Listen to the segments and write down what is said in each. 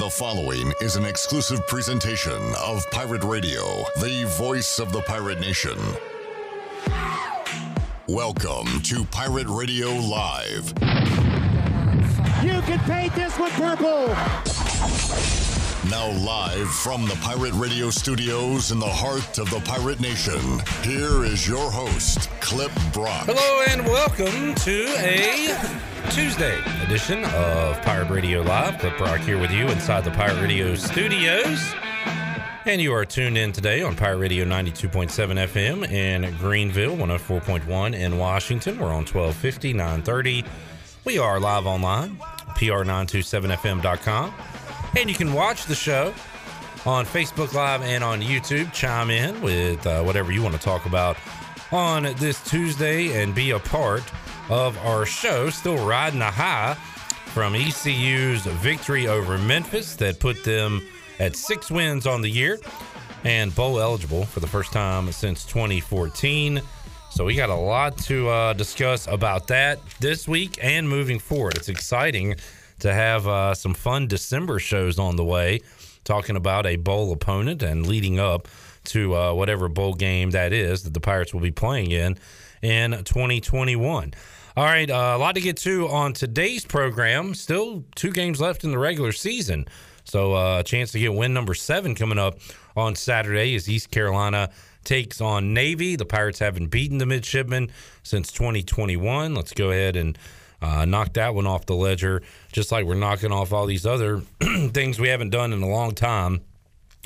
The following is an exclusive presentation of Pirate Radio, the voice of the pirate nation. Welcome to Pirate Radio Live. You can paint this one purple. Now, live from the Pirate Radio studios in the heart of the pirate nation, here is your host, Clip Brock. Hello and welcome to a Tuesday edition of Pirate Radio Live. Clip Brock here with you inside the Pirate Radio studios. And you are tuned in today on Pirate Radio 92.7 FM in Greenville, 104.1 in Washington. We're on 1250, 930. We are live online, pr927fm.com. And you can watch the show on Facebook Live and on YouTube. Chime in with uh, whatever you want to talk about on this Tuesday and be a part of our show. Still riding the high from ECU's victory over Memphis that put them at six wins on the year and bowl eligible for the first time since 2014. So we got a lot to uh, discuss about that this week and moving forward. It's exciting to have uh, some fun December shows on the way, talking about a bowl opponent and leading up to uh, whatever bowl game that is that the Pirates will be playing in in 2021. All right, uh, a lot to get to on today's program. Still two games left in the regular season. So uh, a chance to get win number seven coming up on Saturday as East Carolina takes on Navy. The Pirates haven't beaten the midshipmen since 2021. Let's go ahead and uh, knock that one off the ledger, just like we're knocking off all these other things we haven't done in a long time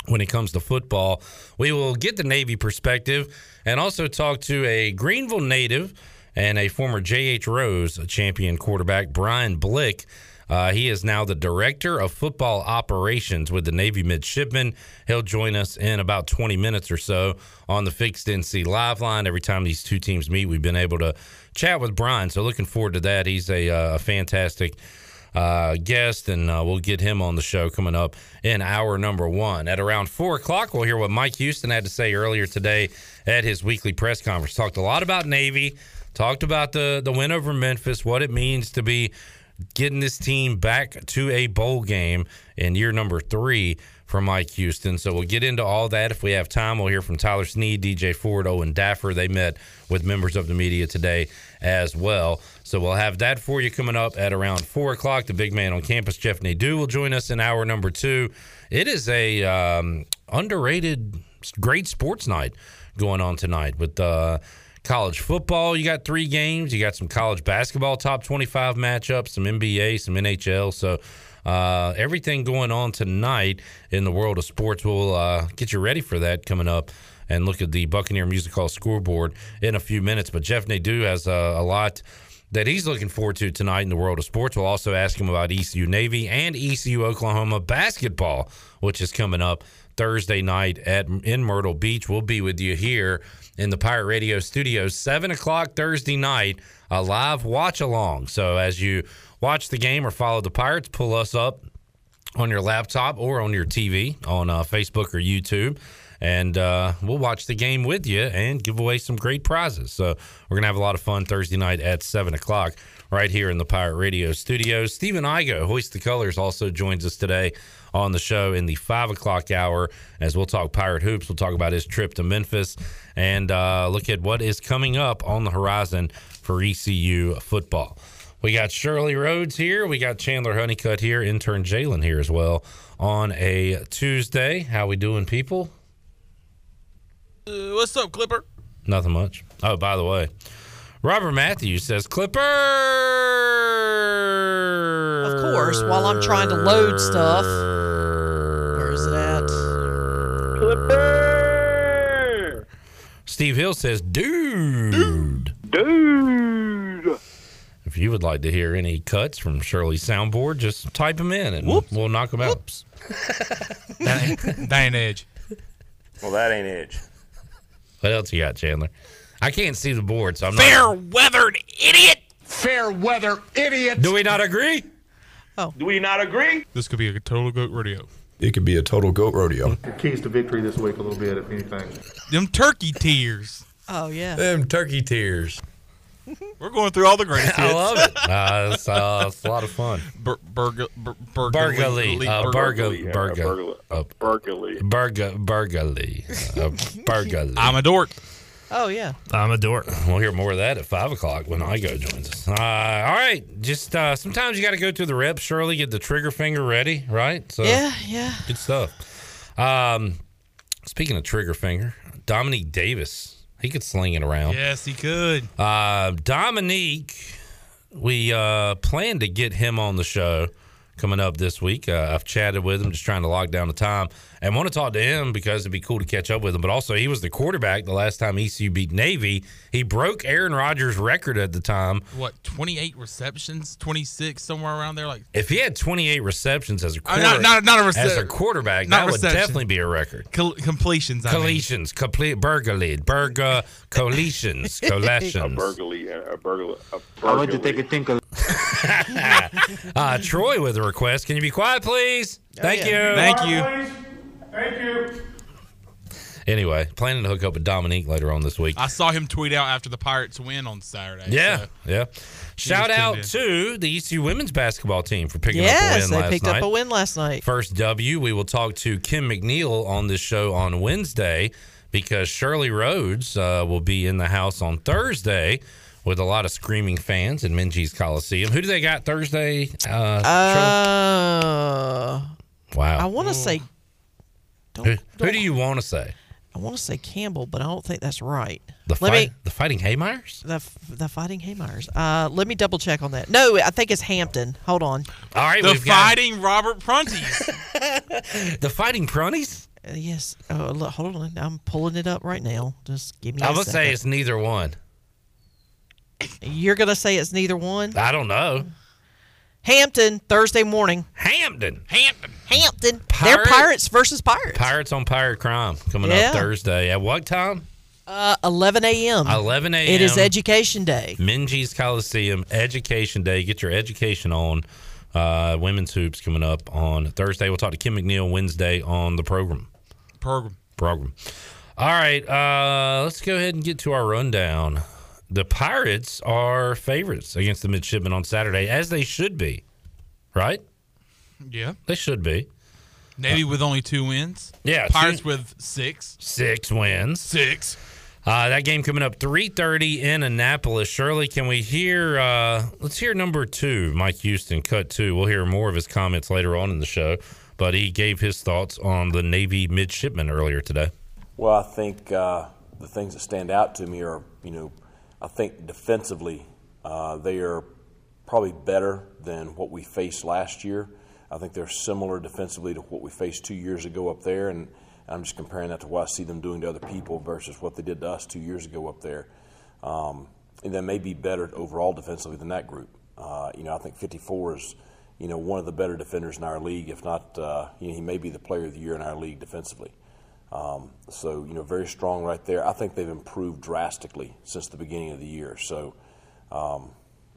when it comes to football. We will get the Navy perspective and also talk to a Greenville native and a former J.H. Rose champion quarterback, Brian Blick. Uh, he is now the director of football operations with the Navy Midshipmen. He'll join us in about 20 minutes or so on the Fixed NC Live line. Every time these two teams meet, we've been able to chat with Brian. So looking forward to that. He's a, uh, fantastic uh, guest, and uh, we'll get him on the show coming up in hour number one. At around four o'clock, we'll hear what Mike Houston had to say earlier today at his weekly press conference. Talked a lot about Navy, talked about the the win over Memphis, what it means to be getting this team back to a bowl game in year number three for Mike Houston. So we'll get into all that if we have time. We'll hear from Tyler Snead, DJ Ford, Owen Daffer. They met with members of the media today as well. So we'll have that for you coming up at around four o'clock. The big man on campus, Jeff Nadeau, will join us in hour number two. It is a um, underrated, great sports night going on tonight with uh, college football. You got three games. You got some college basketball top twenty-five matchups, some NBA, some NHL. So. Uh, everything going on tonight in the world of sports. We'll uh, get you ready for that coming up and look at the Buccaneer Music Hall scoreboard in a few minutes. But Jeff Nadeau has uh, a lot that he's looking forward to tonight in the world of sports. We'll also ask him about ECU Navy and ECU Oklahoma basketball, which is coming up Thursday night at in Myrtle Beach. We'll be with you here in the Pirate Radio studios, seven o'clock Thursday night, a live watch along. So as you watch the game or follow the Pirates, pull us up on your laptop or on your TV on uh, Facebook or YouTube and uh, we'll watch the game with you and give away some great prizes. So we're gonna have a lot of fun Thursday night at seven o'clock right here in the Pirate Radio studios. Stephen Igo, Hoist the Colors, also joins us today on the show in the five o'clock hour as we'll talk Pirate Hoops. We'll talk about his trip to Memphis and uh, look at what is coming up on the horizon for ECU football. We got Shirley Rhodes here. We got Chandler Honeycutt here. Intern Jalen here as well on a Tuesday. How we doing, people? Uh, what's up, Clipper? Nothing much. Oh, by the way, Robert Matthews says Clipper. Of course, while I'm trying to load stuff. Where is that? Clipper. Steve Hill says, dude. Dude. If you would like to hear any cuts from Shirley's soundboard, just type them in and Whoops. we'll knock them out. Whoops. that, ain't, that ain't edge. Well, that ain't edge. What else you got, Chandler? I can't see the board, so I'm Fair not. Fair weathered idiot. Fair weather idiot. Do we not agree? Oh. Do we not agree? This could be a total goat rodeo. It could be a total goat rodeo. keys to victory this week a little bit, if anything. Them turkey tears. Oh yeah. Them turkey tears. We're going through all the greatest I love it. Uh, it's, uh, it's a lot of fun. Bur- burg- bur- Burgley, burgley- uh, burg- burg- Yeah, burg- burglar- uh, burglary. burg- burgley, uh, burgley. I'm a dork. Oh yeah. I'm a dork. We'll hear more of that at five o'clock when Igo joins us. Uh, all right, just uh, sometimes you got to go through the rep. Shirley, get the trigger finger ready, right? So Yeah, yeah. good stuff. Um, speaking of trigger finger, Dominique Davis, he could sling it around. Yes, he could. Uh, Dominique, we uh, plan to get him on the show coming up this week. Uh, I've chatted with him, just trying to lock down the time, and want to talk to him because it'd be cool to catch up with him. But also, he was the quarterback the last time ECU beat Navy. He broke Aaron Rodgers' record at the time. What, 28 receptions, 26, somewhere around there? Like, If he had 28 receptions as a Uh, not- not- not a rece- as a quarterback, not that would definitely be a record. col- completions. I mean. Collations, complete burglary, burger, collations, A collations. burglary. A burglar. A I want to take a think of Uh, Troy with a request. Can you be quiet, please? Thank Oh, yeah. you. Thank you. Thank you. Anyway, planning to hook up with Dominique later on this week. I saw him tweet out after the Pirates win on Saturday. yeah, so- yeah. Shout out in. to the ECU women's basketball team for picking up a Yes, win they last picked night. up a win last night. First W. We will talk to Kim McNeill on this show on Wednesday because Shirley Rhodes uh, will be in the house on Thursday with a lot of screaming fans in Minges Coliseum. Who do they got Thursday? Uh, Uh, wow. I want to say. Don't, who, who don't- do you want to say? I want to say Campbell, but I don't think that's right. The Let fight, me the Fighting Haymeyers? the the Fighting Haymeyers. Uh, let me double check on that. No, I think it's Hampton. Hold on. All right, The we've got fighting Robert Prunties. the Fighting Prunties. Uh, yes. Oh, look, hold on. I'm pulling it up right now. Just give me. I a would say second. it's neither one. You're gonna say it's neither one. I don't know. Hampton Thursday morning. Hampton. Hampton. Hampton. Pirate- They're Pirates versus Pirates. Pirates on Pirate Crime coming Yeah. up Thursday. At what time? Uh, 11 a.m. 11 a.m. It is Education Day. Minges Coliseum Education Day. Get your education on. Uh, women's hoops coming up on Thursday. We'll talk to Kim McNeill Wednesday on the program. Program. Program. All right, uh, let's go ahead and get to our rundown. The Pirates are favorites against the Midshipmen on Saturday, as they should be. Right? Yeah. They should be. Navy with only two wins. Yeah, Pirates two- with six. Six wins. Six. Uh, that game coming up 3.30 in Annapolis. Shirley, can we hear, uh, let's hear number two, Mike Houston, cut two. We'll hear more of his comments later on in the show, but he gave his thoughts on the Navy midshipmen earlier today. Well, I think uh, the things that stand out to me are, you know, I think defensively uh, they are probably better than what we faced last year. I think they're similar defensively to what we faced two years ago up there, and I'm just comparing that to what I see them doing to other people versus what they did to us two years ago up there. Um, and they may be better overall defensively than that group. Uh, you know, I think 54 is, you know, one of the better defenders in our league, if not, uh, you know, he may be the player of the year in our league defensively. Um, so, you know, very strong right there. I think they've improved drastically since the beginning of the year. So, um,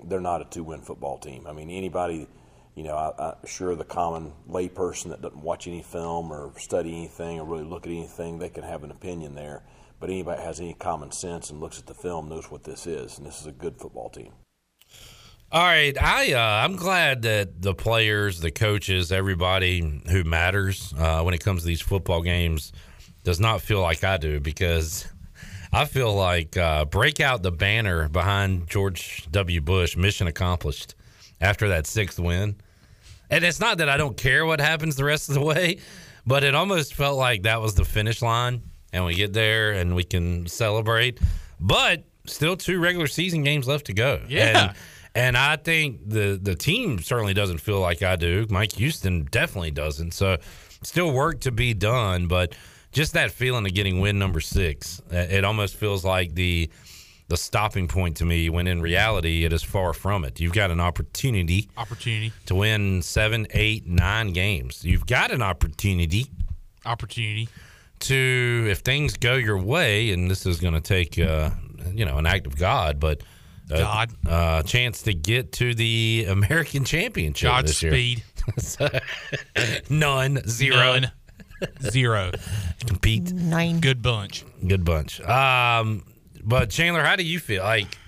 they're not a two win football team. I mean, anybody, you know, I, I, sure the common layperson that doesn't watch any film or study anything or really look at anything, they can have an opinion there. But anybody has any common sense and looks at the film knows what this is, and this is a good football team. All right, I uh, I'm glad that the players, the coaches, everybody who matters uh, when it comes to these football games does not feel like I do because I feel like uh, break out the banner behind George W. Bush, mission accomplished after that sixth win. And it's not that I don't care what happens the rest of the way, but it almost felt like that was the finish line, and we get there and we can celebrate. But still, two regular season games left to go. Yeah. And, and I think the the team certainly doesn't feel like I do. Mike Houston definitely doesn't. So still work to be done, but just that feeling of getting win number six, uh, it almost feels like the the stopping point to me. When in reality, it is far from it. You've got an opportunity Opportunity. to win seven, eight, nine games. You've got an opportunity Opportunity. to, if things go your way, and this is going to take, uh, you know, an act of God, but a God. uh, chance to get to the American Championship this year. Godspeed. So, none, zero, None. Zero. Compete. Nine. Good bunch. good bunch. Um, but Chandler, how do you feel? Like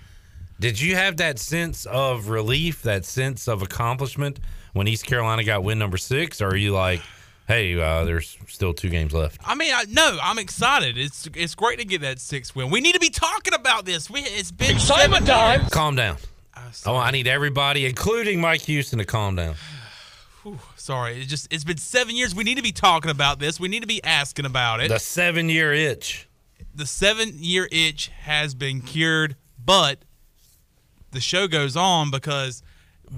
Did you have that sense of relief, that sense of accomplishment when East Carolina got win number six? Or are you like, hey, uh, there's still two games left? I mean, I, no, I'm excited. It's it's great to get that sixth win. We need to be talking about this. We it's been Excitement time. Calm down. Oh, I need everybody, including Mike Houston, to calm down. Sorry, it just it's been seven years. We need to be talking about this. We need to be asking about it. The seven year itch. the seven year itch has been cured, but the show goes on because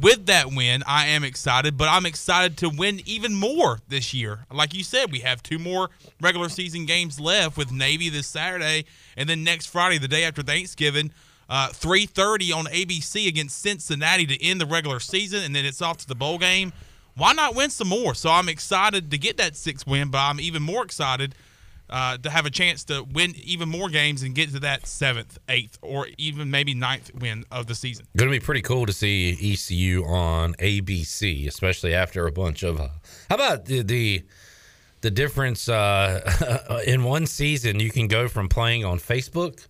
with that win, I am excited, but I'm excited to win even more this year. Like you said, we have two more regular season games left with Navy this Saturday, and then next Friday, the day after Thanksgiving, uh, 3.30 on ABC against Cincinnati to end the regular season, and then it's off to the bowl game. Why not win some more? So I'm excited to get that sixth win, but I'm even more excited uh, to have a chance to win even more games and get to that seventh, eighth, or even maybe ninth win of the season. Going to be pretty cool to see ECU on ABC, especially after a bunch of. Uh, how about the the, the difference uh, in one season? You can go from playing on Facebook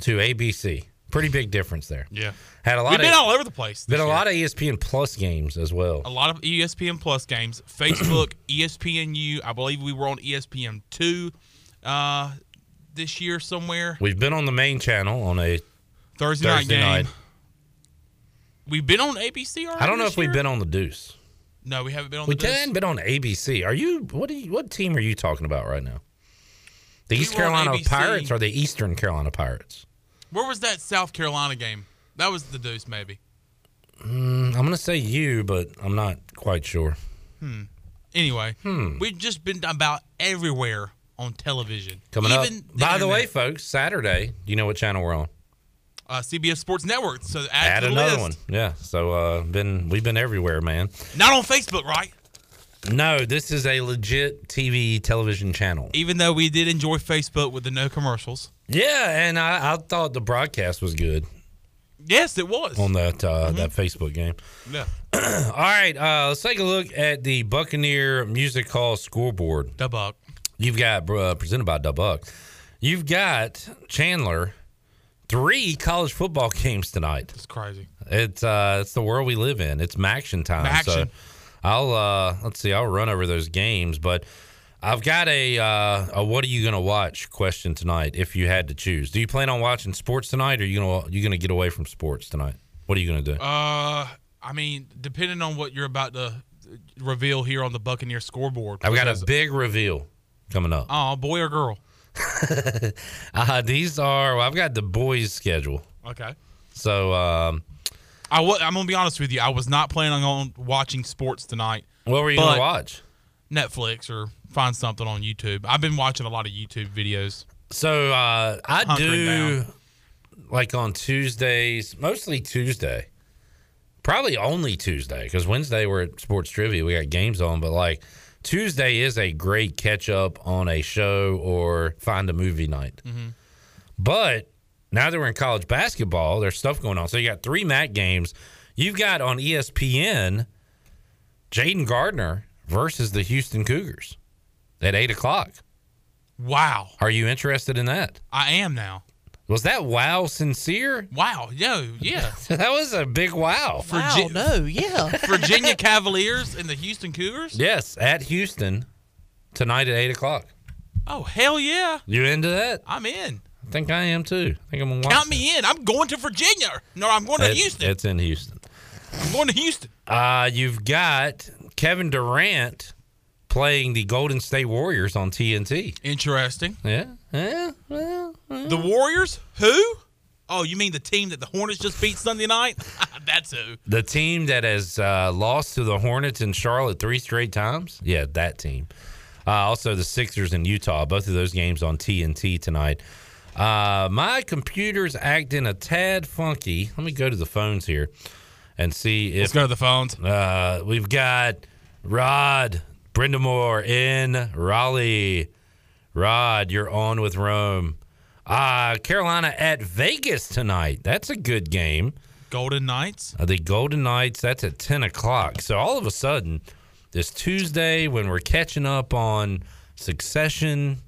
to ABC. Pretty big difference there. Yeah. Had a lot We've of been all over the place. been a year. lot of ESPN Plus games as well. a lot of ESPN Plus games. Facebook, ESPNU. I believe we were on ESPN two uh, this year somewhere. We've been on the main channel on a Thursday, night Thursday game. night. We've been on ABC already. I don't know if we've been on the Deuce. No, we haven't been on We the. Deuce. haven't been on ABC. Are you? What? Are you, what team are you talking about right now? The We East Carolina Pirates or the Eastern Carolina Pirates? Where was that South Carolina game? That was the Deuce, maybe. Mm, I'm going to say you, but I'm not quite sure. Hmm. Anyway, Hmm. we've just been about everywhere on television. Coming up. By the way, folks, Saturday, Do you know what channel we're on? uh, CBS Sports Network. So add, Add the another list. one. Yeah. So uh, been we've been everywhere, man. Not on Facebook, right? No, this is a legit TV television channel. Even though we did enjoy Facebook with the no commercials. Yeah, and I, I thought the broadcast was good Yes, it was. on that uh, Mm-hmm. that Facebook game. yeah. All right, uh, let's take a look at the Buccaneer Music Hall scoreboard. The Buck. You've got uh, presented by Dubuck. You've got Chandler. Three college football games tonight. It's crazy. It's uh, it's the world we live in. It's MACtion time. So I'll uh, let's see. I'll run over those games, but I've got a uh, a what are you gonna watch question tonight if you had to choose. Do you plan on watching sports tonight, or are you gonna you gonna get away from sports tonight? What are you gonna do? Uh, I mean, depending on what you're about to reveal here on the Buccaneer scoreboard. I've got a big reveal coming up. Oh, boy or girl? Uh, these are well, I've got the boys' schedule. Okay. So um, I w- I'm gonna be honest with you. I was not planning on watching sports tonight. what were you gonna watch? Netflix or find something on YouTube. I've been watching a lot of YouTube videos. So uh, I do down. like on Tuesdays, mostly Tuesday. Probably only Tuesday because Wednesday we're at Sports Trivia. We got games on, but like Tuesday is a great catch up on a show or find a movie night. But now that we're in college basketball, there's stuff going on. So you got three MAC games. You've got on ESPN Jayden Gardner versus the Houston Cougars at eight o'clock. Wow, Are you interested in that? I am now. Was that wow sincere? Wow, yo, yeah. That was a big wow. Wow, Virgi- no, yeah. Virginia Cavaliers and the Houston Cougars. Yes, at Houston tonight at eight o'clock. Oh hell yeah, You into that? I'm in. I think I am too. I think I'm gonna watch Count me in. I'm going to Virginia. No, I'm going to It- Houston. It's in Houston. I'm going to Houston. Uh, you've got Kevin Durant playing the Golden State Warriors on TNT. Interesting. Yeah, yeah, well, well. The Warriors? Who? Oh, you mean the team that the Hornets just beat Sunday night? That's who. the team that has uh, lost to the Hornets in Charlotte three straight times. Yeah, that team. Uh, also, the Sixers in Utah. Both of those games on TNT tonight. Uh, my computer's acting a tad funky. Let me go to the phones here and see Let's go to the phones. uh, we've got Rod Brind'Amour in Raleigh. Rod, you're on with Rome. Uh, Carolina at Vegas tonight. That's a good game. Golden Knights. Uh, the Golden Knights, that's at 10 o'clock. So all of a sudden, this Tuesday, when we're catching up on Succession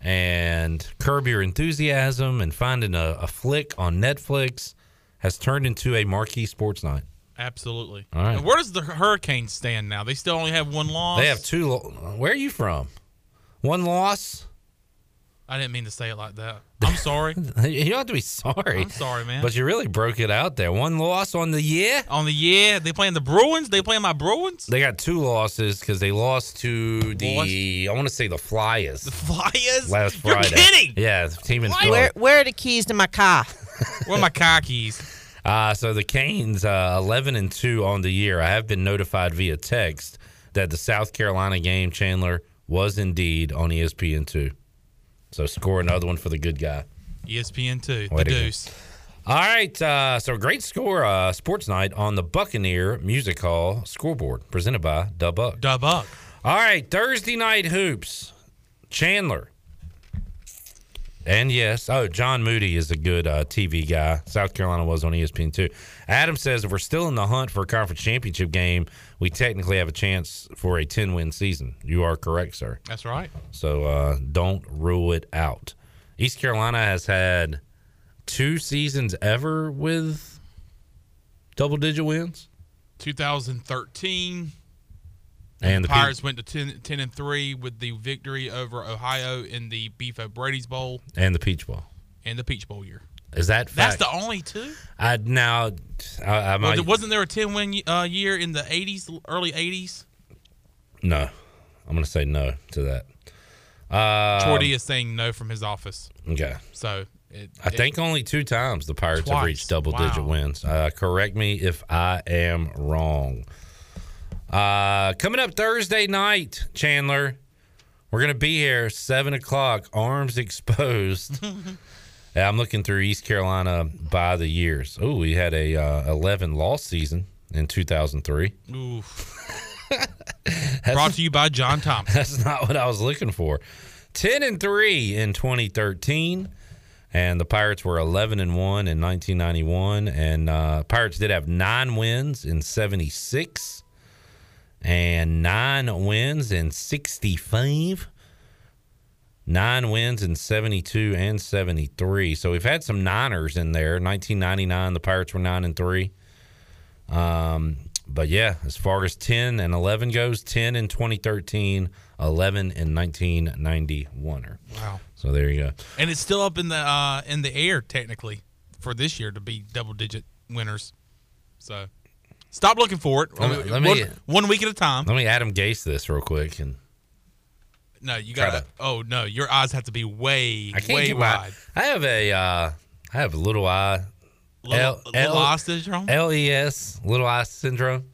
and Curb Your Enthusiasm and finding a, a flick on Netflix, has turned into a marquee sports night. Absolutely. All right. And where does the Hurricanes stand now? They still only have one loss. They have two. lo- Where are you from? One loss. I didn't mean to say it like that. I'm sorry. You don't have to be sorry. I'm sorry, man. But you really broke it out there. One loss on the year. On the year, they playing the Bruins. They playing my Bruins. They got two losses because they lost to the I want to say the Flyers The Flyers. last Friday. You're Friday. kidding. Yeah, the team in Where where are the keys to my car? Where are my car keys? Uh, so the Canes, uh, eleven and two on the year. I have been notified via text that the South Carolina game, Chandler, was indeed on E ESPN two. So score another one for the good guy. ESPN two. Way The to go. Deuce. All right, uh, so great score, uh, sports night on the Buccaneer Music Hall scoreboard, presented by Da Buck. Da Buck. All right, Thursday night hoops. Chandler. And yes, oh, John Moody is a good uh, TV guy. South Carolina was on ESPN two. Adam says if we're still in the hunt for a conference championship game, we technically have a chance for a 10 win season. You are correct, sir. That's right. So uh, don't rule it out. East Carolina has had two seasons ever with double digit wins. 2013. And the Pirates went to 10, 10 and three with the victory over Ohio in the Beef O'Brady's Bowl and the Peach Bowl. and the Peach Bowl year. Is that That's the only two. I now I, I might, Was, wasn't there a 10 win uh, year in the 80s, early 80s? no. I'm going to say no to that. Uh, Jordy is saying no from his office. Okay. So it, I it- think only two times the Pirates have reached double digit wins. Uh, correct me if I am wrong. Uh, coming up Thursday night, Chandler, we're going to be here, 7 o'clock, arms exposed. Yeah, I'm looking through East Carolina by the years. Oh, we had a uh, 11 loss season in 2003. Oof. Brought to you by John Thompson. That's not what I was looking for. 10 and 3 in 2013 and the Pirates were 11 and 1 in 1991 and uh Pirates did have 9 wins in 76 and 9 wins in 65. 9 wins in 72 and 73. So we've had some niners in there. 1999 the Pirates were 9 and 3. Um, but yeah, as far as 10 and 11 goes, 10 in 2013, 11 in 1991. Wow. So there you go. And it's still up in the uh, in the air technically for this year to be double digit winners. So stop looking for it. Let me- let me- one, one week at a time. Let me Adam Gase this real quick. And No, you gotta. to- Oh no, your eyes have to be way I can't way get my. wide. I have a. Uh, I have a little eye. Little, little eye syndrome. LES, little eye syndrome,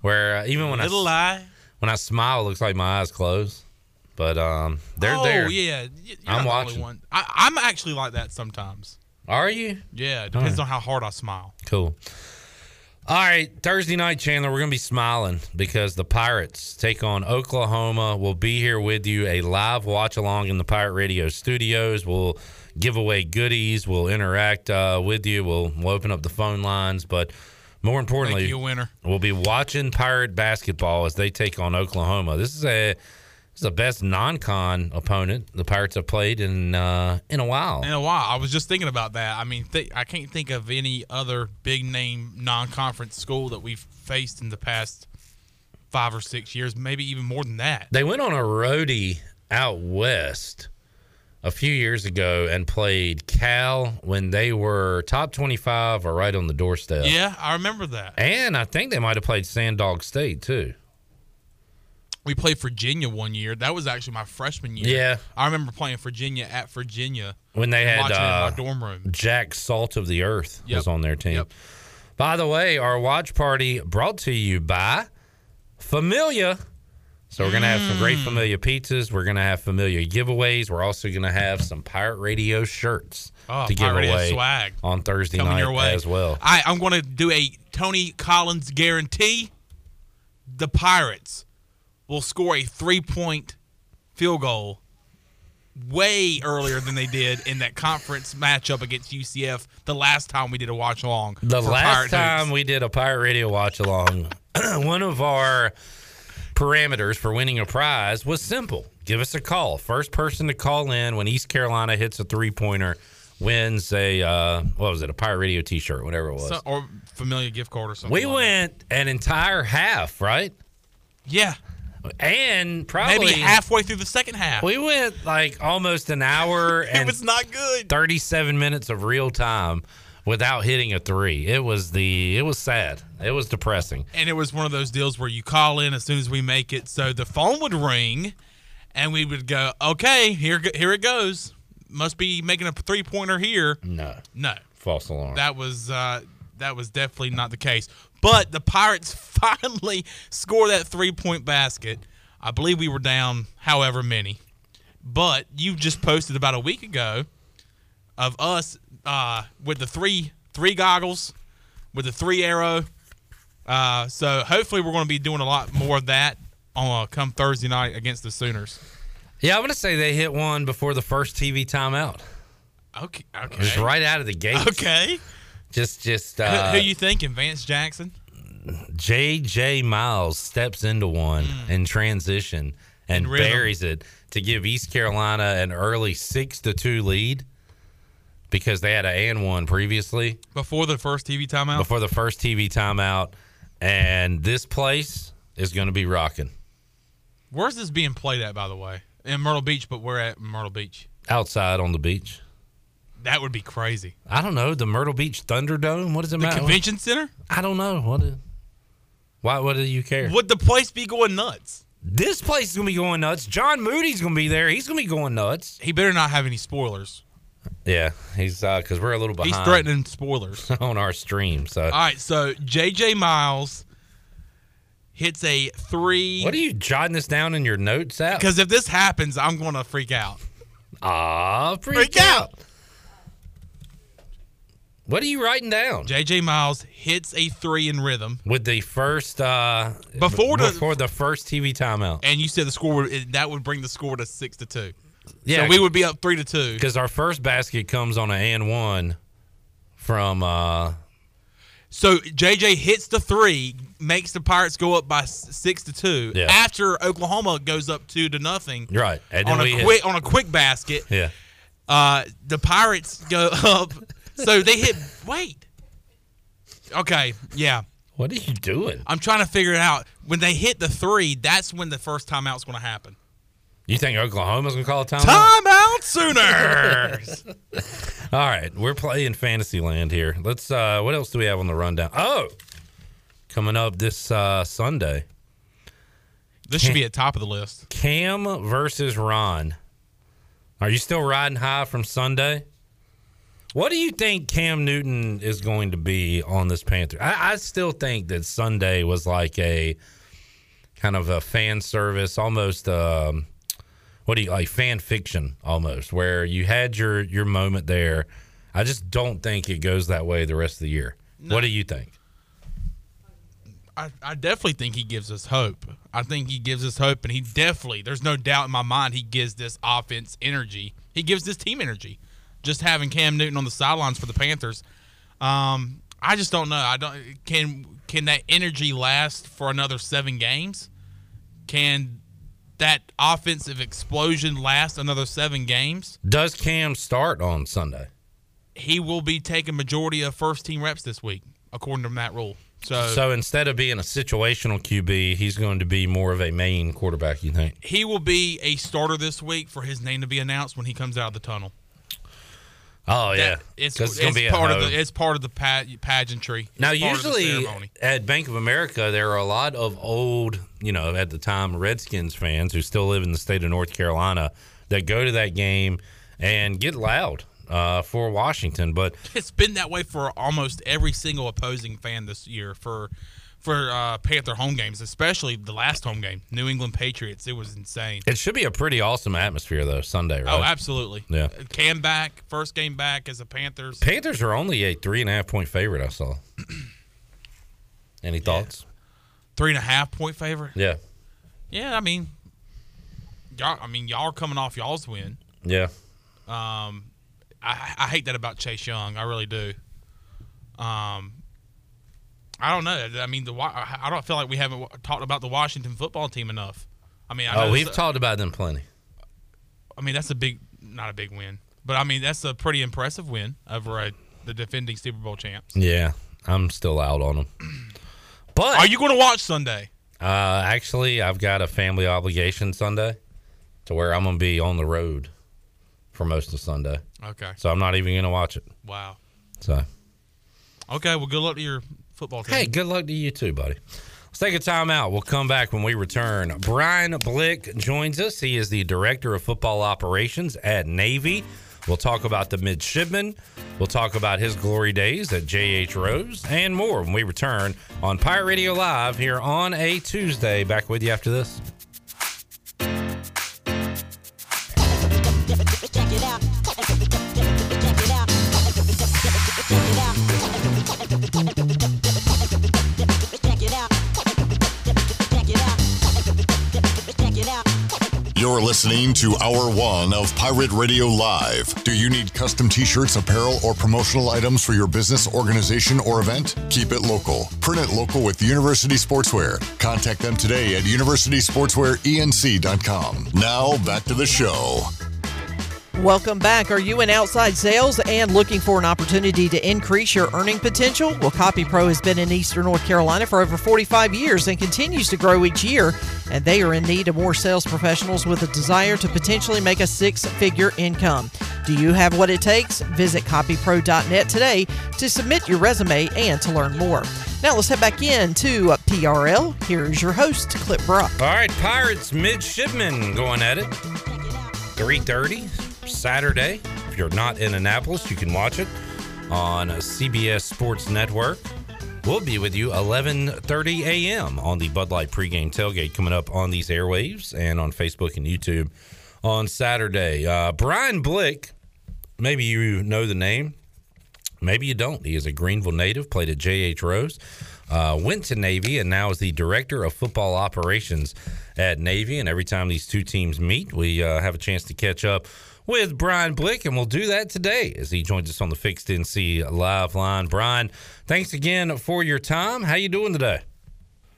where uh, even when little I eye. when I smile, it looks like my eyes close. But um, they're oh there. yeah, you're I'm not the only watching. One. I, I'm actually like that sometimes. Are you? Yeah, it depends on how hard I smile. Cool. All right, Thursday night, Chandler, we're going to be smiling because the Pirates take on Oklahoma. We'll be here with you, a live watch along in the Pirate Radio studios. We'll give away goodies. We'll interact uh, with you. We'll, we'll open up the phone lines. But more importantly, you winner. we'll be watching Pirate basketball as they take on Oklahoma. This is a is the best non-con opponent the Pirates have played in uh, in a while. In a while, I was just thinking about that. I mean, th- I can't think of any other big name non-conference school that we've faced in the past five or six years, maybe even more than that. They went on a roadie out west a few years ago and played Cal when they were top 25 or right on the doorstep. Yeah, I remember that. And I think they might have played Sand Dog State too. We played Virginia one year. That was actually my freshman year. Yeah. I remember playing Virginia at Virginia. When they had uh, my dorm room. Jack Salt of the Earth was on their team. Yep. By the way, our watch party brought to you by Familia. So we're gonna have some Mm. great Familia pizzas. We're gonna have Familia giveaways. We're also gonna have some Pirate Radio shirts Oh, to give Pirate away swag on Thursday coming night as well. I, I'm going to do a Tony Collins guarantee. The Pirates will score a three point field goal way earlier than they did in that conference matchup against UCF the last time we did a watch along. The last Pirate time Hoops. we did a Pirate Radio watch along, one of our parameters for winning a prize was simple. Give us a call. First person to call in when East Carolina hits a three pointer wins a uh, what was it, a Pirate Radio T-shirt, whatever it was. So, or familiar gift card or something. we like went an entire half, right? Yeah, And probably maybe halfway through the second half. We went like almost an hour and it and was not good. 37 minutes of real time without hitting a three. It was the it was sad. It was depressing. and it was one of those deals where you call in as soon as we make it. So the phone would ring, and we would go, "Okay, here here it goes. Must be making a three pointer here." No, No, false alarm. that was uh, that was definitely not the case. But the Pirates finally score that three point basket. I believe we were down however many. But you just posted about a week ago of us uh, with the three three goggles, with the three arrow. Uh, so hopefully we're going to be doing a lot more of that on uh, come Thursday night against the Sooners. yeah, I'm gonna say they hit one before the first TV timeout. Okay, okay. Just right out of the gate. okay. Just just Who- uh, Who you thinking, Vance Jackson? J.J. Miles steps into one in transition and Mm. In buries it to give East Carolina an early six to two lead because they had an and one previously Before the first TV timeout. before the first TV timeout, and this place is going to be rocking Where's this being played at, by the way? In Myrtle Beach, but we're at Myrtle Beach. outside on the beach. That would be crazy. I don't know the Myrtle Beach Thunderdome. What does it The matter? convention center? I don't know what. Is, why? What do you care? Would the place be going nuts? This place is gonna be going nuts. John Moody's gonna be there. He's gonna be going nuts. He better not have any spoilers. Yeah, he's uh because we're a little behind. He's threatening spoilers. on our stream. So All right, so JJ Miles hits a three. what are you jotting this down in your notes app? Because if this happens, I'm going to freak out. Ah, freak, Freak out. out. What are you writing down? JJ Miles hits a three in rhythm, With the first uh Before the- before the first TV timeout. and you said the score would, that would bring the score to six to two. Yeah, so we would be up three to two. because our first basket comes on an and one from uh So JJ hits the three, makes the Pirates go up by six to two. Yeah. After Oklahoma goes up two to nothing right, on a we hit- quick on a quick basket. yeah. Uh, the Pirates go up. So they hit. Wait. Okay. Yeah. What are you doing? I'm trying to figure it out. When they hit the three, that's when the first timeout's going to happen. You think Oklahoma's gonna call a timeout? Timeout Sooners. All right, we're playing Fantasyland here. Let's. uh What else do we have on the rundown? Oh, coming up this uh Sunday, this should be at top of the list. Cam versus Ron. Are you still riding high from Sunday? What do you think Cam Newton is going to be on this Panther? I, I still think that Sunday was like a kind of a fan service, almost. Um, what do you like? Fan fiction, almost, where you had your your moment there. I just don't think it goes that way the rest of the year. What do you think? I, I definitely think he gives us hope. I think he gives us hope, and he definitely, there's no doubt in my mind, he gives this offense energy. He gives this team energy. Just having Cam Newton on the sidelines for the Panthers, um, I just don't know. I don't can can that energy last for another seven games? Can that offensive explosion last another seven games? Does Cam start on Sunday? He will be taking majority of first team reps this week, according to that rule. So, So instead of being a situational QB, he's going to be more of a main quarterback. You think? he will be a starter this week for his name to be announced when he comes out of the tunnel. Oh yeah, it's, it's, gonna be at part of the it's part of the pa- pageantry. Now, It's usually at Bank of America, there are a lot of old, you know, at the time Redskins fans who still live in the state of North Carolina that go to that game and get loud uh, for Washington. But it's been that way for almost every single opposing fan this year for for uh, Panther home games, especially the last home game, New England Patriots. It was insane. it should be a pretty awesome atmosphere, though, Sunday, right? Oh, absolutely. Yeah. Cam back, first game back as a Panthers. Panthers are only a three and a half point favorite. I saw. Any thoughts? Three and a half point favorite. Yeah, Yeah, I mean, y'all. I mean, y'all are coming off y'all's win. yeah. Um, I, I hate that about Chase Young. I really do. Um, I don't know. I mean, the I don't feel like we haven't talked about the Washington football team enough. I mean, I Oh, we've it's- talked about them plenty. I mean, that's a big, not a big win. But I mean, that's a pretty impressive win over a, the defending Super Bowl champs. Yeah, I'm still out on them. But Are you going to watch Sunday? Uh, actually, I've got a family obligation Sunday, to where I'm gonna be on the road for most of Sunday. Okay. So I'm not even gonna watch it. Wow. So Okay. Well, good luck to your football team. hey, good luck to you too, buddy. Let's take a time out. We'll come back when we return. Brian Blick joins us. He is the director of football operations at Navy. We'll talk about the midshipmen. We'll talk about his glory days at JH Rose and more when we return on Pirate Radio Live here on a Tuesday. Back with you after this. You're listening to Hour One of Pirate Radio Live. Do you need custom t shirts, apparel, or promotional items for your business, organization, or event? Keep it local. Print it local with University Sportswear. Contact them today at universitysportswearenc.com. Now, back to the show. Welcome back. Are you in outside sales and looking for an opportunity to increase your earning potential? Well, Copy Pro has been in Eastern North Carolina for over 45 years and continues to grow each year. And they are in need of more sales professionals with a desire to potentially make a six figure income. Do you have what it takes? Visit copypro.net today to submit your resume and to learn more. Now let's head back in to PRL. Here's your host, Clip Brock. All right, Pirates midshipmen going at it. 3:30 Saturday. If you're not in Annapolis, you can watch it on CBS Sports Network. We'll be with you 11:30 a.m. on the Bud Light pregame tailgate coming up on these airwaves and on Facebook and YouTube on Saturday. Uh, Brian Blick, maybe you know the name, maybe you don't. He is a Greenville native, played at J.H. Rose, uh, went to Navy, and now is the director of football operations at Navy. And every time these two teams meet, we uh, have a chance to catch up with Brian Blick, and we'll do that today as he joins us on the Fixed NC Live line. Brian, thanks again for your time. How you doing today?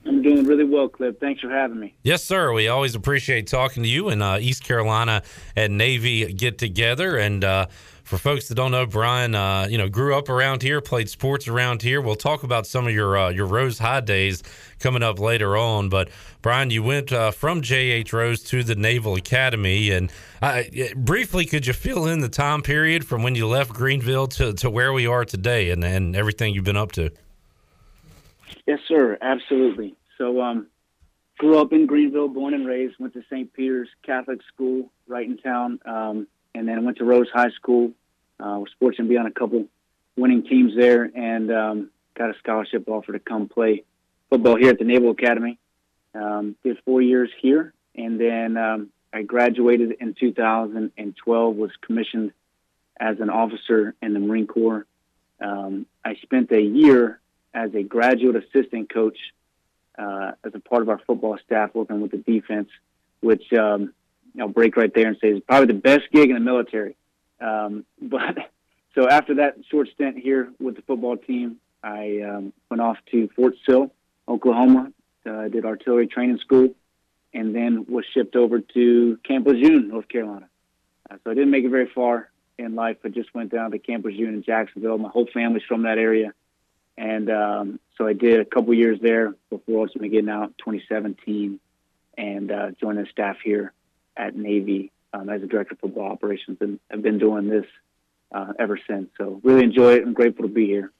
I'm doing really well, Clip. Thanks for having me. Yes, sir. We always appreciate talking to you and uh, East Carolina and Navy get together. And uh, for folks that don't know, Brian, uh, you know, grew up around here, played sports around here. We'll talk about some of your uh, your Rose High days coming up later on. But Brian, you went uh, from JH Rose to the Naval Academy, and uh, briefly, could you fill in the time period from when you left Greenville to, to where we are today, and and everything you've been up to? Yes, sir. Absolutely. So, um, grew up in Greenville, born and raised. Went to St. Peter's Catholic School right in town, um, and then went to Rose High School. Uh, was fortunate to be on a couple winning teams there, and um, got a scholarship offer to come play football here at the Naval Academy. Um, did four years here, and then um, I graduated in 2012. Was commissioned as an officer in the Marine Corps. Um, I spent a year as a graduate assistant coach uh, as a part of our football staff working with the defense, which um, I'll break right there and say it's probably the best gig in the military. Um, but so after that short stint here with the football team, I um, went off to Fort Sill, Oklahoma. Uh, did artillery training school, and then was shipped over to Camp Lejeune, North Carolina. Uh, so I didn't make it very far in life, but just went down to Camp Lejeune in Jacksonville. My whole family's from that area. And um, so I did a couple years there before ultimately getting out 2017 and uh, joined the staff here at Navy um, as a director of football operations. And I've been doing this uh, ever since. So really enjoy it. I'm grateful to be here.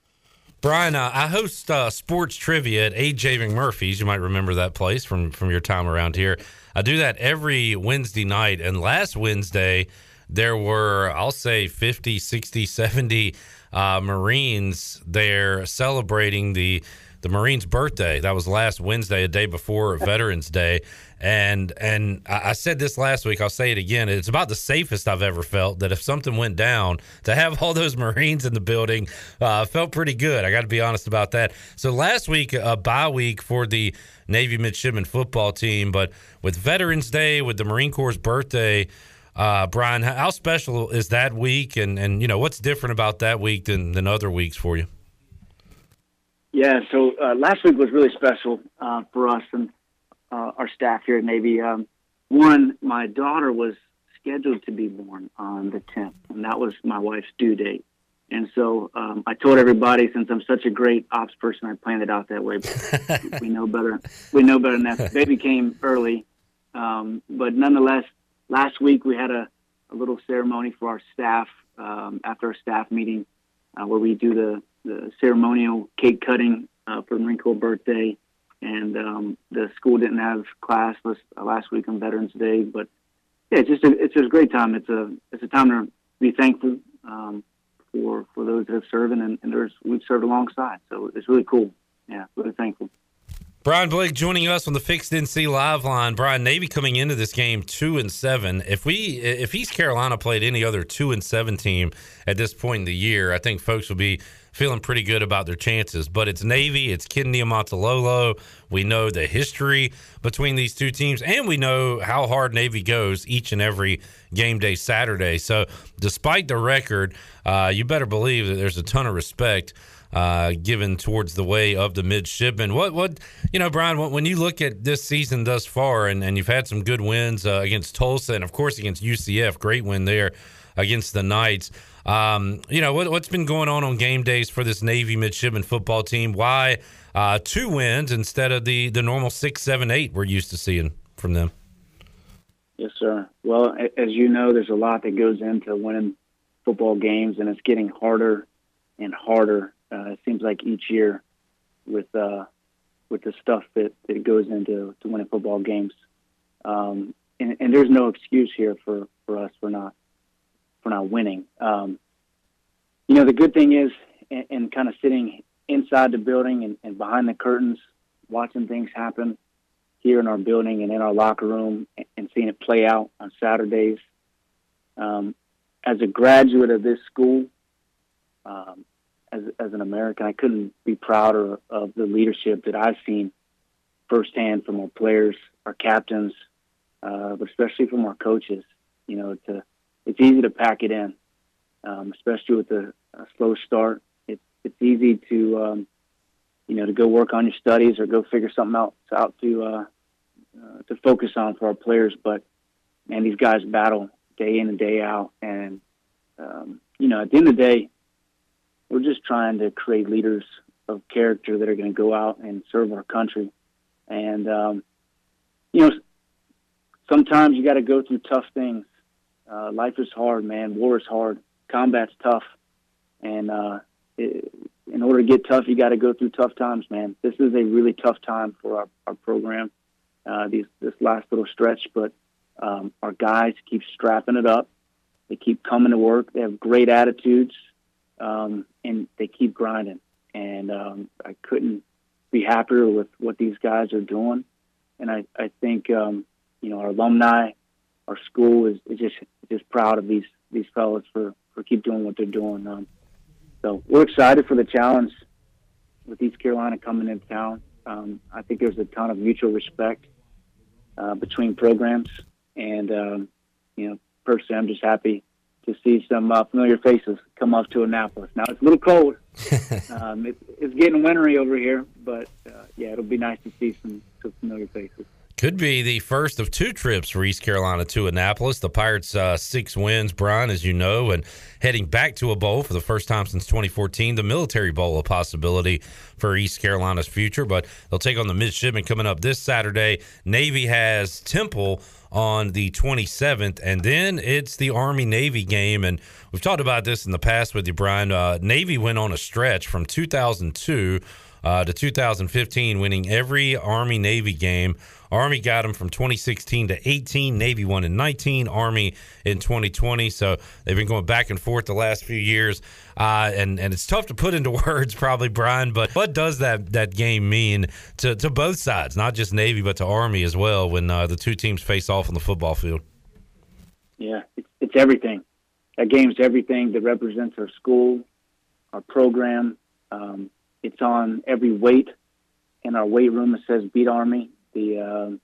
Brian, uh, I host uh, sports trivia at AJ McMurphy's. You might remember that place from from your time around here. I do that every Wednesday night. And last Wednesday, there were, I'll say, 50, 60, 70 uh, Marines there celebrating the the Marines' birthday. That was last Wednesday, a day before Veterans Day. And and I said this last week. I'll say it again. It's about the safest I've ever felt. That if something went down, to have all those Marines in the building uh, felt pretty good. I got to be honest about that. So last week, a bye week for the Navy midshipman football team, but with Veterans Day, with the Marine Corps' birthday. Uh, Brian, how special is that week, and and you know what's different about that week than than other weeks for you? Yeah, so uh, last week was really special uh, for us and uh, our staff here at Navy. Um, one, my daughter was scheduled to be born on the 10th, and that was my wife's due date. And so um, I told everybody, since I'm such a great ops person, I planned it out that way. But we know better. We know better than that. The baby came early, um, but nonetheless, last week we had a, a little ceremony for our staff um, after our staff meeting, uh, where we do the, the ceremonial cake cutting uh, for Marine Corps birthday. And um, the school didn't have class last, last week on Veterans Day, but yeah, it's just a, it's just a great time. It's a it's a time to be thankful um, for for those that have served and, and there's we've served alongside. So it's really cool. Yeah, really thankful. Brian Blake joining us on the Fixed NC Live line. Brian Navy coming into this game two and seven. If we if East Carolina played any other two and seven team at this point in the year, I think folks will be feeling pretty good about their chances. But it's Navy, it's Ken Niumatalolo. We know the history between these two teams, and we know how hard Navy goes each and every game day Saturday. So, despite the record, uh, you better believe that there's a ton of respect uh, given towards the way of the midshipmen. What, what, you know, Brian, when you look at this season thus far, and, and you've had some good wins uh, against Tulsa and, of course, against UCF, great win there against the Knights. Um, you know, what, has been going on on game days for this Navy midshipman football team? Why uh, two wins instead of the, the normal six, seven, eight we're used to seeing from them? Yes, sir. Well, as you know, there's a lot that goes into winning football games, and it's getting harder and harder uh, it seems like each year with uh, with the stuff that, that goes into to winning football games. Um, and, and, there's no excuse here for, for us for not for not winning. Um, you know, the good thing is, and, and kind of sitting inside the building and, and, behind the curtains, watching things happen here in our building and in our locker room, and, and seeing it play out on Saturdays. Um, as a graduate of this school, um, as as an American, I couldn't be prouder of the leadership that I've seen firsthand from our players, our captains, uh, but especially from our coaches. You know, to it's easy to pack it in, um, especially with a, a, slow start. It's it's easy to um, you know to go work on your studies or go figure something else out to uh, uh, to focus on for our players. But man, these guys battle day in and day out, and um, you know, at the end of the day we're just trying to create leaders of character that are going to go out and serve our country. And um, you know, sometimes you got to go through tough things. Uh, life is hard, man. War is hard. Combat's tough, and uh, it, in order to get tough, you got to go through tough times, man. This is a really tough time for our, our program. Uh, these this last little stretch, but um, our guys keep strapping it up. They keep coming to work. They have great attitudes um, and they keep grinding. And um, I couldn't be happier with what these guys are doing. And I, I think um, you know our alumni, our school is, is just just proud of these these fellows for for keep doing what they're doing. Um, so we're excited for the challenge with East Carolina coming into town. Um, I think there's a ton of mutual respect uh, between programs, and um, you know, personally, I'm just happy to see some uh, familiar faces come up to Annapolis. Now it's a little cold. um, it, it's getting wintry over here, but uh, yeah, it'll be nice to see some, some familiar faces. Could be the first of two trips for East Carolina to Annapolis. The Pirates uh, six wins, Brian, as you know, and heading back to a bowl for the first time since 2014. The Military Bowl, a possibility for East Carolina's future, but they'll take on the midshipmen coming up this Saturday. Navy has Temple on the 27th, and then it's the Army Navy game. And we've talked about this in the past with you, Brian. Uh, Navy went on a stretch from 2002 uh, to 2015, winning every Army Navy game. Army got them from 2016 to 18. Navy won in 19. Army in 2020. So they've been going back and forth the last few years. Uh, and and it's tough to put into words, probably, Brian. But what does that that game mean to to both sides, not just Navy but to Army as well, when uh, the two teams face off on the football field? Yeah, it's, it's everything. That game's everything that represents our school, our program. Um, it's on every weight in our weight room. It says "Beat Army." The uh,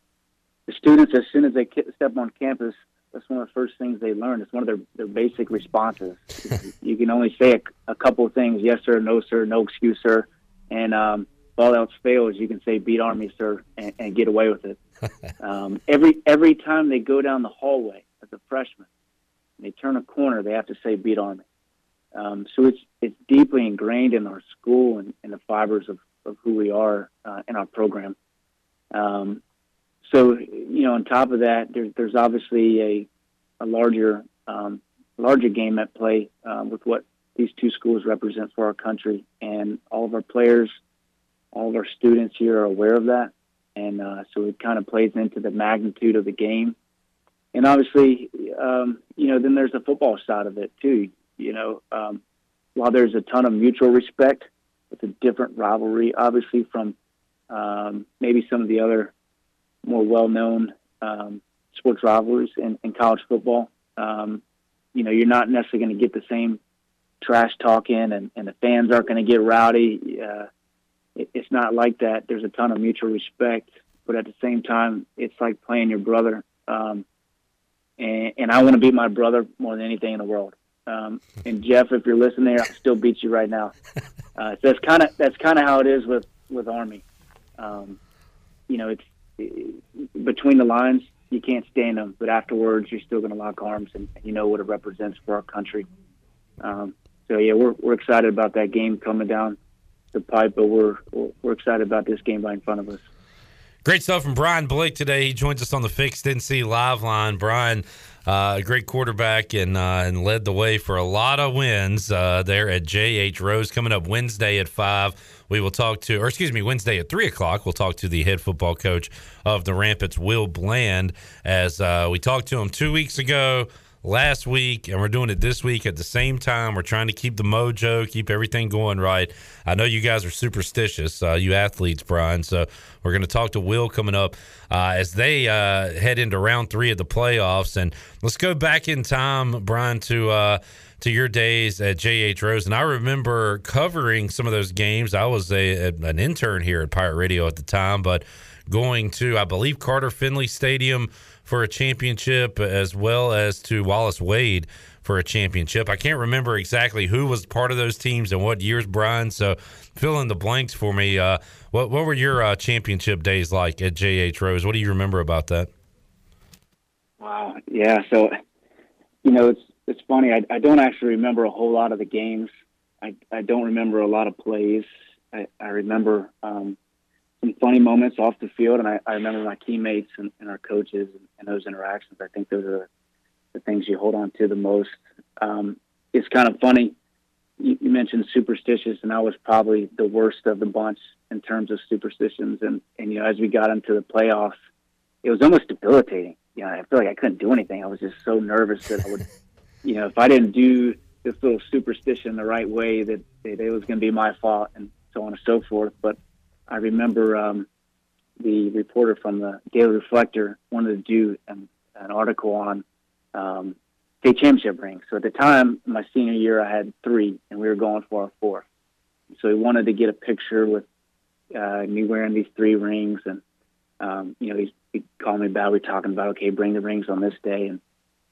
the students, as soon as they step on campus, that's one of the first things they learn. It's one of their, their basic responses. you can only say a, a, couple of things: yes, sir, no, sir, no excuse, sir. And um, if all else fails, you can say "Beat Army, sir," and, and get away with it. um, every every time they go down the hallway as a freshman, and they turn a corner, they have to say beat Army. Um, so it's it's deeply ingrained in our school and in the fibers of, of who we are uh, in our program. Um, so you know, on top of that, there's there's obviously a a larger um, larger game at play uh, with what these two schools represent for our country, and all of our players, all of our students here are aware of that, and uh, so it kind of plays into the magnitude of the game. And obviously, um, you know, then there's the football side of it too. You know, um, while there's a ton of mutual respect, it's a different rivalry, obviously, from um, maybe some of the other more well-known um, sports rivalries in, in college football. Um, you know, you're not necessarily going to get the same trash talking, and, and the fans aren't going to get rowdy. Uh, it, it's not like that. There's a ton of mutual respect, but at the same time, it's like playing your brother. Um, and, and I want to beat my brother more than anything in the world. Um, and Jeff, if you're listening there, I still beat you right now. Uh, so that's kind of that's kind of how it is with with Army. Um, you know, it's it, between the lines, you can't stand them, but afterwards, you're still going to lock arms, and you know what it represents for our country. Um, so yeah, we're we're excited about that game coming down the pipe, but we're we're excited about this game right in front of us. Great stuff from Brian Blake today. He joins us on the Fixed NC Live line. Brian, uh, a great quarterback and uh, and led the way for a lot of wins uh, there at JH Rose. Coming up Wednesday at five, we will talk to, or excuse me, Wednesday at three o'clock, we'll talk to the head football coach of the Rampants, Will Bland, as uh, we talked to him two weeks ago last week and we're doing it this week at the same time. We're trying to keep the mojo, keep everything going right. I know you guys are superstitious, uh, you athletes, Brian. So we're going to talk to Will coming up uh, as they uh, head into round three of the playoffs. And let's go back in time, Brian, to uh, to your days at JH Rose. And I remember covering some of those games. I was a, a an intern here at Pirate Radio at the time, but going to I believe Carter Finley Stadium for a championship, as well as to Wallace Wade for a championship. I can't remember exactly who was part of those teams and what years, Brian. So fill in the blanks for me. Uh, what what were your uh, championship days like at JH Rose? What do you remember about that? Wow. Yeah. So, you know, it's it's funny. I, I don't actually remember a whole lot of the games. I, I don't remember a lot of plays. I, I remember um, some funny moments off the field, and I, I remember my teammates and, and our coaches and, and, those interactions. I think those are the things you hold on to the most. Um, it's kind of funny. You, you, mentioned superstitious, and I was probably the worst of the bunch in terms of superstitions. And, and you know, as we got into the playoffs, it was almost debilitating. You know, I feel like I couldn't do anything. I was just so nervous that I would, you know, if I didn't do this little superstition the right way, that, that it was going to be my fault, and so on and so forth. But I remember um, the reporter from the Daily Reflector wanted to do an, an article on um, state championship rings. So at the time, my senior year, I had three, and we were going for a fourth. So he wanted to get a picture with uh, me wearing these three rings, and um, you know, he, he called me back. We were talking about okay, bring the rings on this day, and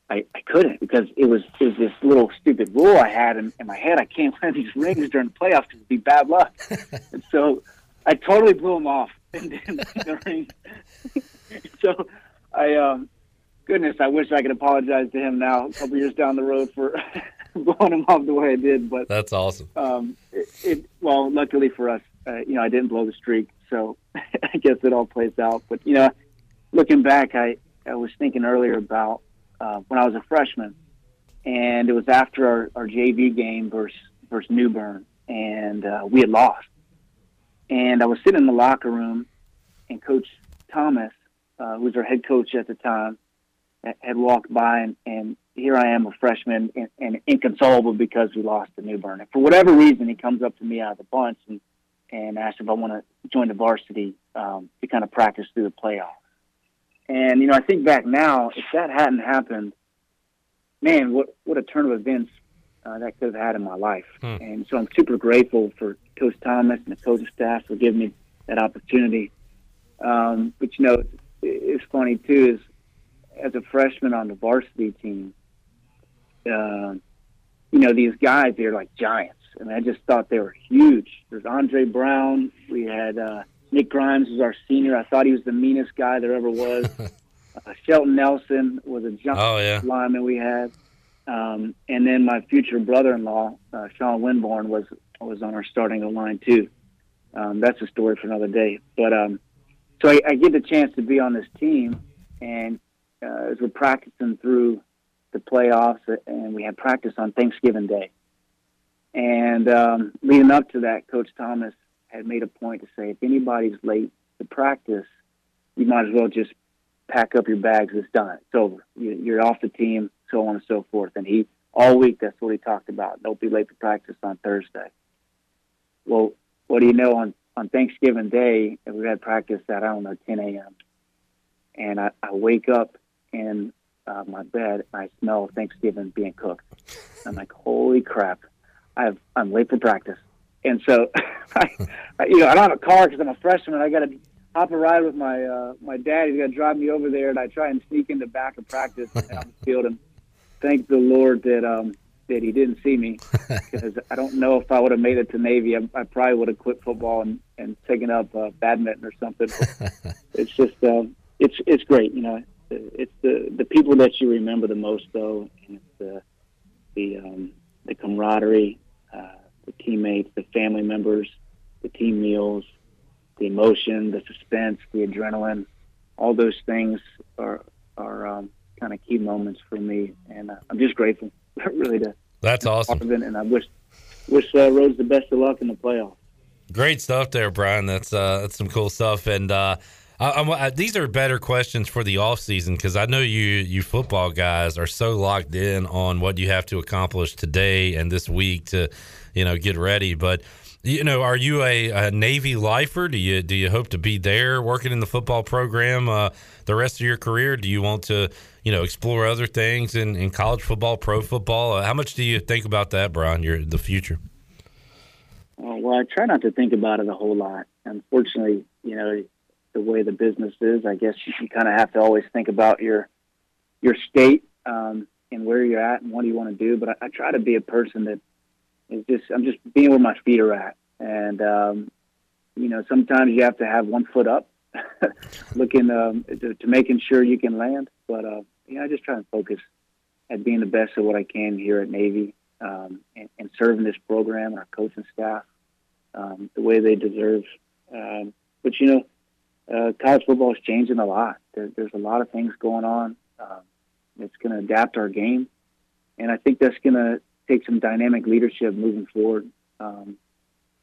I, I couldn't because it was it was this little stupid rule I had in, in my head. I can't wear these rings during the playoffs because it'd be bad luck. and so I totally blew him off in, in the ring. so I, um, goodness, I wish I could apologize to him now, a couple years down the road for blowing him off the way I did. But that's awesome. Um, it, it, well, luckily for us, uh, you know, I didn't blow the streak, so I guess it all plays out. But you know, looking back, I I was thinking earlier about uh, when I was a freshman, and it was after our, our JV game versus versus New Bern, and uh, we had lost and I was sitting in the locker room, and Coach Thomas, uh, who was our head coach at the time, had walked by, and, and here I am, a freshman, and, and inconsolable because we lost to New Bern. And for whatever reason, he comes up to me out of the bunch and, and asks if I want to join the varsity um, to kind of practice through the playoffs. And you know, I think back now, if that hadn't happened, man, what what a turn of events uh, that could have had in my life. Hmm. And so I'm super grateful for Coach Thomas and the coaching staff for giving me that opportunity. Um, but you know, it's funny too is as a freshman on the varsity team, uh, you know these guys they're like giants. I mean, I just thought they were huge. There's Andre Brown. We had uh, Nick Grimes was our senior. I thought he was the meanest guy there ever was. uh, Shelton Nelson was a giant oh, yeah. lineman we had. Um, and then my future brother-in-law, uh, Sean Winborn, was was on our starting line too. Um, that's a story for another day. But um, so I, I get the chance to be on this team, and uh, as we're practicing through the playoffs, and we had practice on Thanksgiving Day. And um, leading up to that, Coach Thomas had made a point to say, if anybody's late to practice, you might as well just pack up your bags. It's done. It's over. You, you're off the team, so on and so forth. And he all week that's what he talked about. Don't be late for practice on Thursday. Well, what do you know? On on Thanksgiving Day, we had practice at I don't know 10 a.m. And I, I wake up in uh, my bed. And I smell Thanksgiving being cooked. I'm like, holy crap! I've I'm late for practice. And so, I, you know, I don't have a car because I'm a freshman. I got to hop a ride with my uh, my dad. He's got to drive me over there, and I try and sneak in the back of practice out the field. Thank the Lord that um, that he didn't see me because I don't know if I would have made it to Navy. I, I probably would have quit football and and taken up uh, badminton or something. it's just uh, it's it's great, you know. It's the the people that you remember the most, though, and it's the the um, the camaraderie, uh, the teammates, the family members, the team meals, the emotion, the suspense, the adrenaline, all those things are are um, kind of key moments for me, and uh, I'm just grateful, really, to that's awesome. And I wish wish uh, Rose the best of luck in the playoffs. Great stuff there, Brian. That's uh, that's some cool stuff, and uh, I, I, these are better questions for the off season because I know you you football guys are so locked in on what you have to accomplish today and this week to you know get ready. But you know, are you a, a Navy lifer? Do you do you hope to be there working in the football program uh, the rest of your career? Do you want to you know explore other things in, in college football, pro football? Uh, how much do you think about that, Brian? Your the future. Uh, well, I try not to think about it a whole lot. Unfortunately, you know, the way the business is, I guess you, kind of have to always think about your your state um, and where you're at and what do you want to do. But I, I try to be a person that is just I'm just being where my feet are at, and um, you know sometimes you have to have one foot up, looking um, to, to, making sure you can land. But uh, you know I just try and focus at being the best of what I can here at Navy um, and, and, serving this program and our coaching staff um, the way they deserve. Um, but you know uh, college football is changing a lot. There, there's a lot of things going on. Um, it's going to adapt our game, and I think that's going to take some dynamic leadership moving forward. Um,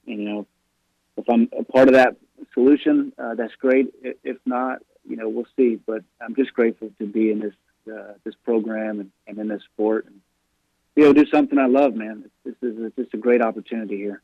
and you know, if I'm a part of that solution, uh, that's great. If not, you know, we'll see. But I'm just grateful to be in this uh, this program and, and in this sport and be able to do something I love, man. This is just a great opportunity here.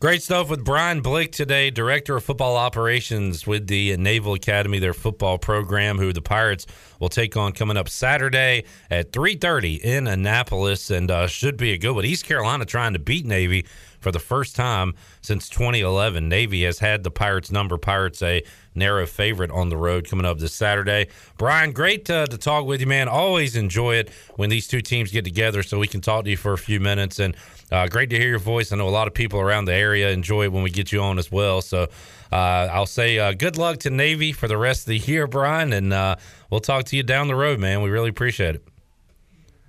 Great stuff with Brian Blick today, Director of Football Operations with the Naval Academy, their football program, who the Pirates will take on coming up Saturday at 3.30 in Annapolis, and uh, should be a good one. East Carolina trying to beat Navy for the first time since 2011. Navy has had the Pirates number. Pirates a narrow favorite on the road coming up this Saturday. Brian, great uh, to talk with you, man. Always enjoy it when these two teams get together so we can talk to you for a few minutes. And uh, great to hear your voice. I know a lot of people around the area enjoy it when we get you on as well. So uh, I'll say uh, good luck to Navy for the rest of the year, Brian, and uh, we'll talk to you down the road, man. We really appreciate it.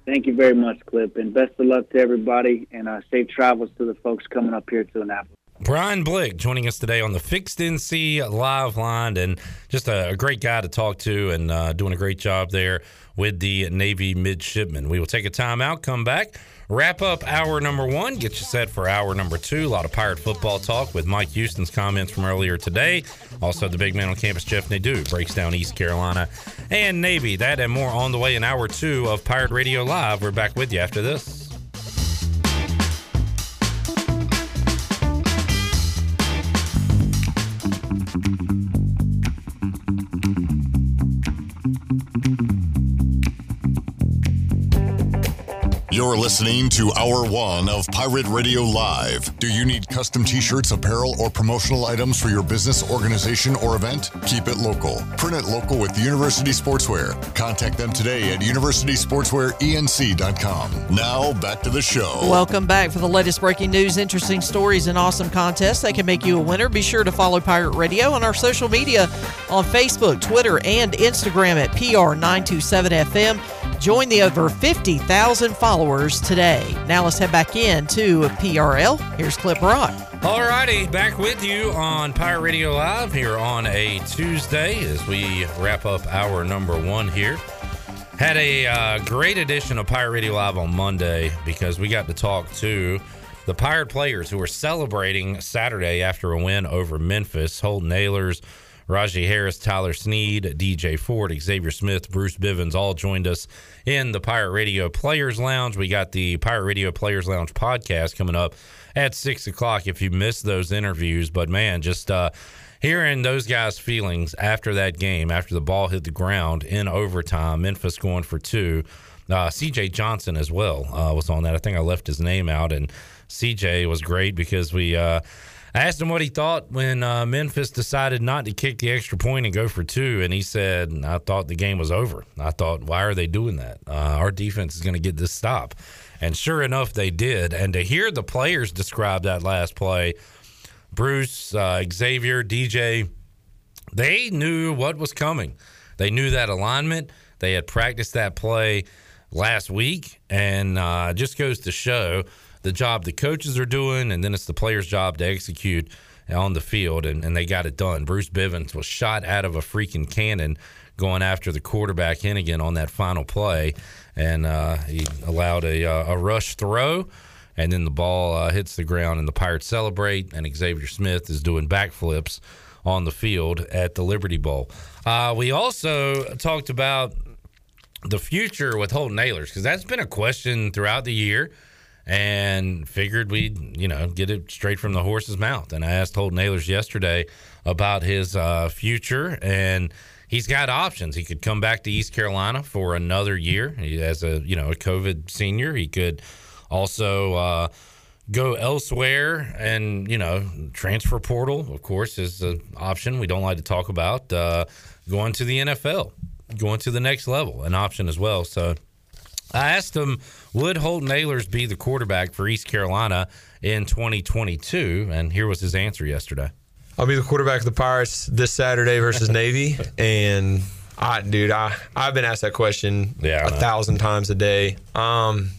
Thank you very much, Clip, and best of luck to everybody, and uh, safe travels to the folks coming up here to Annapolis. Brian Blick joining us today on the Fixed NC live line, and just a, a great guy to talk to, and uh, doing a great job there with the Navy midshipmen. We will take a time out, come back Wrap up hour number one, get you set for hour number two. A lot of Pirate football talk with Mike Houston's comments from earlier today. Also, the big man on campus, Jeff Nadeau, breaks down East Carolina and Navy. That and more on the way in hour two of Pirate Radio Live. We're back with you after this. You're listening to Hour One of Pirate Radio Live. Do you need custom t shirts, apparel, or promotional items for your business, organization, or event? Keep it local. Print it local with University Sportswear. Contact them today at universitysportswearenc.com. Now, back to the show. Welcome back for the latest breaking news, interesting stories, and awesome contests that can make you a winner. Be sure to follow Pirate Radio on our social media on Facebook, Twitter, and Instagram at PR927FM. Join the over 50,000 followers today. Now let's head back in to PRL. Here's Clip Rock. All righty, back with you on Pirate Radio Live here on a Tuesday as we wrap up our number one here. Had a uh, great edition of Pirate Radio Live on Monday because we got to talk to the Pirate players who were celebrating Saturday after a win over Memphis. Holton Ahlers, Rahjai Harris, Tyler Snead, DJ Ford, Xavier Smith, Bruce Bivens all joined us in the Pirate Radio Players Lounge. We got the Pirate Radio Players Lounge podcast coming up at six o'clock if you missed those interviews. But man, just uh, hearing those guys' feelings after that game, after the ball hit the ground in overtime, Memphis going for two. Uh, CJ Johnson as well uh, was on that. I think I left his name out, and CJ was great because we uh, asked him what he thought when uh, Memphis decided not to kick the extra point and go for two, and he said, "I thought the game was over. I thought, why are they doing that? Uh, our defense is going to get this stop." And sure enough, they did. And to hear the players describe that last play, Bruce, uh, Xavier, DJ, they knew what was coming. They knew that alignment. They had practiced that play last week, and uh, just goes to show the job the coaches are doing, and then it's the players' job to execute on the field, and, and they got it done. Bruce Bivens was shot out of a freaking cannon going after the quarterback Henigan on that final play, and uh, he allowed a, uh, a rush throw. And then the ball uh, hits the ground, and the Pirates celebrate. And Xavier Smith is doing backflips on the field at the Liberty Bowl. Uh, we also talked about the future with Holton Ahlers because that's been a question throughout the year and figured we'd you know get it straight from the horse's mouth. And i asked holton ahlers yesterday about his uh, future and he's got options. He could come back to east carolina for another year. He, as a you know a covid senior he could also uh, go elsewhere and you know transfer portal of course is an option we don't like to talk about uh, going to the nfl going to the next level an option as well. So I asked him, would Holton Ahlers be the quarterback for East Carolina in 2022? And here was his answer yesterday. I'll be the quarterback of the Pirates this Saturday versus Navy. And I, dude, I, I've been asked that question yeah, a thousand times a day. Um,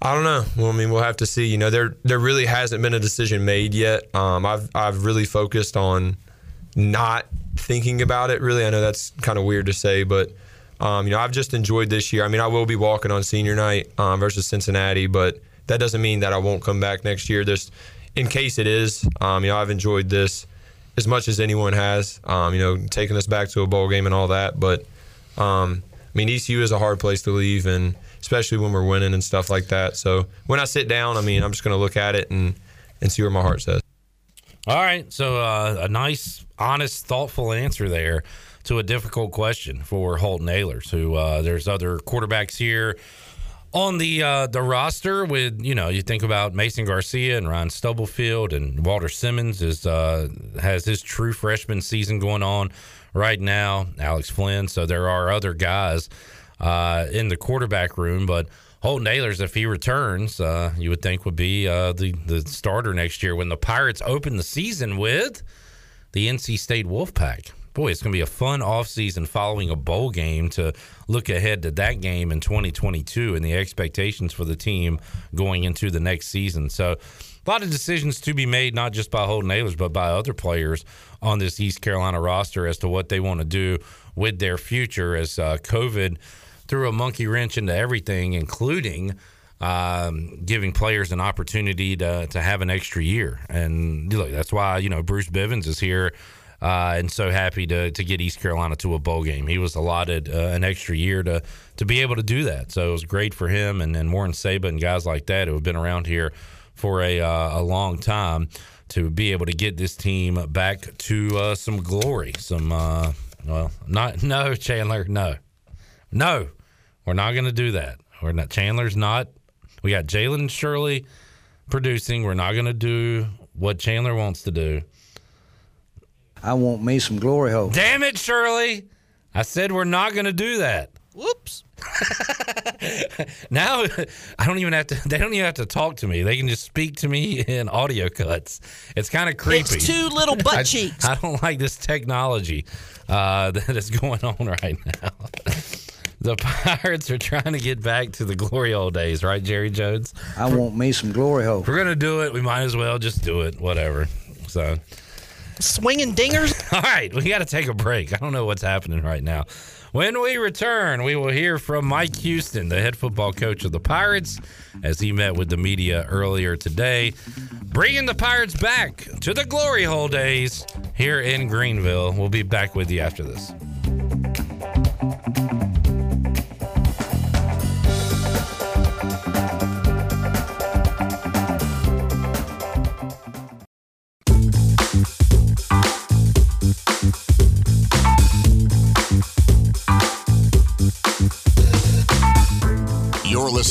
I don't know. Well, I mean, we'll have to see. You know, there there really hasn't been a decision made yet. Um, I've I've really focused on not thinking about it. Really, I know that's kind of weird to say, but um, you know, I've just enjoyed this year. I mean, I will be walking on senior night um, versus Cincinnati, but that doesn't mean that I won't come back next year. Just in case it is, um, you know, I've enjoyed this as much as anyone has. Um, you know, taking us back to a bowl game and all that. But um, I mean, ECU is a hard place to leave, and especially when we're winning and stuff like that. So when I sit down, I mean, I'm just going to look at it and and see where my heart says. All right, so uh, a nice, honest, thoughtful answer there to a difficult question for Holton Ahlers, who uh, there's other quarterbacks here on the uh, the roster with you know you think about Mason Garcia and Ryan Stubblefield and Walter Simmons is uh, has his true freshman season going on right now. Alex Flynn, so there are other guys uh, in the quarterback room, but Holton Ahlers, if he returns, uh, you would think would be uh, the the starter next year when the Pirates open the season with the NC State Wolfpack boy, it's going to be a fun offseason following a bowl game to look ahead to that game in 2022 and the expectations for the team going into the next season. So, a lot of decisions to be made, not just by Holton Ahlers, but by other players on this East Carolina roster as to what they want to do with their future as uh, COVID threw a monkey wrench into everything, including. Um, giving players an opportunity to, to have an extra year. And look, that's why, you know, Bruce Bivens is here uh, and so happy to to get East Carolina to a bowl game. He was allotted uh, an extra year to to be able to do that, so it was great for him and, and Warren Saban and guys like that who have been around here for a uh, a long time to be able to get this team back to uh, some glory. Some uh, well, not no Chandler, no, no, we're not going to do that. We're not Chandler's not. We got Jalen Shirley producing. We're not going to do what Chandler wants to do. I want me some glory hole. Damn it, Shirley. I said we're not going to do that. Whoops. now I don't even have to. They don't even have to talk to me. They can just speak to me in audio cuts. It's kind of creepy. It's two little butt I, cheeks. I don't like this technology uh, that is going on right now. The Pirates are trying to get back to the glory old days, right, Jerry Jones? I want me some glory hole. If we're gonna do it, we might as well just do it. Whatever. So, swinging dingers. All right, we got to take a break. I don't know what's happening right now. When we return, we will hear from Mike Houston, the head football coach of the Pirates, as he met with the media earlier today, bringing the Pirates back to the glory hole days here in Greenville. We'll be back with you after this.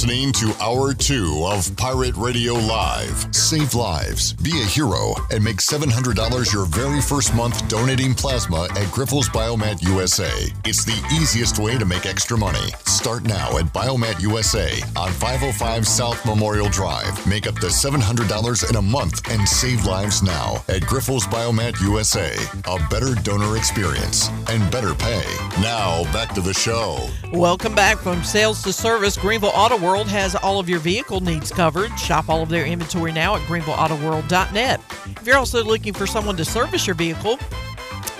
Listening to Hour 2 of Pirate Radio Live. Save lives, be a hero, and make $700 your very first month donating plasma at Grifols Biomat USA. It's the easiest way to make extra money. Start now at Biomat USA on 505 South Memorial Drive. Make up to $700 in a month and save lives now at Grifols Biomat USA. A better donor experience and better pay. Now, back to the show. Welcome back from sales to service. Greenville Auto World has all of your vehicle needs covered. Shop all of their inventory now at greenvilleautoworld.net. If you're also looking for someone to service your vehicle,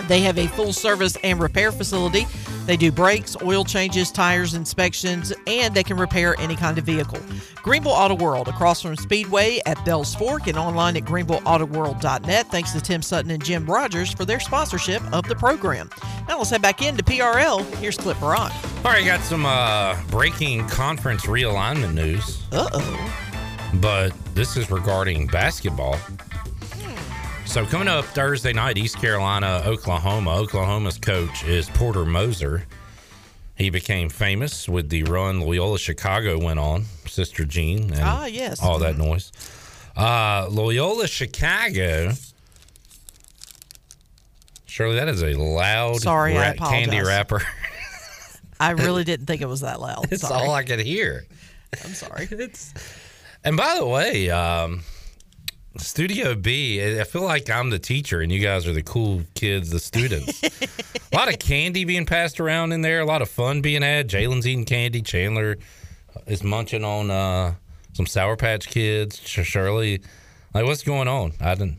they have a full service and repair facility. They do brakes, oil changes, tires inspections, and they can repair any kind of vehicle. Greenville Auto World, across from Speedway at Bells Fork and online at greenvilleautoworld.net. Thanks to Tim Sutton and Jim Rogers for their sponsorship of the program. Now let's head back into PRL. Here's Clip Rock. All right, got some uh, breaking conference realignment news. Uh oh. But this is regarding basketball. So coming up Thursday night, East Carolina, Oklahoma. Oklahoma's coach is Porter Moser. He became famous with the run Loyola Chicago went on, Sister Jean, and Ah, yes. all that noise. Uh, Loyola Chicago. Shirley, that is a loud Sorry, I ra- candy wrapper. I really didn't think it was that loud. It's Sorry. all I could hear. I'm sorry. It's, And by the way, um, Studio B, I feel like I'm the teacher and you guys are the cool kids, the students. a lot of candy being passed around in there, a lot of fun being had. Jalen's eating candy. Chandler is munching on uh, some Sour Patch Kids. Shirley, like, what's going on? I didn't.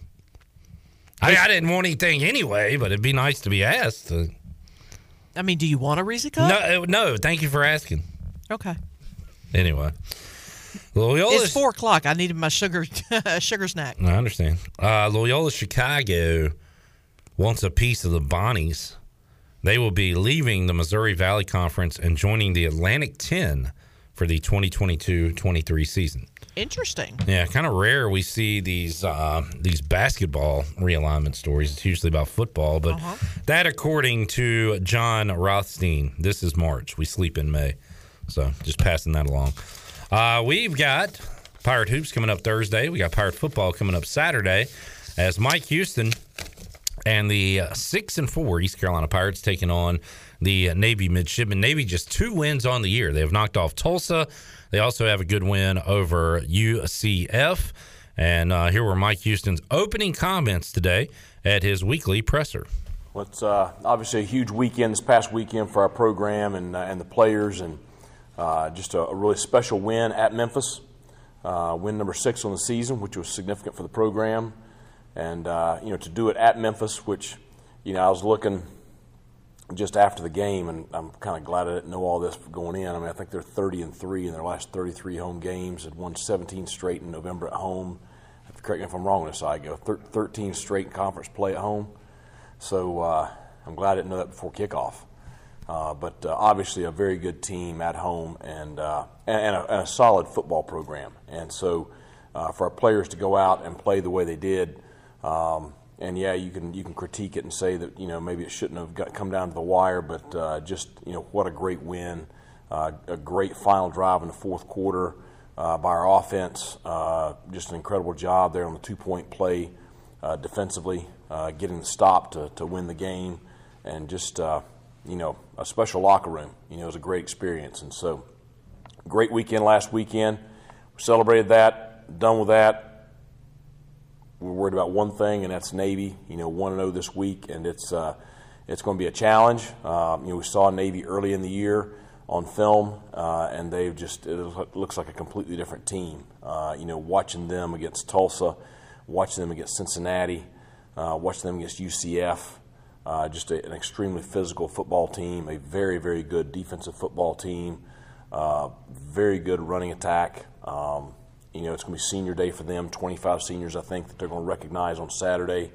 I, I didn't want anything anyway, but it'd be nice to be asked. Uh, I mean, do you want a Reese cup? no, uh, no, thank you for asking. Okay. Anyway, Loyola. It's four o'clock. I needed my sugar sugar snack. I understand. Uh, Loyola Chicago wants a piece of the Bonnies. They will be leaving the Missouri Valley Conference and joining the Atlantic 10 for the 2022-23 season. Interesting. Yeah, kind of rare we see these uh, these basketball realignment stories. It's usually about football, but that, according to Jon Rothstein, this is March. We sleep in May, so just passing that along. Uh, we've got Pirate hoops coming up Thursday. We got Pirate football coming up Saturday, as Mike Houston and the uh, six and four East Carolina Pirates taking on the uh, Navy midshipmen. Navy just two wins on the year. They have knocked off Tulsa. They also have a good win over UCF. And uh, here were Mike Houston's opening comments today at his weekly presser. Well, it's uh, obviously a huge weekend this past weekend for our program and, uh, and the players, and uh, just a, a really special win at Memphis. Uh, win number six on the season, which was significant for the program. And, uh, you know, to do it at Memphis, which, you know, I was looking just after the game, and I'm kind of glad I didn't know all this going in. I mean, I think they're 30 and 3 in their last 33 home games, had won 17 straight in November at home. Correct me if I'm wrong on this, I go 13 straight conference play at home. So uh, I'm glad I didn't know that before kickoff. Uh, but uh, obviously, a very good team at home and, uh, and, a, and a solid football program. And so, uh, for our players to go out and play the way they did, um, and yeah, you can you can critique it and say that you know maybe it shouldn't have got, come down to the wire, but uh, just you know what a great win, uh, a great final drive in the fourth quarter by our offense. Just an incredible job there on the two point play defensively, getting the stop to, to win the game, and just you know a special locker room. You know, it was a great experience, and so great weekend last weekend. We celebrated that, done with that. We're worried about one thing, and that's Navy. You know, one to zero this week, and it's uh, it's going to be a challenge. Um, you know, we saw Navy early in the year on film, uh, and they've just it looks like a completely different team. Uh, you know, watching them against Tulsa, watching them against Cincinnati, uh, watching them against UCF. Uh, just a, an extremely physical football team, a very, very good defensive football team, uh, very good running attack. Um, you know, it's going to be senior day for them. 25 seniors, I think, that they're going to recognize on Saturday.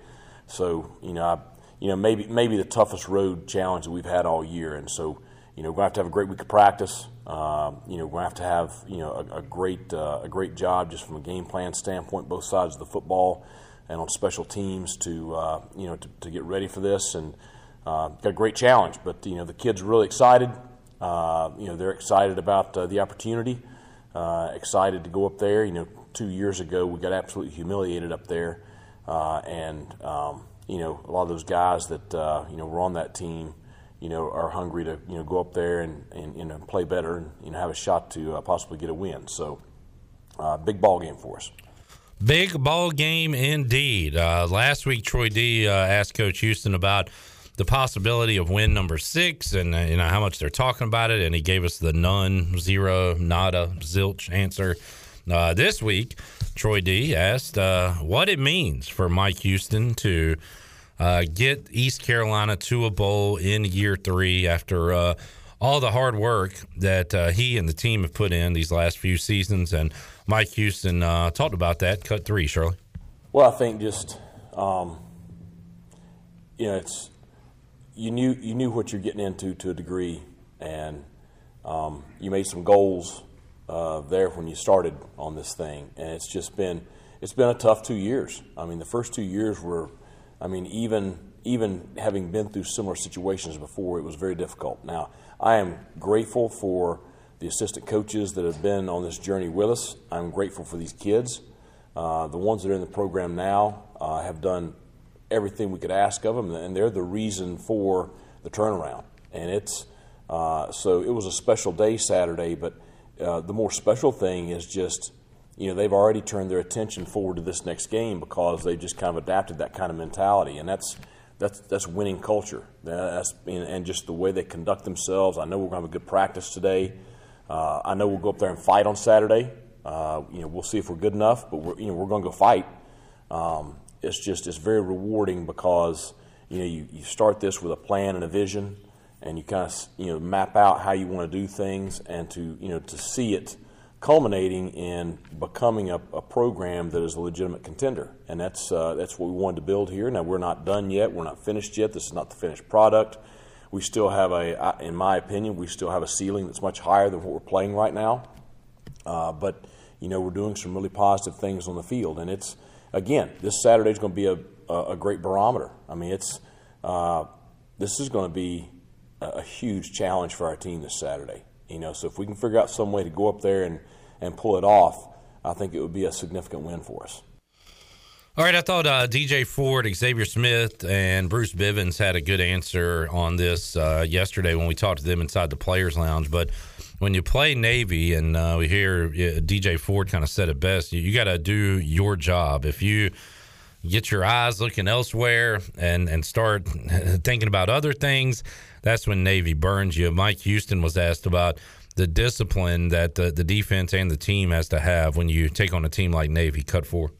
So, you know, I, you know, maybe maybe the toughest road challenge that we've had all year. And so, you know, we're going to have to have a great week of practice. Um, you know, we're going to have to have you know a, a great uh, a great job just from a game plan standpoint, both sides of the football, and on special teams to uh, you know to, to, get ready for this. And uh, got a great challenge. But you know, the kids are really excited. Uh, you know, they're excited about uh, the opportunity. Uh, excited to go up there. You know, two years ago we got absolutely humiliated up there, and um, you know a lot of those guys that you know were on that team you know, are hungry to you know go up there and, and you know play better and you know have a shot to uh, possibly get a win. So, uh, big ball game for us. Big ball game indeed. Uh, last week, Troy D uh, asked Coach Houston about the possibility of win number six and uh, you know how much they're talking about it, and he gave us the none, zero, nada, zilch answer. Uh, this week, Troy D asked what it means for Mike Houston to uh, get East Carolina to a bowl in year three after uh, all the hard work that uh, he and the team have put in these last few seasons. And Mike Houston uh, talked about that. Cut three, Shirley. Well, I think just um, you know it's you knew you knew what you're getting into to a degree, and um, you made some goals uh, there when you started on this thing, and it's just been it's been a tough two years. I mean, the first two years were I mean, even even having been through similar situations before, it was very difficult. Now, I am grateful for the assistant coaches that have been on this journey with us. I'm grateful for these kids. Uh, the ones that are in the program now uh, have done everything we could ask of them, and they're the reason for the turnaround. And it's uh, so it was a special day Saturday, but uh, the more special thing is just you know they've already turned their attention forward to this next game because they've just kind of adapted that kind of mentality, and that's that's that's winning culture. That's and just the way they conduct themselves. I know we're going to have a good practice today. Uh, I know we'll go up there and fight on Saturday. Uh, you know, we'll see if we're good enough, but we're you know we're going to go fight. Um, it's just it's very rewarding because you know you, you start this with a plan and a vision, and you kind of you know map out how you want to do things, and to you know to see it culminating in becoming a, a, program that is a legitimate contender. And that's, uh, that's what we wanted to build here. Now, we're not done yet. We're not finished yet. This is not the finished product. We still have a, in my opinion, we still have a ceiling that's much higher than what we're playing right now. Uh, but, you know, we're doing some really positive things on the field. And it's, again, this Saturday is going to be a, a, great barometer. I mean, it's, uh, this is going to be a, a huge challenge for our team this Saturday. You know, so if we can figure out some way to go up there and, and pull it off, I think it would be a significant win for us. All right, I thought uh, DJ Ford, Xavier Smith, and Bruce Bivens had a good answer on this uh, yesterday when we talked to them inside the Players Lounge. But when you play Navy, and uh, we hear DJ Ford kind of said it best, you, you got to do your job. If you get your eyes looking elsewhere and and start thinking about other things, that's when Navy burns you. Mike Houston was asked about the discipline that the, the defense and the team has to have when you take on a team like Navy. Cut four.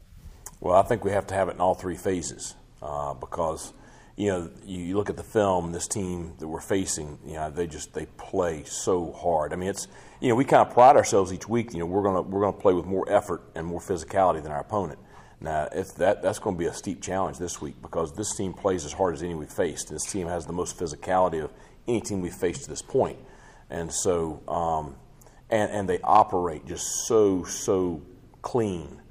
Well, I think we have to have it in all three phases uh, because you know you, look at the film. This team that we're facing, you know, they just they play so hard. I mean, it's you know we kind of pride ourselves each week. You know, we're gonna we're gonna play with more effort and more physicality than our opponent. Now, it's that that's going to be a steep challenge this week because this team plays as hard as any we've faced. This team has the most physicality of any team we've faced to this point, and so um, and and they operate just so so clean.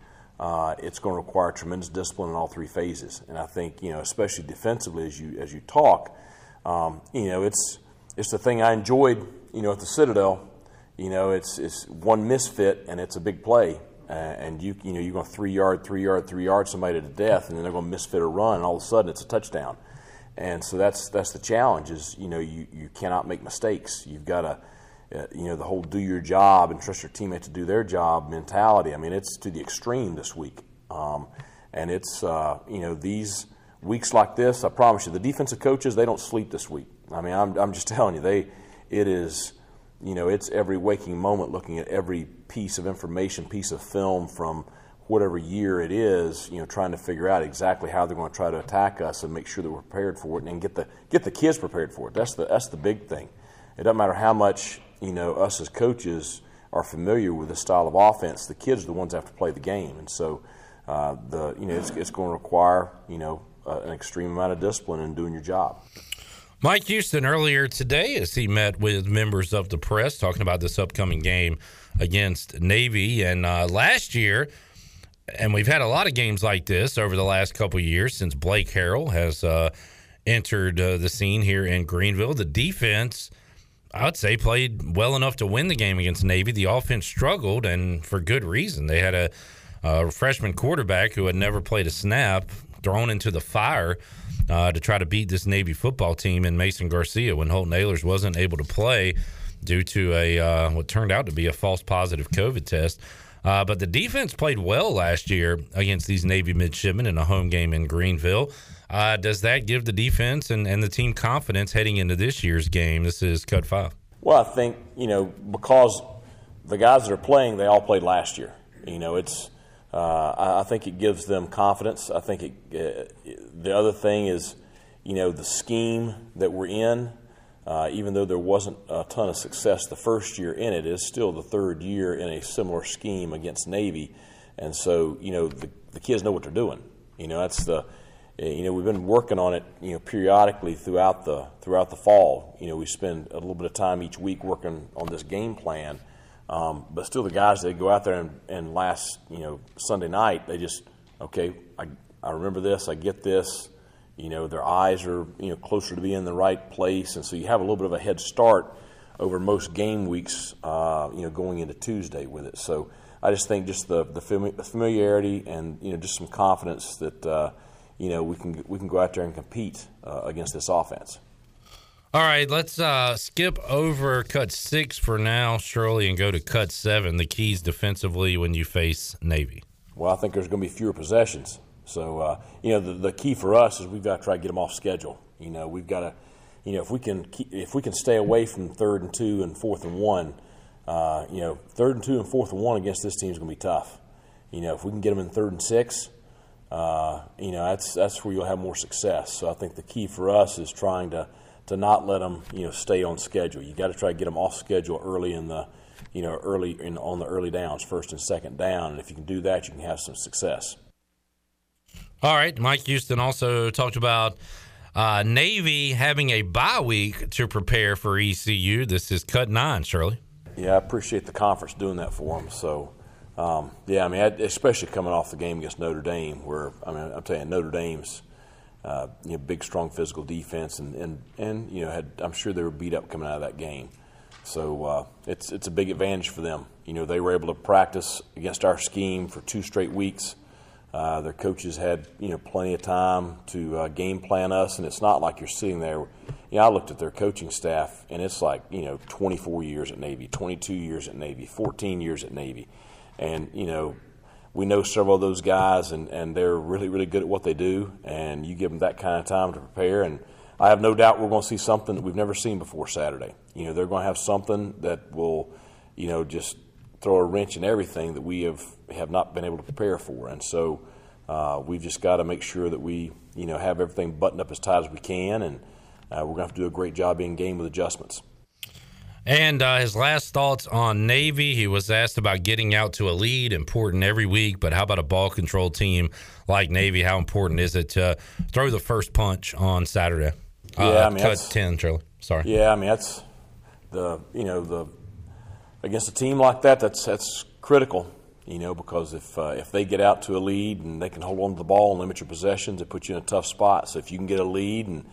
Uh, it's going to require tremendous discipline in all three phases, and I think you know, especially defensively, as you as you talk, um, you know, it's it's the thing I enjoyed, you know, at the Citadel. You know, it's it's one misfit and it's a big play uh, and you you know you're going three yard, three yard, three yard somebody to death, and then they're going to misfit a run, and all of a sudden it's a touchdown. And so that's that's the challenge is you know you, you cannot make mistakes. You've got to uh, you know the whole do your job and trust your teammate to do their job mentality. I mean it's to the extreme this week, um, and it's uh, you know these weeks like this. I promise you, the defensive coaches they don't sleep this week. I mean I'm I'm just telling you they it is you know, it's every waking moment looking at every piece of information, piece of film from whatever year it is, you know, trying to figure out exactly how they're going to try to attack us and make sure that we're prepared for it and get the get the kids prepared for it. That's the that's the big thing. It doesn't matter how much you know us as coaches are familiar with the style of offense. The kids are the ones that have to play the game, and so uh, the you know it's, it's going to require you know uh, an extreme amount of discipline in doing your job. Mike Houston earlier today, as he met with members of the press, talking about this upcoming game against Navy, and uh, last year and we've had a lot of games like this over the last couple years since Blake Harrell has uh, entered uh, the scene here in Greenville. The defense, I would say, played well enough to win the game against Navy. The offense struggled, and for good reason. They had a, a freshman quarterback who had never played a snap thrown into the fire uh, to try to beat this Navy football team in Mason Garcia when Holton Ahlers wasn't able to play due to a uh, what turned out to be a false positive COVID test. Uh, but the defense played well last year against these Navy midshipmen in a home game in Greenville. Uh, does that give the defense and, and the team confidence heading into this year's game? This is Cut 5. Well, I think, you know, because the guys that are playing, they all played last year. You know, it's, uh, I think it gives them confidence. I think it, uh, the other thing is, you know, the scheme that we're in uh, even though there wasn't a ton of success the first year in it, it's still the third year in a similar scheme against Navy, and so you know the, the kids know what they're doing. You know that's the eh, you know we've been working on it you know periodically throughout the throughout the fall. You know we spend a little bit of time each week working on this game plan, um, but still the guys they go out there and, and last you know Sunday night they just okay I I remember this I get this you know, their eyes are you know closer to being in the right place, and so you have a little bit of a head start over most game weeks. Uh, you know, going into Tuesday with it. So I just think just the the familiarity and you know just some confidence that uh, you know we can we can go out there and compete uh, against this offense. All right, let's uh, skip over cut six for now, Shirley, and go to cut seven. The keys defensively when you face Navy. Well, I think there's going to be fewer possessions. So, uh, you know, the, the key for us is we've got to try to get them off schedule. You know, we've got to, you know, if we can keep, if we can stay away from third and two and fourth and one, uh, you know, third and two and fourth and one against this team is going to be tough. You know, if we can get them in third and six, uh, you know, that's that's where you'll have more success. So I think the key for us is trying to to not let them, you know, stay on schedule. You got to try to get them off schedule early in the, you know, early in on the early downs, first and second down. And if you can do that, you can have some success. All right. Mike Houston also talked about uh, Navy having a bye week to prepare for ECU. This is cut nine, Shirley. Yeah, I appreciate the conference doing that for them. So, um, yeah, I mean, especially coming off the game against Notre Dame, where I mean, I'm telling you, Notre Dame's uh, you know big, strong physical defense, and, and and you know had I'm sure they were beat up coming out of that game. So uh, it's it's a big advantage for them. You know, they were able to practice against our scheme for two straight weeks. Uh, their coaches had you know plenty of time to uh, game plan us, and it's not like you're sitting there. You know, I looked at their coaching staff, and it's like you know 24 years at Navy, 22 years at Navy, 14 years at Navy, and you know we know several of those guys, and, and they're really really good at what they do. And you give them that kind of time to prepare, and I have no doubt we're going to see something that we've never seen before Saturday. You know, they're going to have something that will, you know, just throw a wrench in everything that we have have not been able to prepare for. And so uh, we've just got to make sure that we, you know, have everything buttoned up as tight as we can, and uh, we're going to have to do a great job in game with adjustments. And uh, his last thoughts on Navy, he was asked about getting out to a lead, important every week, but how about a ball control team like Navy? How important is it to throw the first punch on Saturday? Yeah, uh, I mean, cut ten, Charlie. Sorry. Yeah, I mean that's the you know the against a team like that, that's that's critical. You know, because if uh, if they get out to a lead and they can hold on to the ball and limit your possessions, it puts you in a tough spot. So if you can get a lead and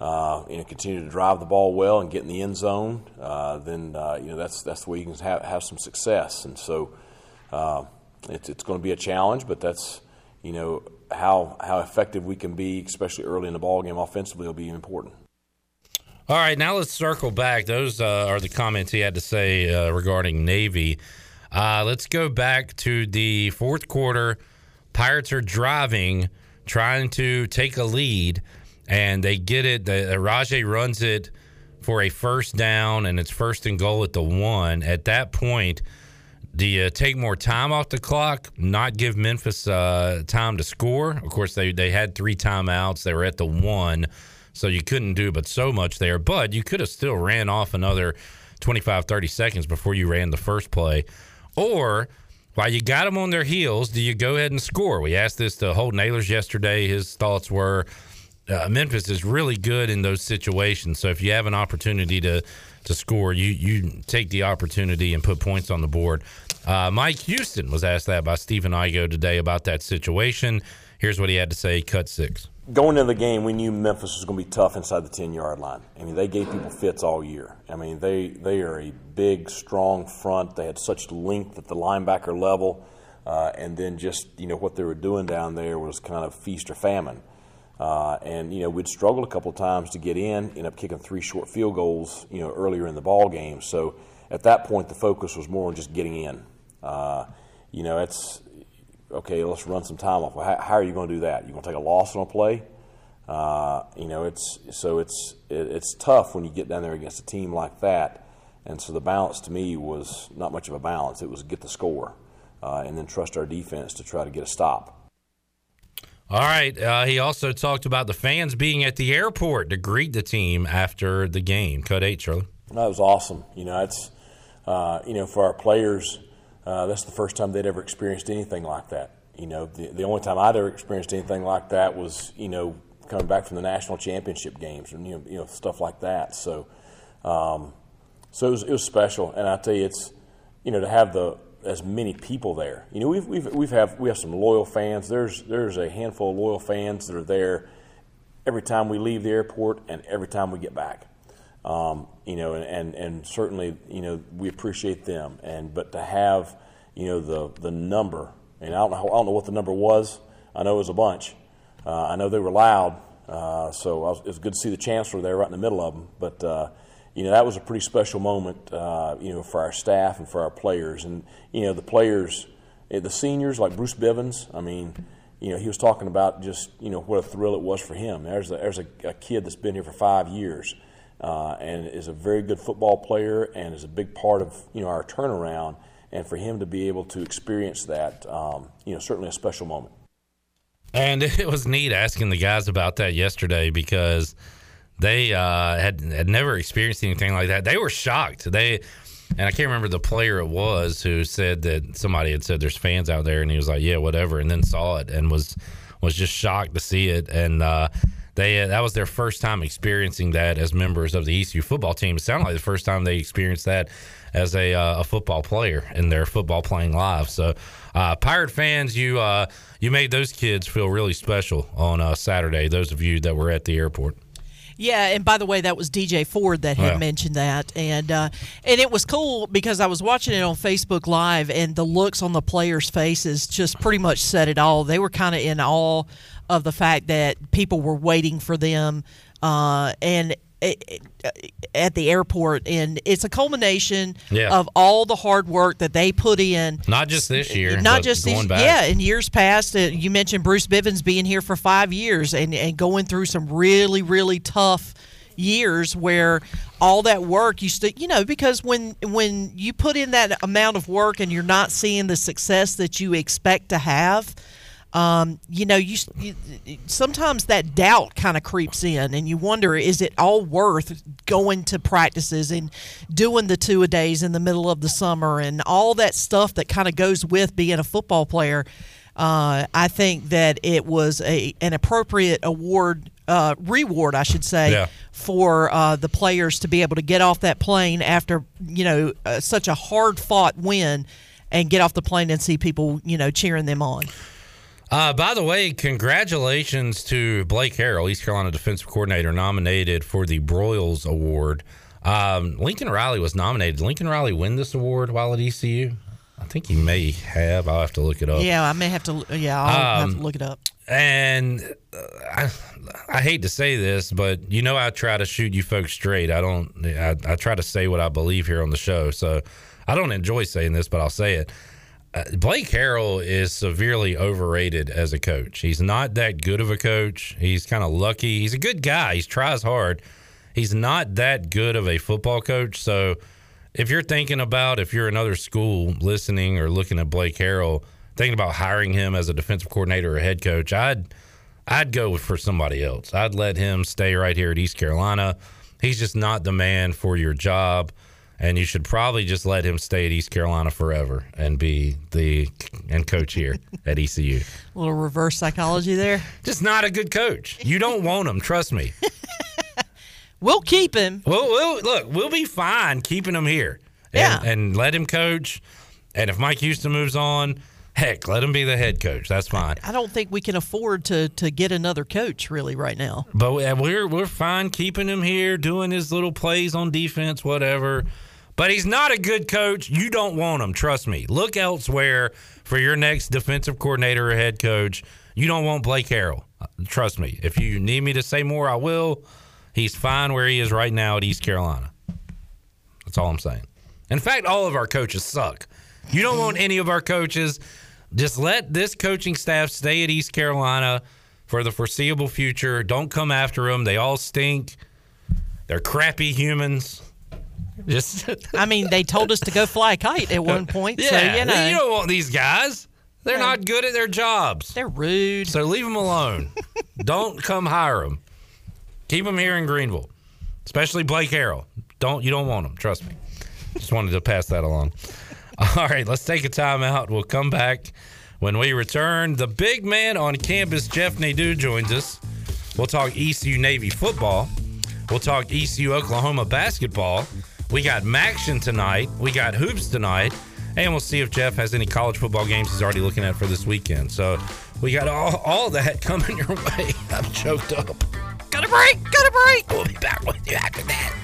uh, you know continue to drive the ball well and get in the end zone, uh, then uh, you know that's that's the way you can have have some success. And so uh, it's it's going to be a challenge, but that's you know how how effective we can be, especially early in the ball game offensively, will be important. All right, now let's circle back. Those uh, are the comments he had to say uh, regarding Navy. Uh, let's go back to the fourth quarter. Pirates are driving, trying to take a lead, and they get it. The, Rahjai runs it for a first down and it's first and goal at the one, at that point, do you take more time off the clock, not give Memphis uh, time to score? Of course, they, they had three timeouts. They were at the one, so you couldn't do but so much there. But you could have still ran off another 25, 30 seconds before you ran the first play. Or while you got them on their heels, do you go ahead and score? We asked this to Holton Ahlers yesterday. His thoughts were uh, Memphis is really good in those situations. So if you have an opportunity to to score, you you take the opportunity and put points on the board. Uh, Mike Houston was asked that by Stephen Igo today about that situation. Here's what he had to say. Cut six. Going into the game, we knew Memphis was going to be tough inside the 10 yard line. I mean, they gave people fits all year. I mean, they, they are a big, strong front. They had such length at the linebacker level. Uh, and then just, you know, what they were doing down there was kind of feast or famine. Uh, and you know we'd struggled a couple of times to get in, end up kicking three short field goals, you know, earlier in the ball game. So at that point, the focus was more on just getting in. Uh, you know, it's okay. Let's run some time off. Well, how, how, are you going to do that? You're going to take a loss on a play? Uh, you know, it's so it's it, it's tough when you get down there against a team like that. And so the balance to me was not much of a balance. It was get the score, uh, and then trust our defense to try to get a stop. All right. Uh, he also talked about the fans being at the airport to greet the team after the game. Cut eight, Charlie. That was awesome. You know, it's uh, you know for our players, uh, that's the first time they'd ever experienced anything like that. You know, the, the only time I'd ever experienced anything like that was you know coming back from the national championship games and you know, you know stuff like that. So, um, so it was, it was special, and I tell you, it's you know to have the as many people there. You know, we've we've we've have we have some loyal fans. There's there's a handful of loyal fans that are there every time we leave the airport and every time we get back. Um, you know, and, and and certainly you know we appreciate them. And but to have you know the the number, and I don't know I don't know what the number was. I know it was a bunch. Uh, I know they were loud, uh, so was, it was good to see the chancellor there right in the middle of them. But uh, you know that was a pretty special moment, uh, you know, for our staff and for our players, and you know the players, eh, the seniors like Bruce Bivens. I mean, you know, he was talking about just you know what a thrill it was for him. There's a, there's a, a kid that's been here for five years, uh, and is a very good football player, and is a big part of you know our turnaround. And for him to be able to experience that, um, you know, certainly a special moment. And it was neat asking the guys about that yesterday because they uh, had had never experienced anything like that. They were shocked. They and I can't remember the player it was who said that somebody had said there's fans out there, and he was like, yeah, whatever, and then saw it and was was just shocked to see it. And uh, they that was their first time experiencing that as members of the ECU football team. It sounded like the first time they experienced that as a, uh, a football player in their football playing live. So, uh, Pirate fans, you uh, you made those kids feel really special on uh, Saturday. Those of you that were at the airport. Yeah, and by the way, that was DJ Ford that had mentioned that, and uh, and it was cool because I was watching it on Facebook Live, and the looks on the players' faces just pretty much said it all. They were kind of in awe of the fact that people were waiting for them, uh, and at the airport, and it's a culmination yeah. of all the hard work that they put in. Not just this year, not just these, back. yeah. In years past, uh, you mentioned Bruce Bivens being here for five years and and going through some really really tough years where all that work you still you know because when when you put in that amount of work and you're not seeing the success that you expect to have um, you know, you, you sometimes that doubt kind of creeps in, and you wonder, is it all worth going to practices and doing the two a days in the middle of the summer and all that stuff that kind of goes with being a football player? Uh, I think that it was a an appropriate award uh, reward, I should say, Yeah. for uh, the players to be able to get off that plane after you know uh, such a hard fought win and get off the plane and see people you know cheering them on. Uh, by the way, congratulations to Blake Harrell, East Carolina defensive coordinator, nominated for the Broyles Award. Um, Lincoln Riley was nominated. Lincoln Riley win this award while at ECU? I think he may have. I'll have to look it up. Yeah, I may have to. Yeah, I'll have Um, to look it up. And uh, I, I hate to say this, but you know I try to shoot you folks straight. I don't. I, I try to say what I believe here on the show. So I don't enjoy saying this, but I'll say it. Uh, Blake Harrell is severely overrated as a coach. He's not that good of a coach. He's kind of lucky. He's a good guy. He tries hard. he's not that good of a football coach. So if you're thinking about if you're another school listening or looking at Blake Harrell, thinking about hiring him as a defensive coordinator or head coach, I'd I'd go for somebody else. I'd let him stay right here at East Carolina. He's just not the man for your job and you should probably just let him stay at East Carolina forever and be the and coach here at ECU. A little reverse psychology there. Just not a good coach. You don't want him, trust me. we'll keep him. Well, we'll look, we'll be fine keeping him here. And, Yeah. and let him coach. And if Mike Houston moves on, heck, let him be the head coach. That's fine. I don't think we can afford to to get another coach really right now. But we- we're we're fine keeping him here, doing his little plays on defense, whatever. But he's not a good coach. You don't want him. Trust me. Look elsewhere for your next defensive coordinator or head coach. You don't want Blake Harrell. Trust me. If you need me to say more, I will. He's fine where he is right now at East Carolina. That's all I'm saying. In fact, all of our coaches suck. You don't want any of our coaches. Just let this coaching staff stay at East Carolina for the foreseeable future. Don't come after them. They all stink. They're crappy humans. Just I mean, they told us to go fly a kite at one point. yeah, so, you know. you don't want these guys. They're not good at their jobs. They're rude. So leave them alone. don't come hire them. Keep them here in Greenville, especially Blake Harrell. Don't you don't want them? Trust me. Just wanted to pass that along. All right, let's take a time out. We'll come back when we return. The big man on campus, Jeff Nadeau, joins us. We'll talk ECU Navy football. We'll talk ECU Oklahoma basketball. We got MACtion tonight. We got hoops tonight. And we'll see if Jeff has any college football games he's already looking at for this weekend. So we got all, all that coming your way. I'm choked up. Got a break. Got a break. We'll be back with you after that.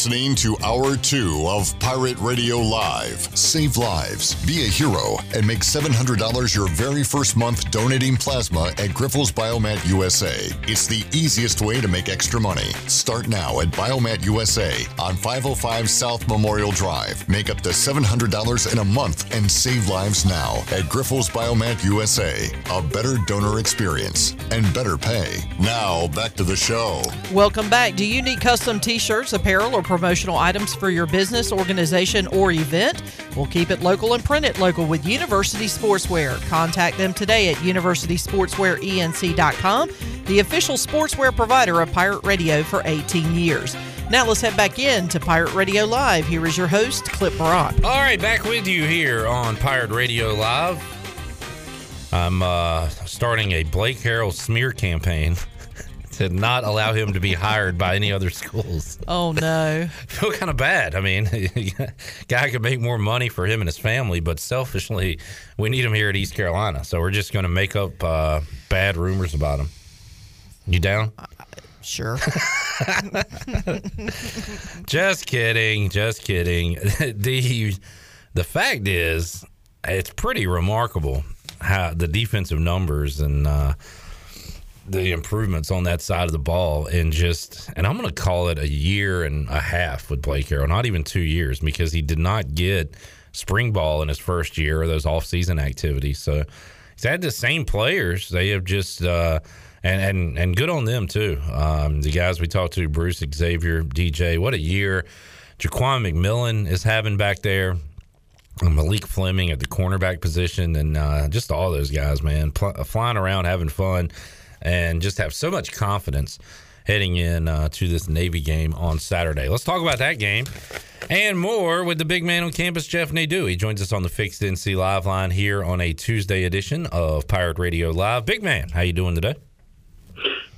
Listening to Hour 2 of Pirate Radio Live. Save lives, be a hero, and make $700 your very first month donating plasma at Grifols Biomat USA. It's the easiest way to make extra money. Start now at Biomat USA on 505 South Memorial Drive. Make up to $700 in a month and save lives now at Grifols Biomat USA. A better donor experience and better pay. Now, back to the show. Welcome back. Do you need custom t shirts, apparel, or promotional items for your business, organization, or event? We'll keep it local and print it local with University Sportswear. Contact them today at universitysportswearenc.com, the official sportswear provider of Pirate Radio for 18 years. Now let's head back in to Pirate Radio Live. Here is your host, Clip Brock. All right, back with you here on Pirate Radio Live. I'm uh, starting a Blake Harrell smear campaign to not allow him to be hired by any other schools. Oh, no. feel kind of bad. I mean, guy could make more money for him and his family, but selfishly, we need him here at East Carolina. So we're just going to make up uh, bad rumors about him. You down? Sure. just kidding. Just kidding. the The fact is, it's pretty remarkable how the defensive numbers and uh, the improvements on that side of the ball in just, and I'm going to call it a year and a half with Blake Harrell, not even two years, because he did not get spring ball in his first year or those offseason activities. So he's had the same players. They have just, uh, and, and, and good on them too. Um, the guys we talked to, Bruce, Xavier, DJ, what a year. Jaquan McMillan is having back there. Malik Fleming at the cornerback position, and uh, just all those guys, man, pl- flying around, having fun, and just have so much confidence heading in uh, to this Navy game on Saturday. Let's talk about that game and more with the big man on campus, Jeff Nadeau. He joins us on the Fixed NC Live line here on a Tuesday edition of Pirate Radio Live. Big man, how you doing today?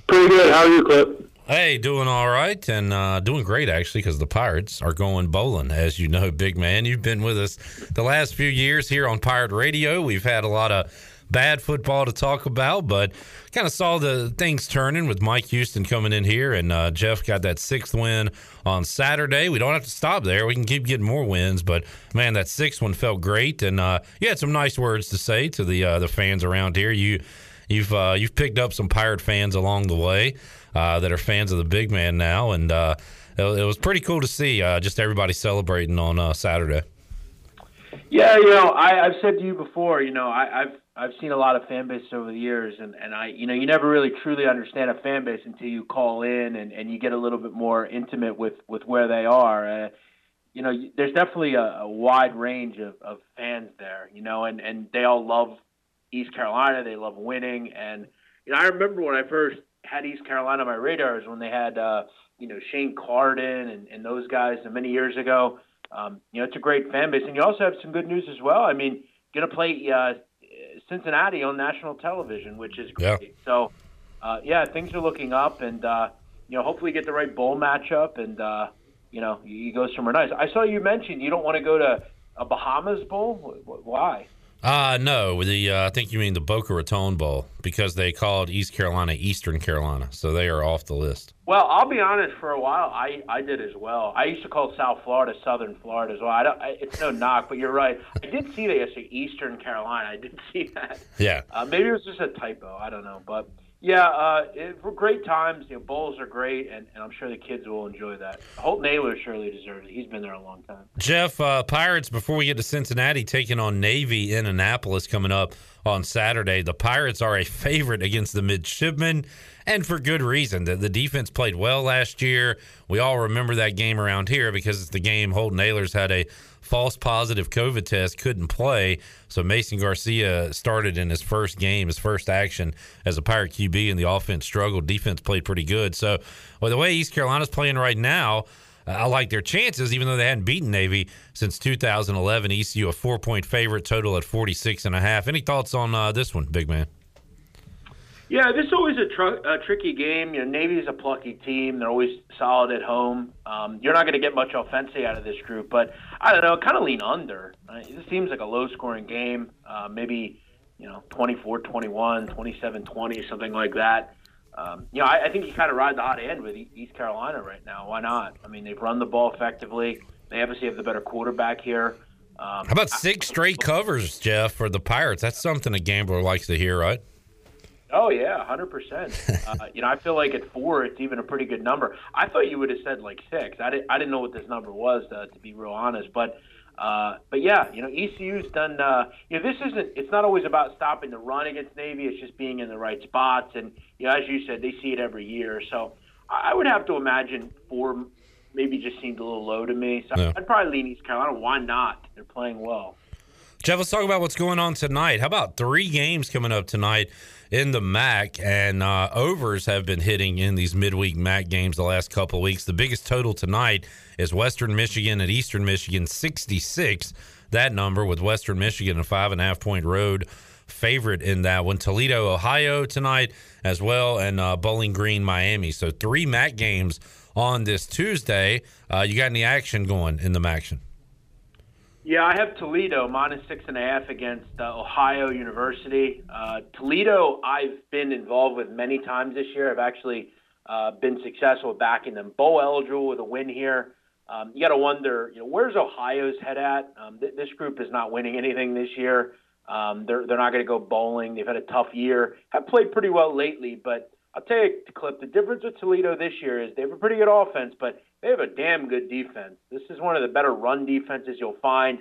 Pretty good. How are you, Clip? Hey, doing all right and uh, doing great actually because the Pirates are going bowling. As you know, big man, you've been with us the last few years here on Pirate Radio. We've had a lot of bad football to talk about, but kind of saw the things turning with Mike Houston coming in here, and uh, Jeff got that sixth win on Saturday. We don't have to stop there; we can keep getting more wins. But man, that sixth one felt great, and uh, you had some nice words to say to the uh, the fans around here. You you've uh, you've picked up some Pirate fans along the way. uh, that are fans of the big man now, and uh, it, was pretty cool to see just everybody celebrating on Saturday. Yeah, you know, I, I've said to you before, you know, I, I've I've seen a lot of fan bases over the years, and, and I, you know, you never really truly understand a fan base until you call in and, and you get a little bit more intimate with, with where they are. Uh, you know, there's definitely a, a wide range of, of fans there, you know, and, and they all love East Carolina. They love winning. And, you know, I remember when I first had East Carolina on my radars when they had, uh, you know, Shane Carden and, and those guys many years ago. Um, you know, it's a great fan base. And you also have some good news as well. I mean, going to play uh, Cincinnati on national television, which is great. Yeah. So, uh, yeah, things are looking up. And, uh, you know, hopefully get the right bowl matchup and, uh, you know, you go somewhere nice. I saw you mention you don't want to go to a Bahamas Bowl. Why? Uh no, the uh, I think you mean the Boca Raton Bowl because they called East Carolina Eastern Carolina, so they are off the list. Well, I'll be honest. For a while, I I did as well. I used to call South Florida Southern Florida as well. I don't. I, it's no knock, but you're right. I did see that yesterday, Eastern Carolina. I did see that. Yeah. Uh, maybe it was just a typo. I don't know, but yeah, uh, it, great times. You know, bowls are great, and, and I'm sure the kids will enjoy that. Holton Ahlers surely deserves it. He's been there a long time. Jeff, uh, Pirates. Before we get to Cincinnati, taking on Navy in Annapolis coming up on Saturday. The Pirates are a favorite against the Midshipmen, and for good reason. The, the defense played well last year. We all remember that game around here because it's the game Holton Ahlers had a false positive COVID test, couldn't play. So Mason Garcia started in his first game, his first action as a Pirate QB, and the offense struggled. Defense played pretty good. So, well, the way East Carolina's playing right now, I like their chances, even though they hadn't beaten Navy since 2011. ECU a four point favorite, total at 46 and a half. Any thoughts on uh, this one, big man? Yeah, this is always a, tr- a tricky game. You know, Navy is a plucky team. They're always solid at home. Um, you're not going to get much offense out of this group, but I don't know. Kind of lean under. Uh, this seems like a low-scoring game. Uh, maybe you know, 24-21, 27-20, something like that. Um, you know, I, I think you kind of ride the hot end with East Carolina right now. Why not? I mean, they've run the ball effectively. They obviously have the better quarterback here. Um, How about six straight covers, Jeff, for the Pirates? That's something a gambler likes to hear, right? Oh yeah, hundred percent. Uh, you know, I feel like at four, it's even a pretty good number. I thought you would have said like six. I didn't. I didn't know what this number was, uh, to be real honest. But, uh, but yeah, you know, ECU's done. Uh, you know, this isn't. It's not always about stopping the run against Navy. It's just being in the right spots. And you know, as you said, they see it every year. So I would have to imagine four maybe just seemed a little low to me. So yeah. I'd probably lean East Carolina. Why not? They're playing well. Jeff, let's talk about what's going on tonight. How about three games coming up tonight? In the MAC, and uh, overs have been hitting in these midweek MAC games the last couple weeks. The biggest total tonight is Western Michigan at Eastern Michigan, 66. That number with Western Michigan a five and a half point road favorite in that one. Toledo, Ohio tonight as well, and uh, Bowling Green, Miami. So three MAC games on this Tuesday. Uh, you got any action going in the action? Yeah, I have Toledo minus six and a half against uh, Ohio University. Uh, Toledo, I've been involved with many times this year. I've actually uh, been successful backing them bowl eligible with a win here. Um, you got to wonder, you know, where's Ohio's head at? Um, th- this group is not winning anything this year. Um, they're they're not going to go bowling. They've had a tough year. Have played pretty well lately, but I'll tell you, Clip, the difference with Toledo this year is they have a pretty good offense, but they have a damn good defense. This is one of the better run defenses you'll find.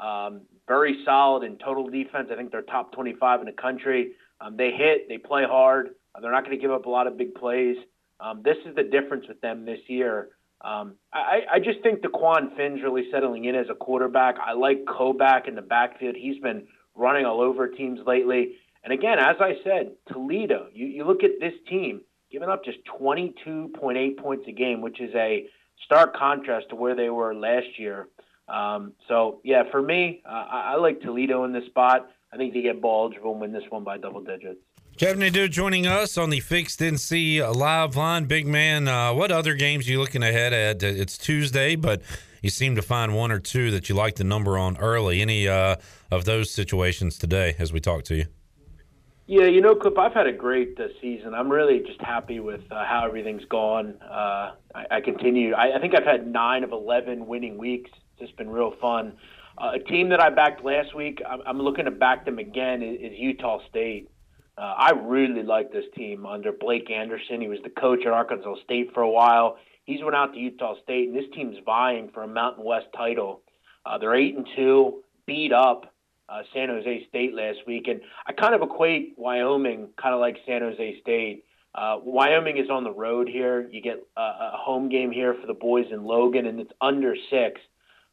Um, very solid in total defense. I think they're top 25 in the country. Um, they hit, they play hard. Uh, they're not going to give up a lot of big plays. Um, this is the difference with them this year. Um, I, I just think Dequan Finn's really settling in as a quarterback. I like Koback in the backfield. He's been running all over teams lately. And again, as I said, Toledo, you, you look at this team giving up just 22.8 points a game, which is a stark contrast to where they were last year. Um, so, yeah, for me, uh, I, I, like Toledo in this spot. I think they get ball eligible and win this one by double digits. Kevin Nadeau joining us on the Fixed NC live line. Big man, uh, what other games are you looking ahead at? It's Tuesday, but you seem to find one or two that you like the number on early. Any uh, of those situations today as we talk to you? Yeah, you know, Clip, I've had a great uh, season. I'm really just happy with uh, how everything's gone. Uh, I, I continue. I, I think I've had nine of 11 winning weeks. It's just been real fun. Uh, a team that I backed last week, I'm, I'm looking to back them again, is, is Utah State. Uh, I really like this team under Blake Anderson. He was the coach at Arkansas State for a while. He's went out to Utah State, and this team's vying for a Mountain West title. Uh, they're eight and two, beat up uh, San Jose State last week, and I kind of equate Wyoming kind of like San Jose State. Uh, Wyoming is on the road here. You get a, a home game here for the boys in Logan, and it's under six.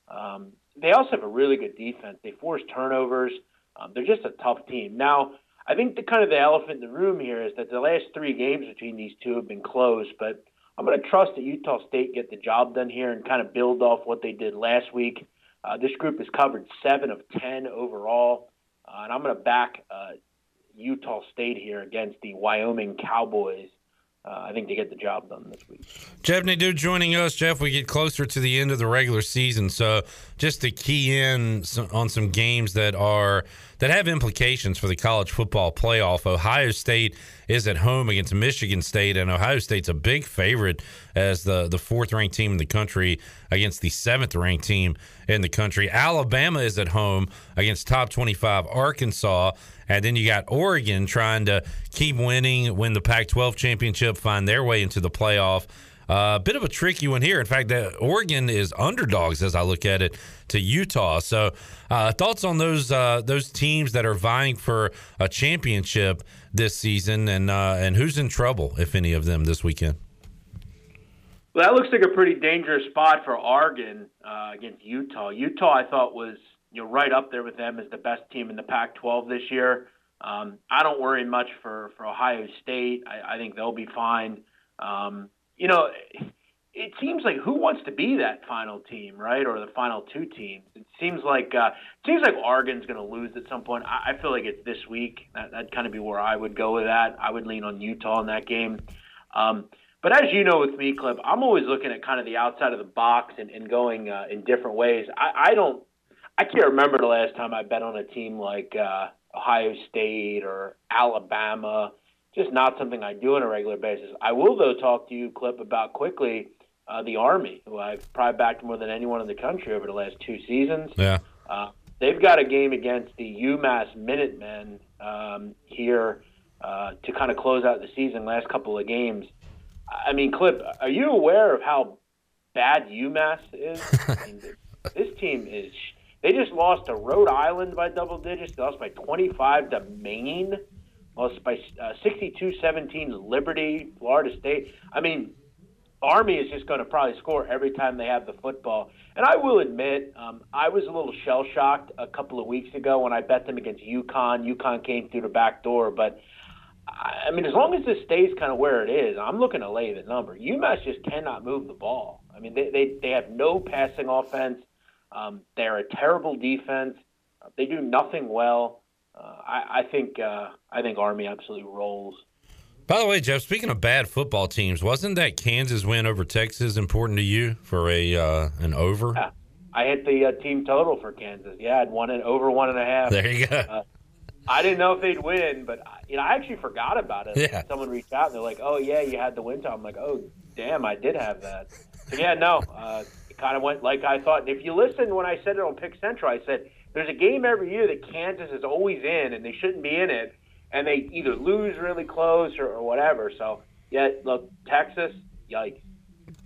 Um, they also have a really good defense. They force turnovers. Um, they're just a tough team. Now, I think the kind of the elephant in the room here is that the last three games between these two have been close, but I'm going to trust that Utah State get the job done here and kind of build off what they did last week. Uh, this group has covered seven of ten overall, uh, and I'm going to back uh, Utah State here against the Wyoming Cowboys. Uh, I think they get the job done this week. Jeff Nadeau joining us. Jeff, we get closer to the end of the regular season, so just to key in on some games that are that have implications for the college football playoff. Ohio State is at home against Michigan State, and Ohio State's a big favorite as the the fourth ranked team in the country against the seventh ranked team in the country. Alabama is at home against top twenty five Arkansas. And then you got Oregon trying to keep winning, win the Pac 12 championship, find their way into the playoff. A uh, bit of a tricky one here. In fact, uh, Oregon is underdogs as I look at it to Utah. So, uh, thoughts on those uh, those teams that are vying for a championship this season, and uh, and who's in trouble, if any of them, this weekend? Well, that looks like a pretty dangerous spot for Oregon uh, against Utah. Utah, I thought was you know right up there with them as the best team in the Pac-12 this year. Um, I don't worry much for for Ohio State. I, I think they'll be fine. Um, you know, it seems like who wants to be that final team, right, or the final two teams? It seems like uh, it seems like Oregon's going to lose at some point. I, I feel like it's this week. That, that'd kind of be where I would go with that. I would lean on Utah in that game. Um, but as you know with me, Clip, I'm always looking at kind of the outside of the box and, and going uh, in different ways. I, I don't I can't remember the last time I bet on a team like uh, Ohio State or Alabama. Just not something I do on a regular basis. I will, though, talk to you, Clip, about quickly uh, the Army, who I've probably backed more than anyone in the country over the last two seasons. Yeah. Uh, they've got a game against the UMass Minutemen um, here uh, to kind of close out the season. Last couple of games. I mean, Clip, are you aware of how bad UMass is? I mean, this team is they just lost to Rhode Island by double digits. They lost by 25 to Maine. Lost by uh, 62-17 Liberty, Florida State. I mean, Army is just going to probably score every time they have the football. And I will admit, um, I was a little shell shocked a couple of weeks ago when I bet them against UConn. UConn came through the back door, but I mean, as long as this stays kind of where it is, I'm looking to lay the number. UMass just cannot move the ball. I mean, they they, they have no passing offense. Um, they're a terrible defense. They do nothing well. Uh, I, I, think uh, I think Army absolutely rolls. By the way, Jeff, speaking of bad football teams, wasn't that Kansas win over Texas important to you for a uh, an over? Yeah. I hit the uh, team total for Kansas. Yeah, I'd won it over one and a half. There you go. Uh, I didn't know if they'd win, but you know, I actually forgot about it. Yeah. Someone reached out and they're like, "Oh yeah, you had the win total." I'm like, "Oh damn, I did have that." So yeah, no, it kind of went like I thought. If you listen when I said it on Pick Central, I said there's a game every year that Kansas is always in, and they shouldn't be in it, and they either lose really close or, or whatever. So yeah, look, Texas, yikes.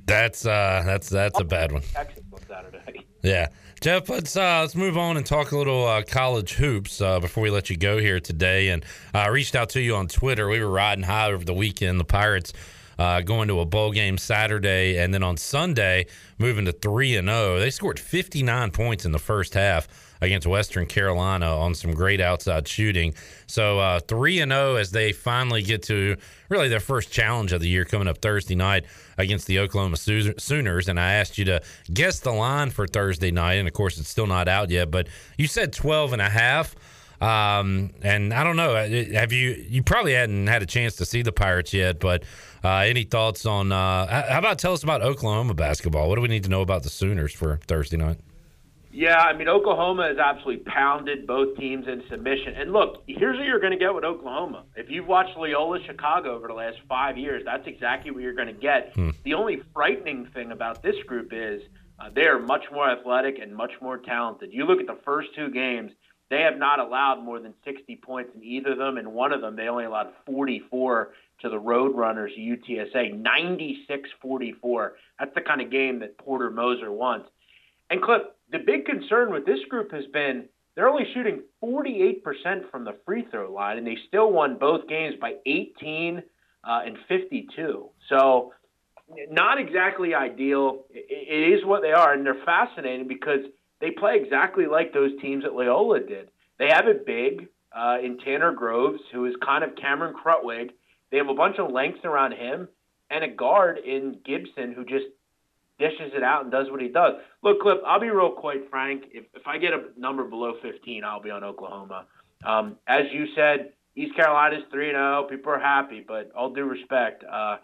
That's uh, that's that's a bad one. Texas on Saturday. Yeah, Jeff. Let's uh, let's move on and talk a little uh, college hoops uh, before we let you go here today. And I reached out to you on Twitter. We were riding high over the weekend. The Pirates uh, going to a bowl game Saturday, and then on Sunday moving to three and zero. Oh. They scored 59 points in the first half against Western Carolina on some great outside shooting. So uh, three and zero oh as they finally get to really their first challenge of the year coming up Thursday night against the Oklahoma Sooners. And I asked you to guess the line for Thursday night, and of course it's still not out yet. But you said 12 and a half. Um, and I don't know. Uh, have you? You probably hadn't had a chance to see the Pirates yet, but uh, any thoughts on? Uh, how about tell us about Oklahoma basketball? What do we need to know about the Sooners for Thursday night? Yeah, I mean Oklahoma has absolutely pounded both teams in submission. And look, here's what you're going to get with Oklahoma. If you've watched Loyola Chicago over the last five years, that's exactly what you're going to get. Hmm. The only frightening thing about this group is uh, they are much more athletic and much more talented. You look at the first two games, They have not allowed more than 60 points in either of them. In one of them, they only allowed 44 to the Roadrunners UTSA, 96-44. That's the kind of game that Porter Moser wants. And Clip, the big concern with this group has been they're only shooting 48% from the free throw line, and they still won both games by 18 uh, and 52. So, not exactly ideal. It is what they are, and they're fascinating because they play exactly like those teams that Loyola did. They have it big uh, in Tanner Groves, who is kind of Cameron Krutwig. They have a bunch of length around him, and a guard in Gibson who just dishes it out and does what he does. Look, Clip, I'll be real quite frank. If, if I get a number below 15, I'll be on Oklahoma. Um, as you said, East Carolina's 3 0. People are happy, but all due respect, uh,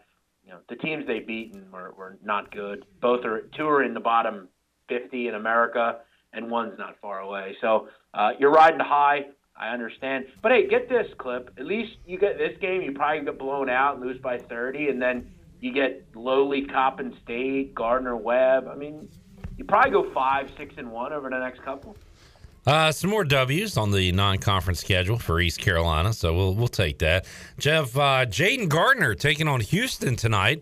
you know, the teams they've beaten were, were not good. Both are two are in the bottom 50 in America, and one's not far away. So uh, you're riding high. I understand. But hey, get this clip. At least you get this game, you probably get blown out and lose by 30, and then you get lowly Coppin State, Gardner Webb. I mean, you probably go five, six, and one over the next couple. Uh, some more W's on the non-conference schedule for East Carolina, so we'll we'll take that. Jeff, uh, Jayden Gardner taking on Houston tonight.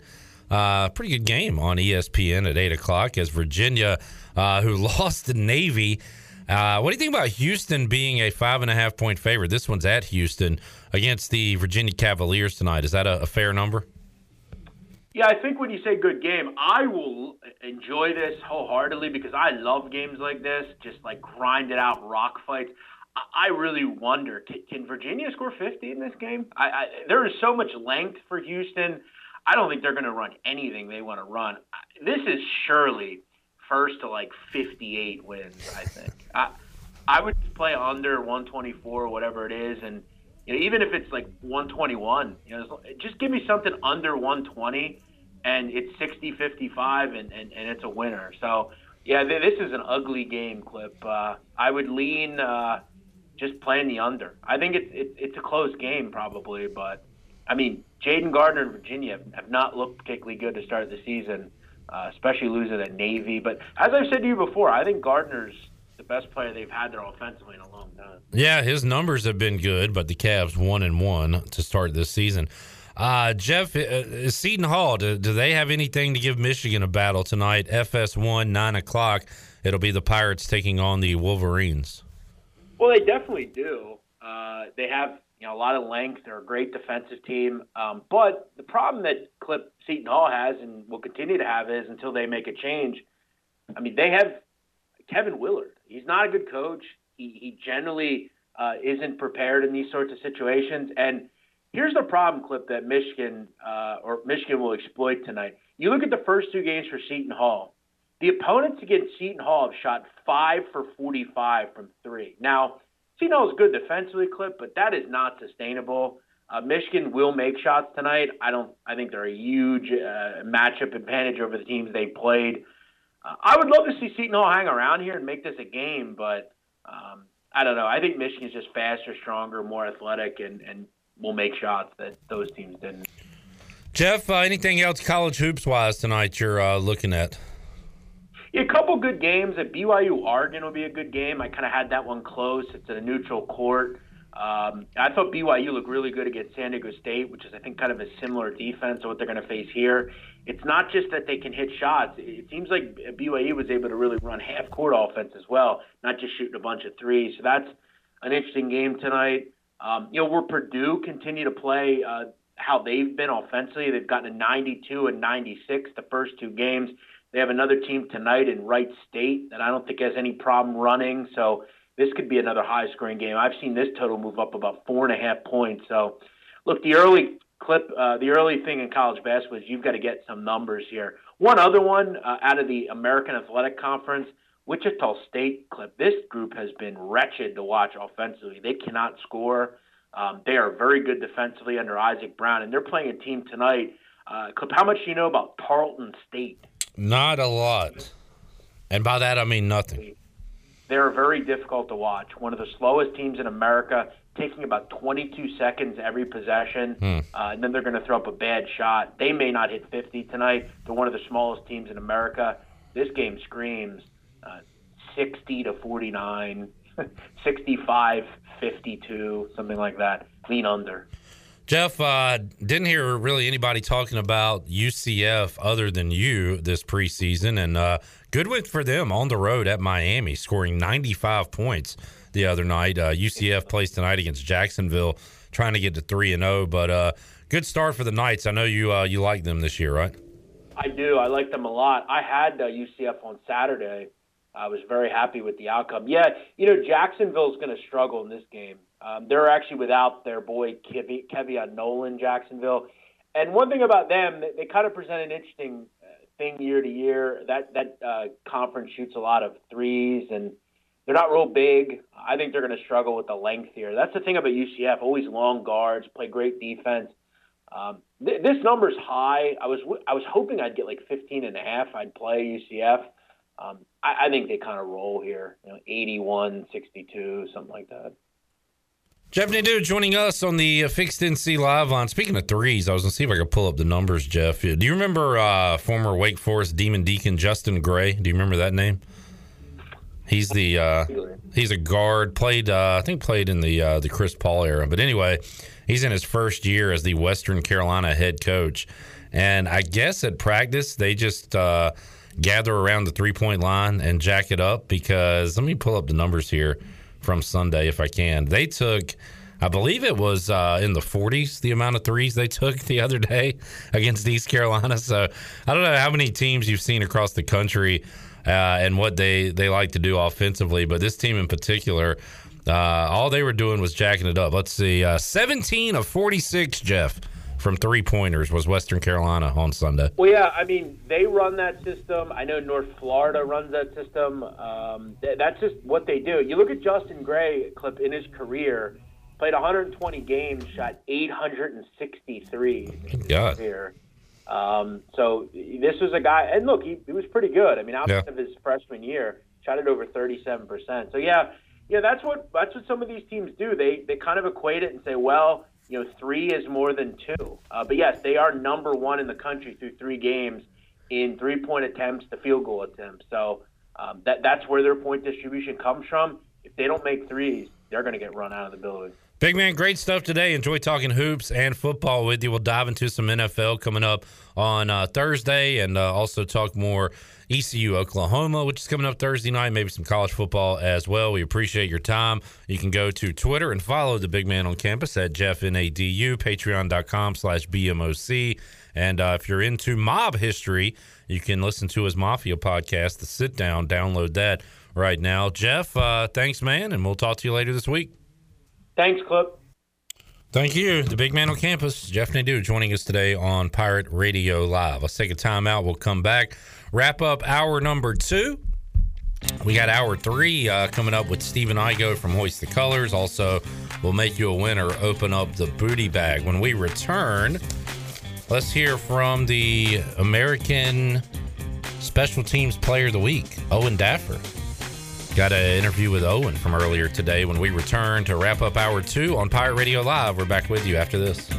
Uh, pretty good game on ESPN at eight o'clock as Virginia, uh, who lost to Navy. Uh, what do you think about Houston being a five and a half point favorite? This one's at Houston against the Virginia Cavaliers tonight. Is that a, a fair number? Yeah, I think when you say good game, I will enjoy this wholeheartedly because I love games like this, just like grind it out rock fights. I really wonder can, can Virginia score 50 in this game? I, I, there is so much length for Houston. I don't think they're going to run anything they want to run. This is surely first to like 58 wins. I think I, I would play under 124, whatever it is, and you know, even if it's like 121, you know, just give me something under 120 and it's 60 55 and, and, and it's a winner. So, yeah, this is an ugly game clip. Uh, I would lean uh, just playing the under. I think it's, it, it's a close game probably, but I mean, Jayden Gardner and Virginia have not looked particularly good to start the season, uh, especially losing at Navy. But as I've said to you before, I think Gardner's the best player they've had there offensively in a long time. Yeah, his numbers have been good, but the Cavs one and one to start this season. Uh, Jeff, uh, Seton Hall, do, do, they have anything to give Michigan a battle tonight? FS1, 9 o'clock. It'll be the Pirates taking on the Wolverines. Well, they definitely do. Uh, they have you know a lot of length. They're a great defensive team. Um, but the problem that Clip Seton Hall has and will continue to have is until they make a change. I mean, they have Kevin Willard. He's not a good coach. He, he generally uh, isn't prepared in these sorts of situations. And here's the problem clip that Michigan uh, or Michigan will exploit tonight. You look at the first two games for Seton Hall. The opponents against Seton Hall have shot five for 45 from three. Now, Seton Hall is good defensively, clip, but that is not sustainable. Uh, Michigan will make shots tonight. I don't. I think they're a huge uh, matchup advantage over the teams they played. Uh, I would love to see Seton Hall hang around here and make this a game, but um, I don't know. I think Michigan's just faster, stronger, more athletic, and, and will make shots that those teams didn't. Jeff, uh, anything else college hoops wise tonight you're uh, looking at? Yeah, a couple good games. At BYU Oregon will be a good game. I kind of had that one close. It's at a neutral court. Um, I thought BYU looked really good against San Diego State, which is I think kind of a similar defense to what they're going to face here. It's not just that they can hit shots. It seems like BYU was able to really run half court offense as well, not just shooting a bunch of threes. So that's an interesting game tonight. Um, you know, where Purdue continue to play uh, how they've been offensively, they've gotten a 92 and 96 the first two games. They have another team tonight in Wright State that I don't think has any problem running. So this could be another high scoring game. I've seen this total move up about four and a half points. So, look, the early clip, uh, the early thing in college basketball is you've got to get some numbers here. One other one uh, out of the American Athletic Conference, Wichita State clip. This group has been wretched to watch offensively. They cannot score. Um, they are very good defensively under Isaac Brown, and they're playing a team tonight. Uh, clip, how much do you know about Tarleton State? Not a lot. And by that, I mean nothing. They're very difficult to watch. One of the slowest teams in America, taking about 22 seconds every possession, hmm. uh, and then they're going to throw up a bad shot. They may not hit 50 tonight. They're one of the smallest teams in America. This game screams uh, 60 to 49. 65 52, something like that. Lean under. Jeff, uh, didn't hear really anybody talking about UCF other than you this preseason, and uh, good win for them on the road at Miami, scoring 95 points the other night. Uh, UCF plays tonight against Jacksonville, trying to get to three and zero, but uh, good start for the Knights. I know you uh, you like them this year, right? I do. I like them a lot. I had UCF on Saturday. I was very happy with the outcome. Yeah, you know Jacksonville's going to struggle in this game. Um, they're actually without their boy Kevi- Kevion Nolan, Jacksonville. And one thing about them, they, they kind of present an interesting uh, thing year to year. That that uh, conference shoots a lot of threes, and they're not real big. I think they're going to struggle with the length here. That's the thing about UCF. Always long guards, play great defense. Um, th- this number's high. I was w- I was hoping I'd get like 15 and a half. I'd play UCF. Um, I, I think they kind of roll here, you know, 81, 62, something like that. Jeff Nadeau joining us on the uh, Fixed NC Live on. Speaking of threes, I was going to see if I could pull up the numbers, Jeff. Do you remember uh, former Wake Forest Demon Deacon Justin Gray? Do you remember that name? He's the uh, he's a guard. Played uh, I think played in the uh, the Chris Paul era. But anyway, he's in his first year as the Western Carolina head coach, and I guess at practice they just uh, gather around the three point line and jack it up because let me pull up the numbers here from Sunday if I can. They took, I believe it was uh, in the 40s, the amount of threes they took the other day against East Carolina. So I don't know how many teams you've seen across the country uh, and what they, they like to do offensively, but this team in particular, uh, all they were doing was jacking it up. Let's see, uh, 17 of 46, Jeff from three pointers was Western Carolina on Sunday. Well, yeah, I mean they run that system. I know North Florida runs that system. Um, th- that's just what they do. You look at Justin Gray clip in his career, played 120 games, shot 863 in his God. career. Um, so this was a guy, and look, he, he was pretty good. I mean, outside Yeah. of his freshman year, shot it over 37 percent. So yeah, yeah, that's what that's what some of these teams do. They they kind of equate it and say, well, you know, three is more than two. Uh, but yes, they are number one in the country through three games in three point attempts to field goal attempts. So um, that that's where their point distribution comes from. If they don't make threes, they're going to get run out of the building. Big man, great stuff today. Enjoy talking hoops and football with you. We'll dive into some NFL coming up on uh, Thursday and uh, also talk more ECU Oklahoma, which is coming up Thursday night, maybe some college football as well. We appreciate your time. You can go to Twitter and follow the big man on campus at Jeff Nadu, patreon.com slash BMOC. And uh, if you're into mob history, you can listen to his Mafia podcast, The Sit Down. Download that right now. Jeff, uh, thanks, man, and we'll talk to you later this week. Thanks, Clip. Thank you. The big man on campus, Jeff Nadeau, joining us today on Pirate Radio Live. Let's take a time out. We'll come back, wrap up hour number two. We got hour three uh, coming up with Stephen Igo from Hoist the Colors. Also, we'll make you a winner, open up the booty bag. When we return, let's hear from the American Special Teams Player of the Week, Owen Daffer. Got an interview with Owen from earlier today when we return to wrap up hour two on Pirate Radio Live. We're back with you after this.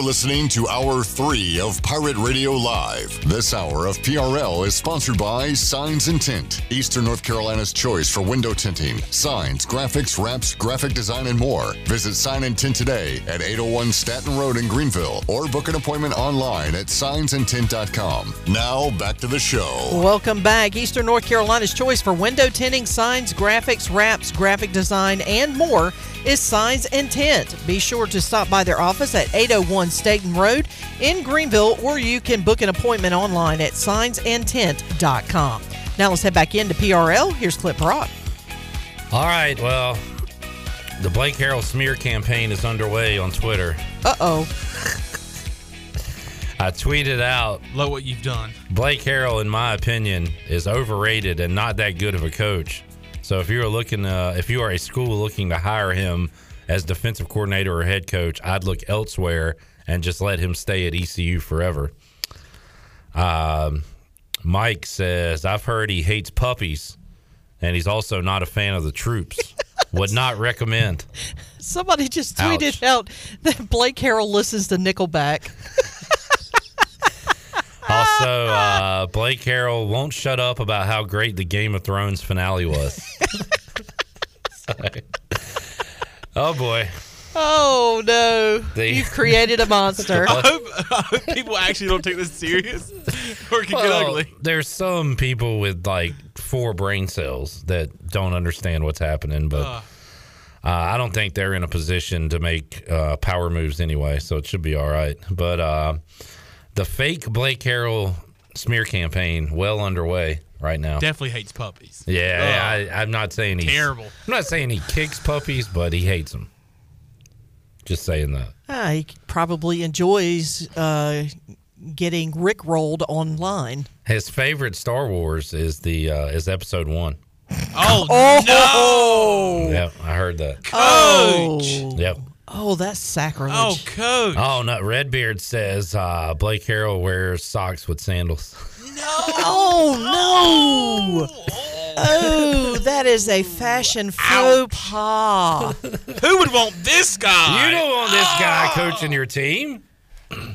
Listening to Hour 3 of Pirate Radio Live. This hour of PRL is sponsored by Signs and Tint, Eastern North Carolina's choice for window tinting, signs, graphics, wraps, graphic design, and more. Visit Sign and Tint today at 801 Staten Road in Greenville or book an appointment online at signsandtint.com. Now, back to the show. Welcome back. Eastern North Carolina's choice for window tinting, signs, graphics, wraps, graphic design, and more is Signs and Tint. Be sure to stop by their office at 801 Staten Road in Greenville, or you can book an appointment online at signsandtint.com. Now let's head back into PRL. Here's Clip Rock. All right. Well, the Blake Harrell smear campaign is underway on Twitter. Uh oh. I tweeted out Look what you've done. Blake Harrell, in my opinion, is overrated and not that good of a coach. So if you are looking, uh, if you are a school looking to hire him as defensive coordinator or head coach, I'd look elsewhere and just let him stay at ECU forever. Um, Mike says I've heard he hates puppies, and he's also not a fan of the troops. Would not recommend. Somebody just tweeted out that Blake Harrell listens to Nickelback. Also, uh, Blake Harrell won't shut up about how great the Game of Thrones finale was. Oh boy. Oh no! The- You've created a monster. I hope, I hope people actually don't take this serious or it can get ugly. There's some people with like four brain cells that don't understand what's happening, but Ugh. uh, I don't think they're in a position to make uh, power moves anyway, so it should be all right. But uh, the fake Blake Harrell smear campaign well underway right now. Definitely hates puppies. Yeah, Ugh. I, I'm not saying he's Terrible. I'm not saying he kicks puppies, but he hates them. Just saying that. Ah, he probably enjoys uh, getting rickrolled online. His favorite Star Wars is the uh, is Episode One. Oh, Oh! Yep, I heard that. Oh! Yep. Oh, that's sacrilege. Oh, coach. Oh no, Redbeard says uh, Blake Harrell wears socks with sandals. No. Oh no! Oh, Oh, that is a fashion faux pas. Who would want this guy? You don't want this guy oh. coaching your team.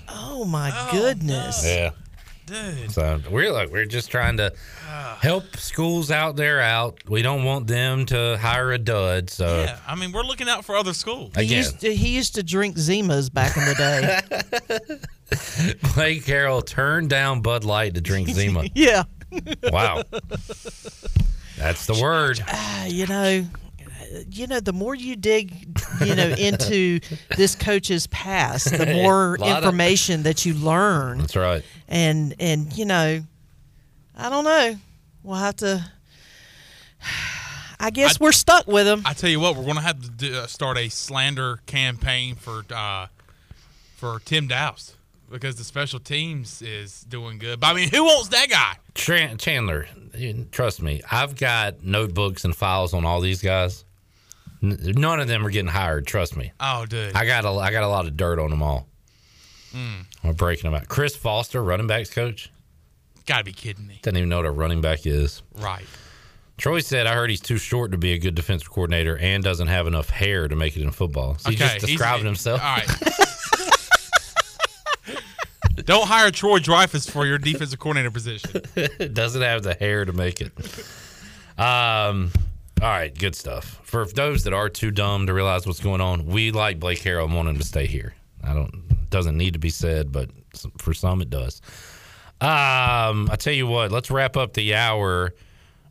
Oh my oh, goodness! Yeah. Dude. So we're like we're just trying to help schools out there out. We don't want them to hire a dud. So Yeah, I mean, we're looking out for other schools. He again, used, to, he used to drink Zimas back in the day. Blake Harrell turned down Bud Light to drink Zima. yeah. Wow. That's the word. Ah, you know, you know, the more you dig, you know, into this coach's past, the more Lot of- information that you learn. That's right. And and you know, I don't know. We'll have to. I guess we're stuck with him. I tell you what, we're going to have to do, uh, start a slander campaign for uh, for Tim Daoust because the special teams is doing good. But I mean, who wants that guy? Chandler, trust me, I've got notebooks and files on all these guys. None of them are getting hired. Trust me. Oh, dude. I got a, I got a lot of dirt on them all. Mm. We're breaking them out. Chris Foster, running backs coach, Gotta be kidding me. doesn't even know what a running back is. Right. Troy said, "I heard he's too short to be a good defensive coordinator and doesn't have enough hair to make it in football." So he's Okay, just he's- describing himself. All right. Don't hire Troy Dreyfus for your defensive coordinator position. doesn't have the hair to make it. Um. All right, good stuff. For those that are too dumb to realize what's going on, we like Blake Harrell and want him to stay here. I don't doesn't need to be said, but for some it does. Um, I tell you what, let's wrap up the hour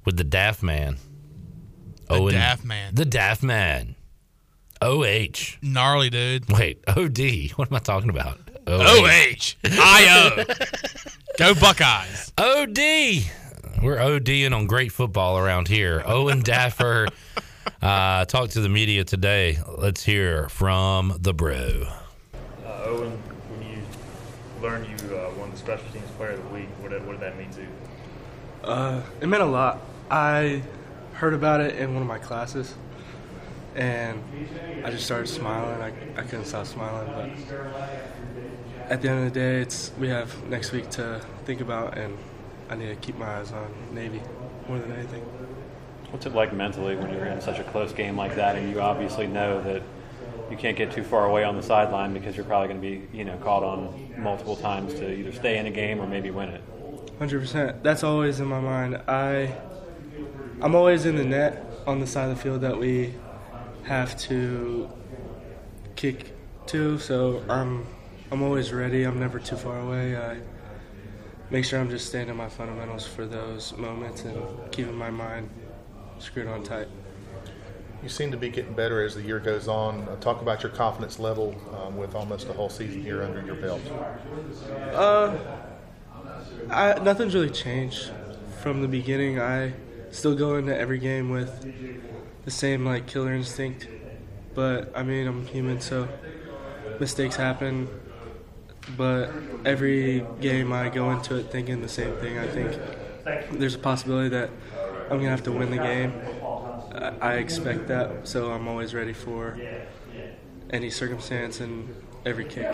with the Daft Man. Oh, the Daft Man. The Daft Man. OH. H. Gnarly, dude. Wait, OD. What am I talking about? OH. IO. Go Buckeyes. OD. We're ODing on great football around here. Owen Daffer uh, talked to the media today. Let's hear from the bro. Uh, Owen, when you learned you uh, won the Special Teams Player of the Week, what did, what did that mean to you? Uh, it meant a lot. I heard about it in one of my classes, and I just started smiling. I, I couldn't stop smiling. But at the end of the day, it's we have next week to think about, and I need to keep my eyes on Navy more than anything. What's it like mentally when you're in such a close game like that, and you obviously know that you can't get too far away on the sideline because you're probably going to be, you know, called on multiple times to either stay in a game or maybe win it. Hundred percent. That's always in my mind. I, I'm always in the net on the side of the field that we have to kick to. So I'm, I'm always ready. I'm never too far away. I make sure I'm just staying in my fundamentals for those moments and keeping my mind screwed on tight. You seem to be getting better as the year goes on. Uh, talk about your confidence level um, with almost a whole season here under your belt. Uh, I, nothing's really changed from the beginning. I still go into every game with the same like killer instinct, but I mean I'm human, so mistakes happen. But every game I go into it thinking the same thing. I think there's a possibility that I'm gonna have to win the game. I, expect that, so I'm always ready for any circumstance and every kick.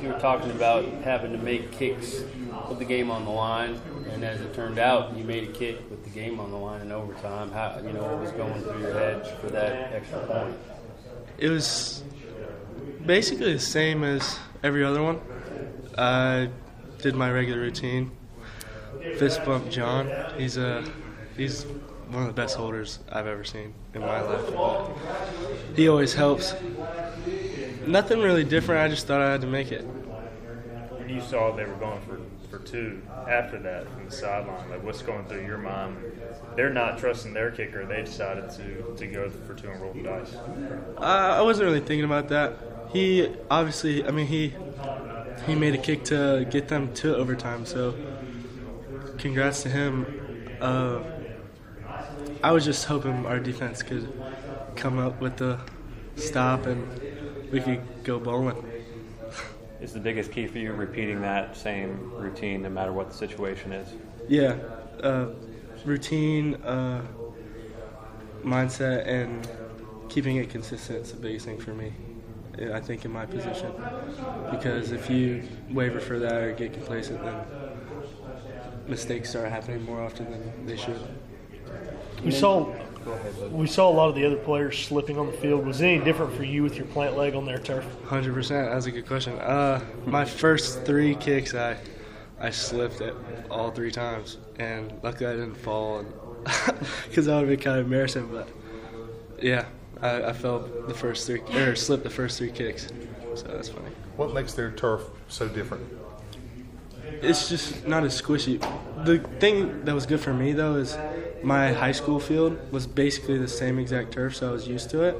You were talking about having to make kicks with the game on the line. and as it turned out, you made a kick with the game on the line in overtime. How you know what was going through your head for that extra point? It was basically the same as every other one. I did my regular routine. Fist bump John. He's a he's one of the best holders I've ever seen in my life. But he always helps. Nothing really different. I just thought I had to make it. When you saw they were going for, for two after that from the sideline, like what's going through your mind? They're not trusting their kicker. They decided to, to go for two and roll the dice. Uh, I wasn't really thinking about that. He obviously, I mean, he he made a kick to get them to overtime. So, congrats to him. Uh, I was just hoping our defense could come up with the stop and we could go bowling. Is the biggest key for you repeating that same routine no matter what the situation is? Yeah, uh, routine, uh, mindset, and keeping it consistent is the biggest thing for me. I think in my position, because if you waver for that or get complacent, then mistakes start happening more often than they should. We saw we saw a lot of the other players slipping on the field. Was it any different for you with your plant leg on their turf? Hundred percent. That's a good question. Uh, my first three kicks, I I slipped it all three times, and luckily I didn't fall, because that would have been kind of embarrassing. But yeah, I, I fell the first three or slipped the first three kicks, so that's funny. What makes their turf so different? It's just not as squishy. The thing that was good for me though is my high school field was basically the same exact turf, so I was used to it.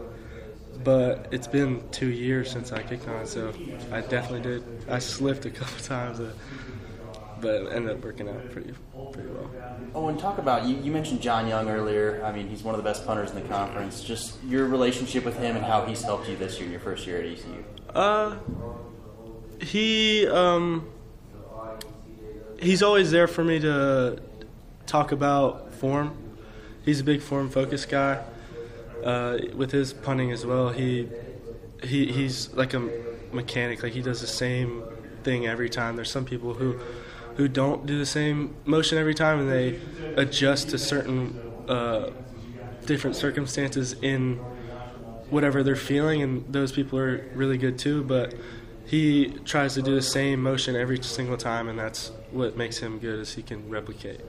But it's been two years since I kicked on so I definitely did. I slipped a couple times, uh, but it ended up working out pretty pretty well. Oh, and talk about you. You mentioned John Young earlier. I mean, he's one of the best punters in the conference. Just your relationship with him and how he's helped you this year, in your first year at ECU. Uh, he um, he's always there for me to talk about form. He's a big form focused guy. Uh, with his punting as well, he he he's like a mechanic. Like he does the same thing every time. There's some people who who don't do the same motion every time, and they adjust to certain uh, different circumstances in whatever they're feeling, and those people are really good too. But he tries to do the same motion every single time, and that's what makes him good. Is he can replicate.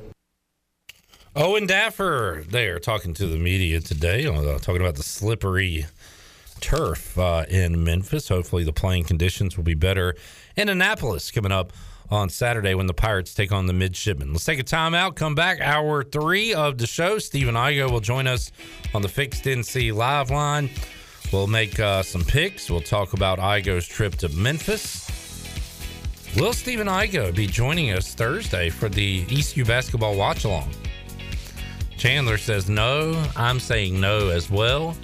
Owen Daffer there talking to the media today, uh, talking about the slippery turf uh, in Memphis. Hopefully, the playing conditions will be better in Annapolis coming up on Saturday when the Pirates take on the Midshipmen. Let's take a timeout, come back. Hour three of the show. Stephen Igo will join us on the Fixed NC live line. We'll make uh, some picks. We'll talk about Igo's trip to Memphis. Will Stephen Igo be joining us Thursday for the ECU basketball watch along? Chandler says no. I'm saying no as well.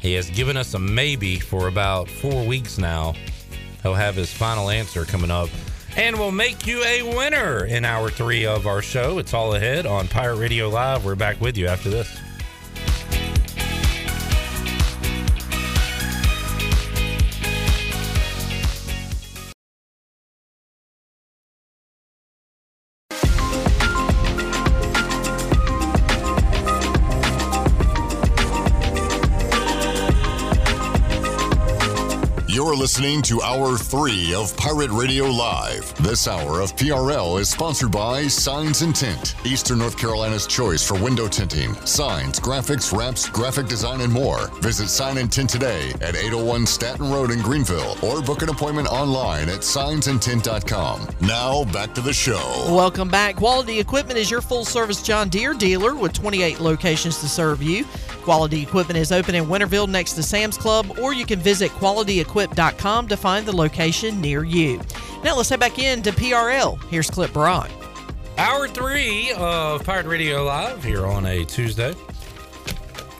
He has given us a maybe for about four weeks now. He'll have his final answer coming up. And we'll make you a winner in hour three of our show. It's all ahead on Pirate Radio Live. We're back with you after this. Listening to Hour 3 of Pirate Radio Live. This hour of PRL is sponsored by Signs and Tint, Eastern North Carolina's choice for window tinting, signs, graphics, wraps, graphic design, and more. Visit Sign and Tint today at 801 Staten Road in Greenville or book an appointment online at signsandtint.com. Now, back to the show. Welcome back. Quality Equipment is your full service John Deere dealer with 28 locations to serve you. Quality Equipment is open in Winterville next to Sam's Club, or you can visit qualityequip.com to find the location near you. Now let's head back in to PRL. Here's Clip Broad. Hour three of Pirate Radio Live here on a Tuesday.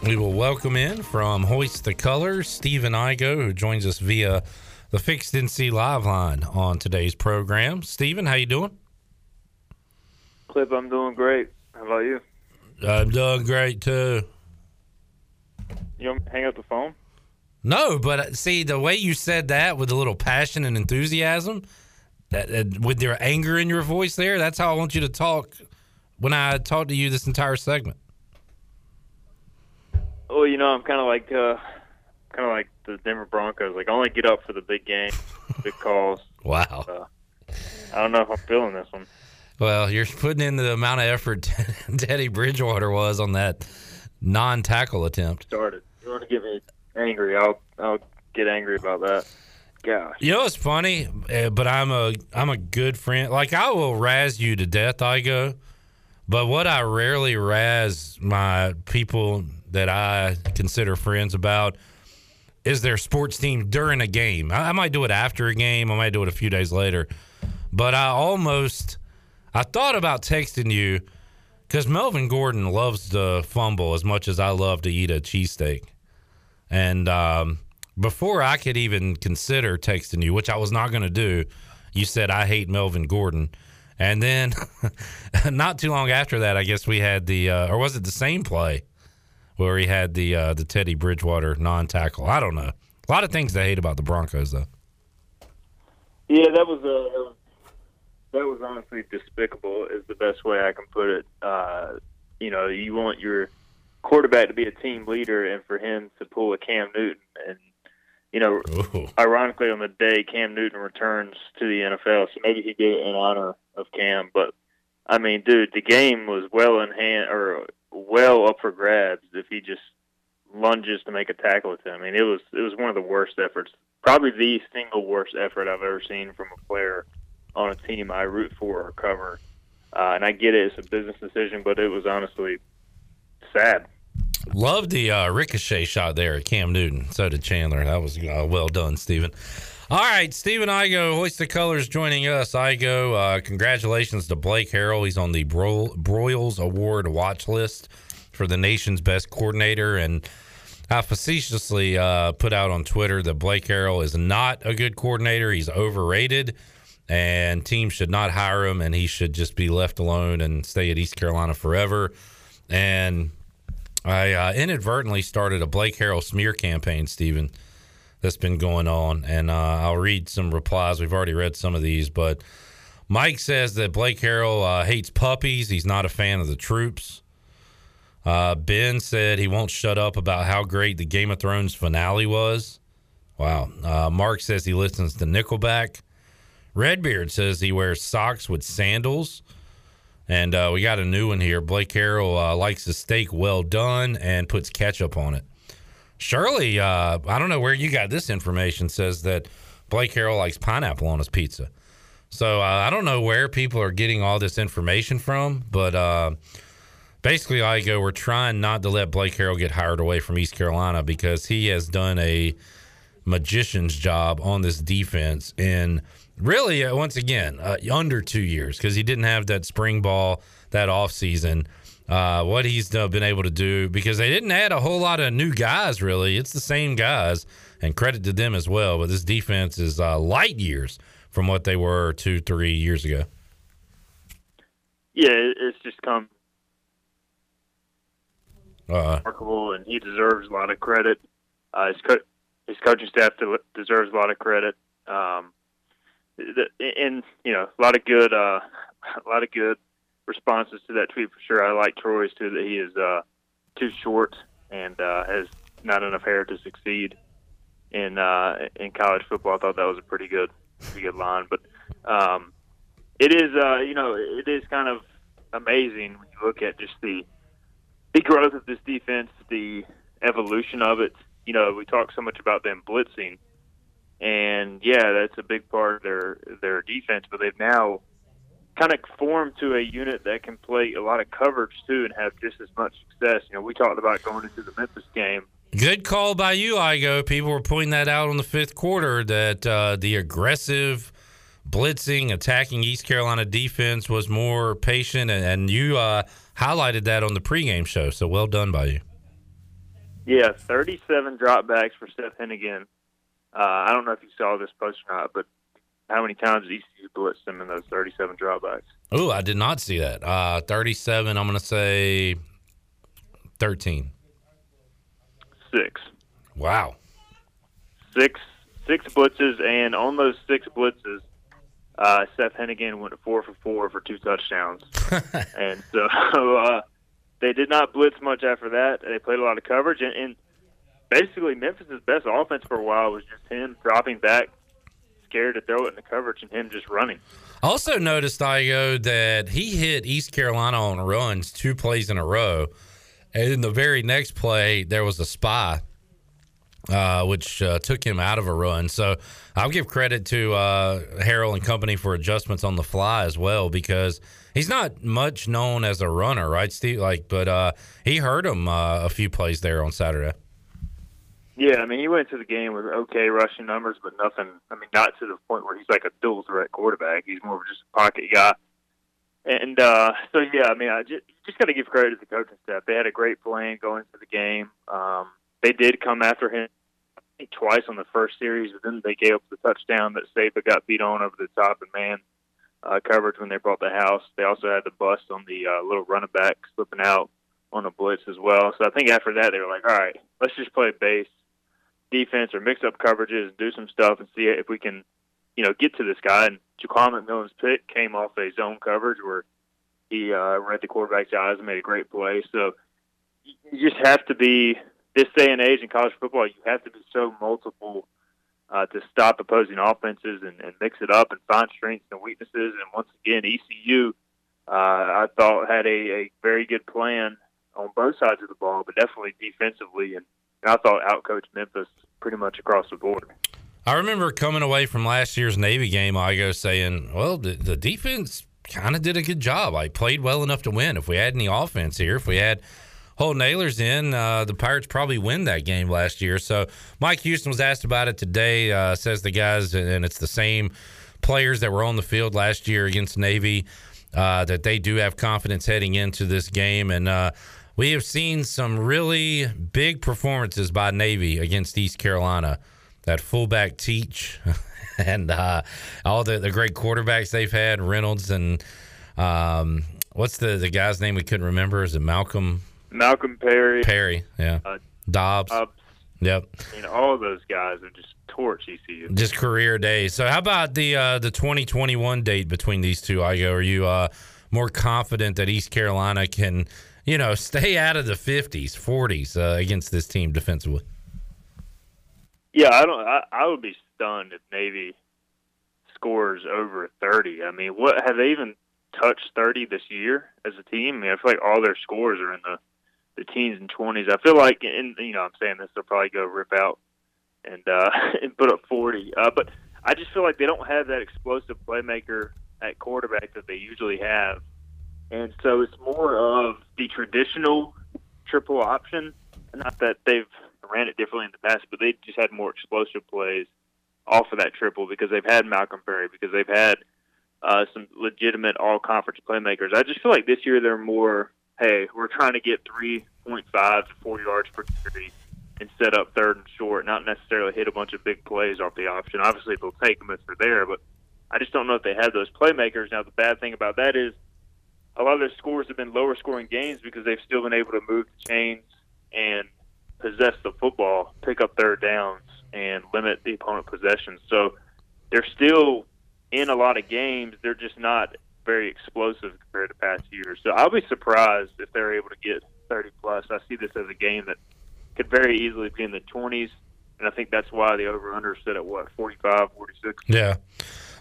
We will welcome in from Hoist the Colors, Stephen Igo, who joins us via the Fixed NC Live line on today's program. Stephen, how you doing? Clip, I'm doing great. How about you? I'm doing great too. You want me to hang up the phone? No, but uh, see the way you said that with a little passion and enthusiasm, That, that- with your anger in your voice there, that's how I want you to talk when I talk to you this entire segment. Well, you know, I'm kind of like uh, kind of like the Denver Broncos. Like, I only get up for the big game, big calls. Wow. Uh, I don't know if I'm feeling this one. Well, you're putting in the amount of effort Teddy Bridgewater was on that non-tackle attempt. Started. You want to get me angry? I'll I'll get angry about that. Gosh. You know it's funny? Uh, but I'm a I'm a good friend. Like I will razz you to death, I go. But what I rarely razz my people that I consider friends about is their sports team during a game. I, I might do it after a game. I might do it a few days later. But I almost I thought about texting you because Melvin Gordon loves to fumble as much as I love to eat a cheesesteak. And um, before I could even consider texting you, which I was not going to do, you said, I hate Melvin Gordon. And then not too long after that, I guess we had the, uh, or was it the same play where he had the uh, the Teddy Bridgewater non tackle? I don't know. A lot of things to hate about the Broncos, though. Yeah, that was uh, that was that was honestly despicable. Is the best way I can put it. Uh, you know, you want your quarterback to be a team leader, and for him to pull a Cam Newton, and you know, ironically, on the day Cam Newton returns to the NFL, so maybe he did it in honor of Cam. But I mean, dude, the game was well in hand or well up for grabs if he just lunges to make a tackle with him. I mean, it was it was one of the worst efforts, probably the single worst effort I've ever seen from a player on a team I root for or cover. Uh, and I get it; it's a business decision, but it was honestly sad. Love the uh, ricochet shot there at Cam Newton. So did Chandler. That was uh, well done, Stephen. All right, Stephen Igo, Hoist the Colors joining us. Igo, uh, congratulations to Blake Harrell. He's on the Bro- Broyles Award watch list for the nation's best coordinator. And I facetiously uh, put out on Twitter that Blake Harrell is not a good coordinator. He's overrated, and teams should not hire him, and he should just be left alone and stay at East Carolina forever. And I uh, inadvertently started a Blake Harrell smear campaign, Stephen, that's been going on. And uh, I'll read some replies. We've already read some of these, but Mike says that Blake Harrell uh, hates puppies. He's not a fan of the troops. Uh, ben said he won't shut up about how great the Game of Thrones finale was. Wow. Uh, Mark says he listens to Nickelback. Redbeard says he wears socks with sandals. And uh, we got a new one here. Blake Harrell uh, likes the steak well done and puts ketchup on it. Shirley, uh, I don't know where you got this information, says that Blake Harrell likes pineapple on his pizza. So uh, I don't know where people are getting all this information from, but uh, basically, I go, we're trying not to let Blake Harrell get hired away from East Carolina because he has done a magician's job on this defense in really, uh, once again, uh, under two years because he didn't have that spring ball that offseason. Uh, what he's uh, been able to do because they didn't add a whole lot of new guys, really. It's the same guys, and credit to them as well. But this defense is uh, light years from what they were two, three years ago. Yeah, it's just come Uh, remarkable, and he deserves a lot of credit. Uh, his, co- his coaching staff de- deserves a lot of credit. Um, and you know, a lot of good, uh, a lot of good responses to that tweet for sure. I like Troy's too that he is uh, too short and uh, has not enough hair to succeed in uh, in college football. I thought that was a pretty good, pretty good line. But um, it is, uh, you know, it is kind of amazing when you look at just the the growth of this defense, the evolution of it. You know, we talk so much about them blitzing, and yeah, that's a big part of their their defense. But they've now kind of formed to a unit that can play a lot of coverage too and have just as much success. You know, we talked about going into the Memphis game. Good call by you, Igo. People were pointing that out in the fifth quarter that uh, the aggressive blitzing, attacking East Carolina defense was more patient, and, and you uh, highlighted that on the pregame show. So well done by you. Yeah, 37 dropbacks for Seth Henigan. Uh, I don't know if you saw this post or not, but how many times did ECU blitz him in those 37 dropbacks? Oh, I did not see that. Uh, 37, I'm going to say 13. Six. Wow. Six six blitzes, and on those six blitzes, uh, Seth Henigan went four for four for two touchdowns, and so uh, they did not blitz much after that. They played a lot of coverage, and, and basically Memphis's best offense for a while was just him dropping back, scared to throw it in the coverage, and him just running. Also noticed Igo that he hit East Carolina on runs two plays in a row, and in the very next play there was a spy, uh, which uh, took him out of a run. So I'll give credit to uh, Harrell and company for adjustments on the fly as well because he's not much known as a runner, right, Steve? Like, but uh, he hurt him uh, a few plays there on Saturday. Yeah, I mean, he went to the game with okay rushing numbers, but nothing. I mean, not to the point where he's like a dual threat quarterback. He's more of just a pocket guy. And uh, so, yeah, I mean, I just just got to give credit to the coaching staff. They had a great plan going into the game. Um, they did come after him twice on the first series, but then they gave up the touchdown that Saba got beat on over the top and man uh, coverage when they brought the house. They also had the bust on the uh, little running back slipping out on a blitz as well. So I think after that they were like, all right, let's just play base defense or mix up coverages do some stuff and see if we can, you know, get to this guy. And Jaquan McMillian's pick came off a zone coverage where he uh, read the quarterback's eyes and made a great play. So you just have to be this day and age in college football. You have to be so multiple uh, to stop opposing offenses and, and mix it up and find strengths and weaknesses. And once again, ECU, uh, I thought had a, a very good plan on both sides of the ball, but definitely defensively and I thought outcoached Memphis pretty much across the board. I remember coming away from last year's Navy game, I go saying, well, the, the defense kind of did a good job. I played well enough to win. If we had any offense here, if we had Holton Ahlers in, uh, the Pirates probably win that game last year. So Mike Houston was asked about it today. Uh, says the guys, and it's the same players that were on the field last year against Navy, uh, that they do have confidence heading into this game. And uh, we have seen some really big performances by Navy against East Carolina. That fullback Teich and uh, all the, the great quarterbacks they've had, Reynolds and um, what's the, the guy's name we couldn't remember? Is it Malcolm? Malcolm Perry. Perry, yeah. Uh, Dobbs. Dobbs. Yep. You know, all of those guys are just torch ECU. Just career days. So, how about the uh, the 2021 date between these two? Igo, are you uh, more confident that East Carolina can you know, stay out of the 50s, 40s uh, against this team defensively. Yeah, I don't. I, I would be stunned if Navy scores over 30. I mean, what have they even touched 30 this year as a team? I mean, I feel like all their scores are in the the teens and 20s. I feel like, and you know, I'm saying this, they'll probably go rip out and uh, and put up 40. Uh, but I just feel like they don't have that explosive playmaker at quarterback that they usually have. And so it's more of the traditional triple option. Not that they've ran it differently in the past, but they just had more explosive plays off of that triple because they've had Malcolm Perry, because they've had uh, some legitimate all conference playmakers. I just feel like this year they're more, hey, we're trying to get 3.5 to 4 yards per carry and set up third and short, not necessarily hit a bunch of big plays off the option. Obviously, they'll take them if they're there, but I just don't know if they have those playmakers. Now, the bad thing about that is a lot of their scores have been lower scoring games because they've still been able to move the chains and possess the football, pick up third downs, and limit the opponent possessions. So they're still in a lot of games. They're just not very explosive compared to past years. So I'll be surprised if they're able to get 30 plus. I see this as a game that could very easily be in the 20s, and I think that's why the over under set at what 45, 46. Yeah.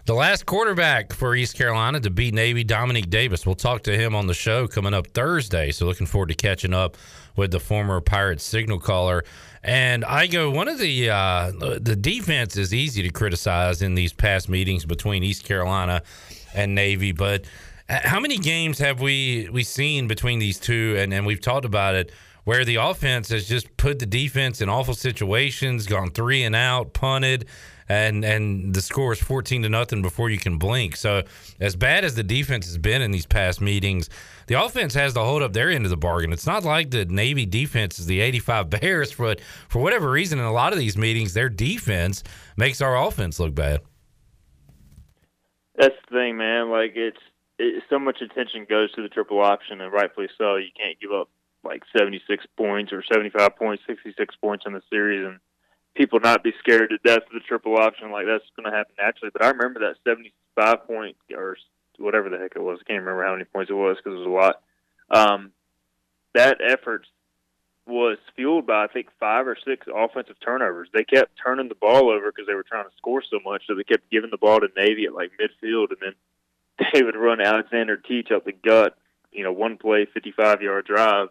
The last quarterback for East Carolina to beat Navy, Dominique Davis. We'll talk to him on the show coming up Thursday. So looking forward to catching up with the former Pirate signal caller. And I go, one of the uh, the defense is easy to criticize in these past meetings between East Carolina and Navy, but uh, how many games have we we seen between these two? And and we've talked about it where the offense has just put the defense in awful situations, gone three and out, punted and and the score is 14 to nothing before you can blink. So as bad as the defense has been in these past meetings, the offense has to hold up their end of the bargain. It's not like the Navy defense is the 85 Bears, but for whatever reason, in a lot of these meetings, their defense makes our offense look bad. That's the thing, man. Like it's it, so much attention goes to the triple option, and rightfully so. You can't give up like 76 points or 75 points, 66 points in the series, and people not be scared to death of the triple option like that's going to happen naturally. But I remember that 70, five point or whatever the heck it was. I can't remember how many points it was because it was a lot. Um, that effort was fueled by I think five or six offensive turnovers. They kept turning the ball over because they were trying to score so much, so they kept giving the ball to Navy at like midfield, and then they would run Alexander Teich up the gut. You know, one play, fifty-five yard drive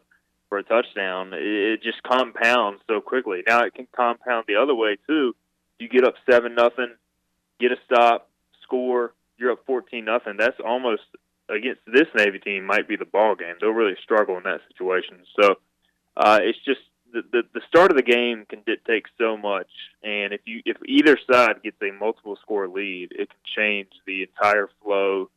for a touchdown. It, just compounds so quickly. Now it can compound the other way too. You get up seven nothing, get a stop, score. You're up fourteen nothing. That's almost against this Navy team might be the ball game. They'll really struggle in that situation. So uh, it's just the, the the start of the game can dictate so much, and if you if either side gets a multiple score lead, it can change the entire flow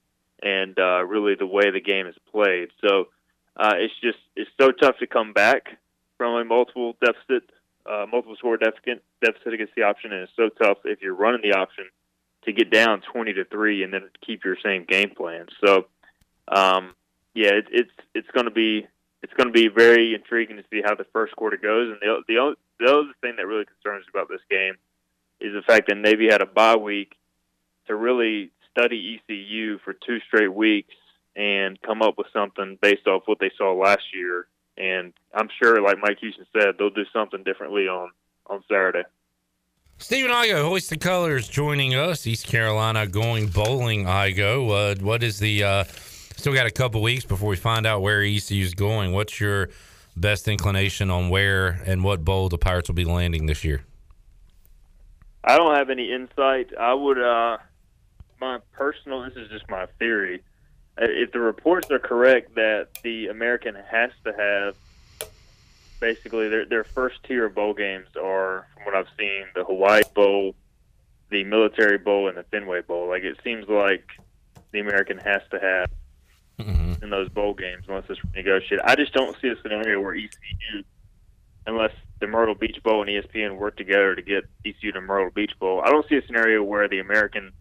and uh, really the way the game is played. So uh, it's just it's so tough to come back from a multiple deficit, uh, multiple score deficit deficit against the option, and it's so tough if you're running the option to get down twenty to three and then keep your same game plan. So um, yeah, it, it's it's going to be it's going to be very intriguing to see how the first quarter goes. And the the, the other thing that really concerns about this game is the fact that Navy had a bye week to really study ECU for two straight weeks and come up with something based off what they saw last year. And I'm sure, like Mike Houston said, they'll do something differently on on Saturday. Stephen Igo, Hoist the Colors, joining us. East Carolina going bowling. Igo, uh, what is the uh, Still got a couple weeks before we find out where ECU is going. What's your best inclination on where and what bowl the Pirates will be landing this year? I don't have any insight. I would, uh, my personal, this is just my theory. Uh, if the reports are correct that the American has to have basically their their first tier of bowl games are, from what I've seen, the Hawaii Bowl, the Military Bowl, and the Fenway Bowl. Like it seems like the American has to have mm-hmm. in those bowl games unless it's renegotiated. I just don't see a scenario where ECU, unless the Myrtle Beach Bowl and ESPN work together to get ECU to Myrtle Beach Bowl. I don't see a scenario where the American,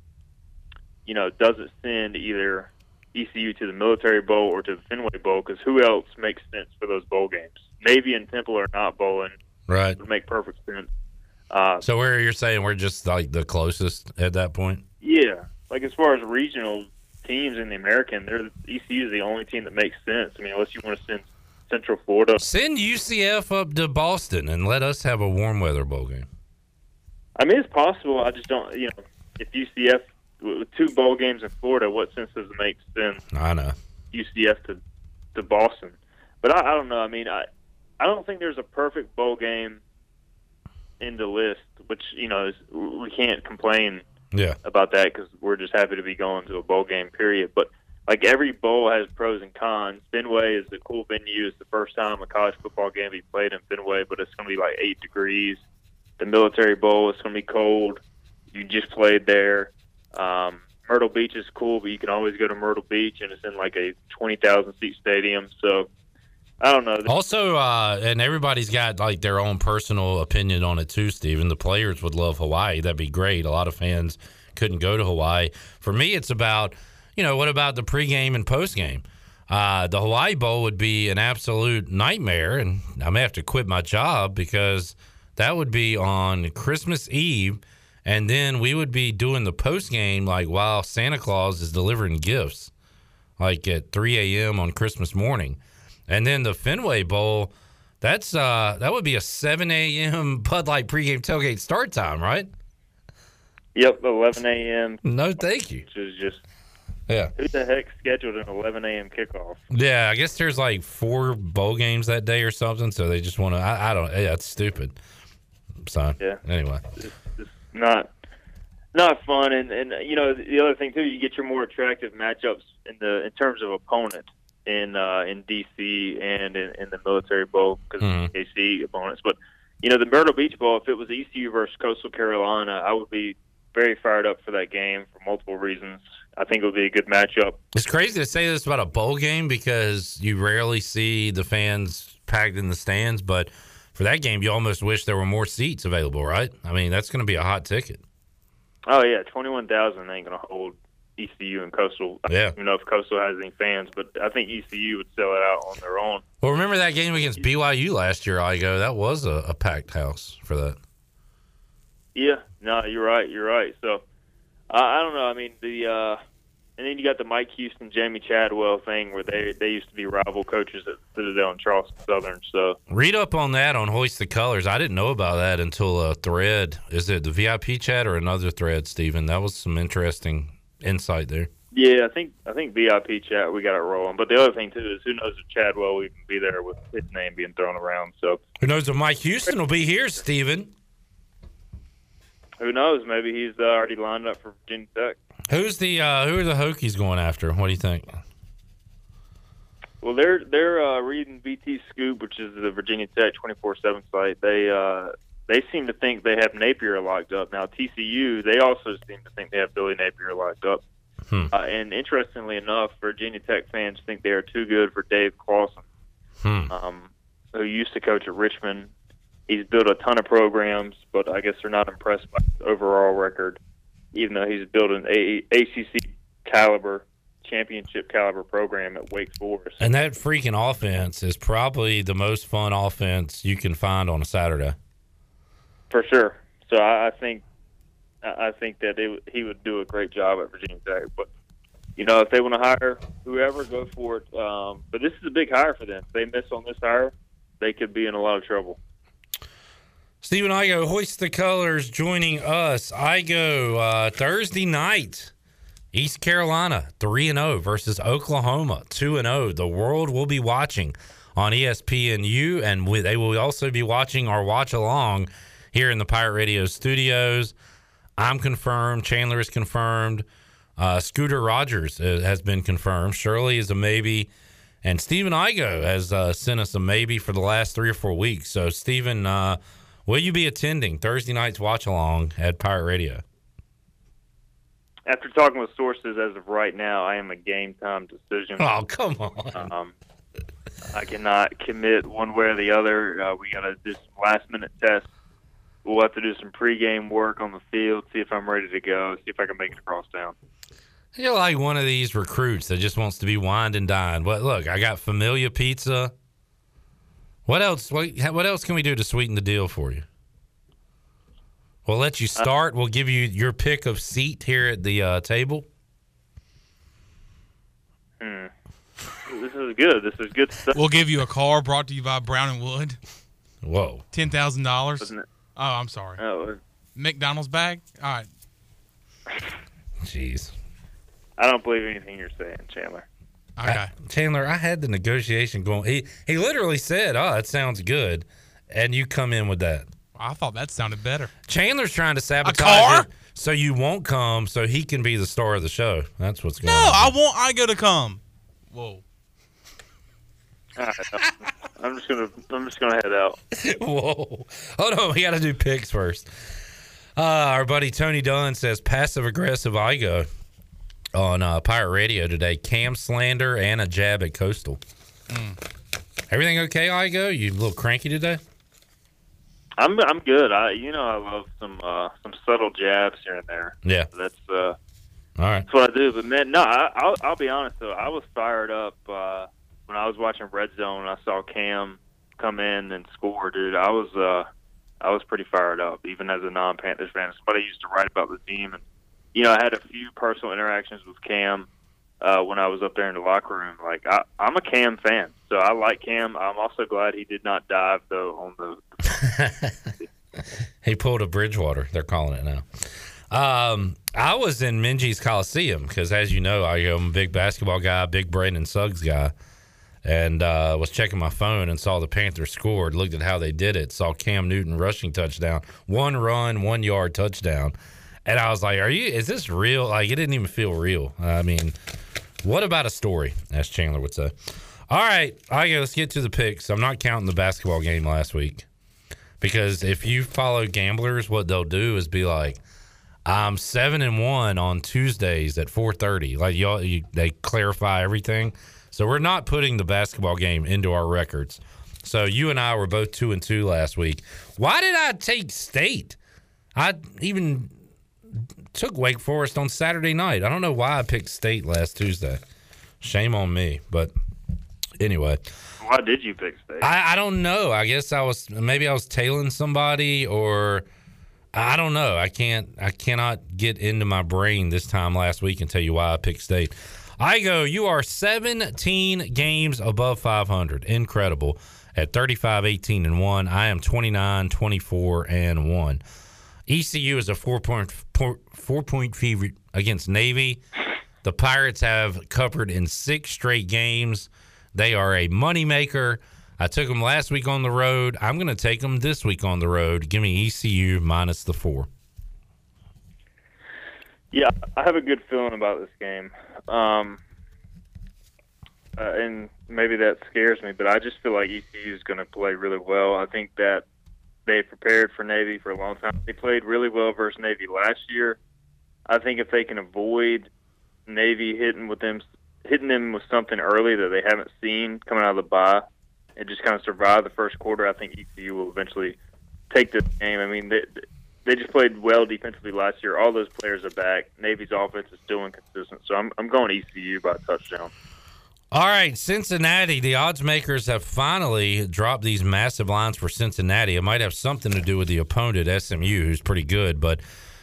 you know, doesn't send either ECU to the Military Bowl or to the Fenway Bowl because who else makes sense for those bowl games? Navy and Temple are not bowling. Right. Would make perfect sense. Uh, so where you're saying we're just like the closest at that point? Yeah. Like as far as regional teams in the American, they're ECU is the only team that makes sense. I mean, unless you want to send Central Florida, send UCF up to Boston and let us have a warm weather bowl game. I mean, it's possible. I just don't. You know, if UCF with two bowl games in Florida, what sense does it make send? I know UCF to to Boston, but I, I don't know. I mean, I I don't think there's a perfect bowl game in the list, which you know is, we can't complain yeah. about that because we're just happy to be going to a bowl game. Period. But like every bowl has pros and cons. Fenway is a cool venue. It's the first time a college football game be played in Fenway, but it's going to be like eight degrees. The Military Bowl is going to be cold. You just played there. Um, Myrtle Beach is cool, but you can always go to Myrtle Beach, and it's in like a twenty thousand seat stadium. So I don't know. Also, uh, and everybody's got like their own personal opinion on it too, Stephen. The players would love Hawaii. That'd be great. A lot of fans couldn't go to Hawaii. For me, it's about, you know, what about the pregame and postgame? Uh, the Hawaii Bowl would be an absolute nightmare, and I may have to quit my job because that would be on Christmas Eve, and then we would be doing the postgame like while Santa Claus is delivering gifts, like at 3 a.m. on Christmas morning. And then the Fenway Bowl, that's uh that would be a 7 a.m. Bud Light pregame tailgate start time, right? Yep, 11 a.m. No, thank you. Which is just yeah. Who the heck scheduled an 11 a.m. kickoff? Yeah, I guess there's like four bowl games that day or something, so they just want to. I, I, don't. Yeah, it's stupid. So yeah. Anyway, it's, it's not not fun, and and you know the other thing too, you get your more attractive matchups in the in terms of opponent in uh, in DC and in, in the Military Bowl because mm-hmm. AC opponents. But you know, the Myrtle Beach Bowl, if it was ECU versus Coastal Carolina, I would be very fired up for that game for multiple reasons. I think it would be a good matchup. It's crazy to say this about a bowl game because you rarely see the fans packed in the stands, but for that game, you almost wish there were more seats available, right? I mean, that's going to be a hot ticket. Oh yeah, twenty one thousand ain't going to hold ECU and Coastal. Yeah. I don't even know if Coastal has any fans, but I think ECU would sell it out on their own. Well, remember that game against BYU last year, Igo? That was a, a packed house for that. Yeah, no, you're right. You're right. So, I, I don't know. I mean, the uh, and then you got the Mike Houston, Jamey Chadwell thing, where they they used to be rival coaches at Citadel and Charleston Southern. So Read up on that on Hoist the Colors. I didn't know about that until a thread. Is it the VIP chat or another thread, Stephen? That was some interesting insight there. yeah, I think I think VIP chat we got it rolling. But the other thing too is who knows if Chadwell will even be there with his name being thrown around. So Who knows if Mike Houston will be here, Stephen? who knows? Maybe he's uh, already lined up for Virginia Tech. Who's the uh, who are the Hokies going after? What do you think? Well, they're they're uh, reading VT Scoop, which is the Virginia Tech twenty four seven site. They uh, they seem to think they have Napier locked up. Now TCU, they also seem to think they have Billy Napier locked up. Hmm. Uh, and interestingly enough, Virginia Tech fans think they are too good for Dave Clawson, Hmm. um, who used to coach at Richmond. He's built a ton of programs, but I guess they're not impressed by his overall record, even though he's built an A- ACC caliber, championship caliber program at Wake Forest. And that freaking offense is probably the most fun offense you can find on a Saturday. For sure. So I, I think I think that it, he would do a great job at Virginia Tech. But you know, if they want to hire whoever, go for it. Um, but this is a big hire for them. If they miss on this hire, they could be in a lot of trouble. Stephen Igo, hoist the colors, joining us. Igo uh, Thursday night, East Carolina three and zero versus Oklahoma two and zero. The world will be watching on ESPNU, and we, they will also be watching our watch along here in the Pirate Radio studios. I'm confirmed. Chandler is confirmed. Uh, Scooter Rogers uh, has been confirmed. Shirley is a maybe. And Stephen Igo has uh, sent us a maybe for the last three or four weeks. So, Stephen, uh, will you be attending Thursday night's watch along at Pirate Radio? After talking with sources as of right now, I am a game time decision. Oh, come on. Um, I cannot commit one way or the other. Uh, we got to do some last minute tests. We'll have to do some pregame work on the field, see if I'm ready to go, see if I can make it across town. You're like one of these recruits that just wants to be wined and dined. But look, I got Familia Pizza. What else? What, what else can we do to sweeten the deal for you? We'll let you start. We'll give you your pick of seat here at the uh, table. Hmm. This is good. This is good stuff. We'll give you a car brought to you by Brown and Wood. Whoa. Ten thousand dollars. Wasn't it? Oh, I'm sorry. Oh, McDonald's bag. All right. Jeez. I don't believe anything you're saying, Chandler. Okay. Chandler, I had the negotiation going. He he literally said, "Oh, that sounds good," and you come in with that. I thought that sounded better. Chandler's trying to sabotage car? it so you won't come, so he can be the star of the show. That's what's going No, on. I want Igo to come. Whoa. All right, I'm just gonna I'm just gonna head out. Whoa. Hold on. We got to do picks first. Uh, our buddy Tony Dunn says passive aggressive Igo on uh, Pirate Radio today. Cam slander and a jab at Coastal. Everything okay, Igo? You a little cranky today? I'm I'm good. I you know I love some uh, some subtle jabs here and there. Yeah. That's uh All right. that's what I do. But man, no, I, I'll I'll be honest though. I was fired up uh, when I was watching Red Zone. I saw Cam come in and score, dude. I was uh I was pretty fired up, even as a non-Panthers fan. Somebody used to write about the team, and you know I had a few personal interactions with Cam uh, when I was up there in the locker room. Like I, I'm a Cam fan, so I like Cam. I'm also glad he did not dive though on the He pulled a Bridgewater. They're calling it now. Um, I was in Minges Coliseum because, as you know, I am a big basketball guy, big Brandon Suggs guy, and uh, was checking my phone and saw the Panthers scored. Looked at how they did it. Saw Cam Newton rushing touchdown, one run, one yard touchdown, and I was like, "Are you? Is this real? Like, it didn't even feel real. I mean, what about a story?" As Chandler would say. All right, I right, let's get to the picks. I'm not counting the basketball game last week because if you follow gamblers, what they'll do is be like, "I'm seven and one on Tuesdays at 4:30." Like y'all, you, they clarify everything. So we're not putting the basketball game into our records. So you and I were both two and two last week. Why did I take State? I even took Wake Forest on Saturday night. I don't know why I picked State last Tuesday. Shame on me. But anyway, Why did you pick State? I, I don't know. I guess I was maybe I was tailing somebody or I don't know. I can't. I cannot get into my brain this time last week and tell you why I picked State. Igo. You are 17 games above 500. Incredible. At 35, 18 and one. I am 29, 24 and one. ECU is a four point four point favorite against Navy. The Pirates have covered in six straight games. They are a moneymaker. I took them last week on the road. I'm going to take them this week on the road. Give me ECU minus the four. Yeah, I have a good feeling about this game. Um, uh, and maybe that scares me, but I just feel like ECU is going to play really well. I think that they prepared for Navy for a long time. They played really well versus Navy last year. I think if they can avoid Navy hitting with them, hitting them with something early that they haven't seen coming out of the bye, and just kind of survive the first quarter, I think ECU will eventually take this game. I mean, they they just played well defensively last year. All those players are back. Navy's offense is still inconsistent, so I'm I'm going ECU by a touchdown. All right, Cincinnati. The odds makers have finally dropped these massive lines for Cincinnati. It might have something to do with the opponent, SMU, who's pretty good, but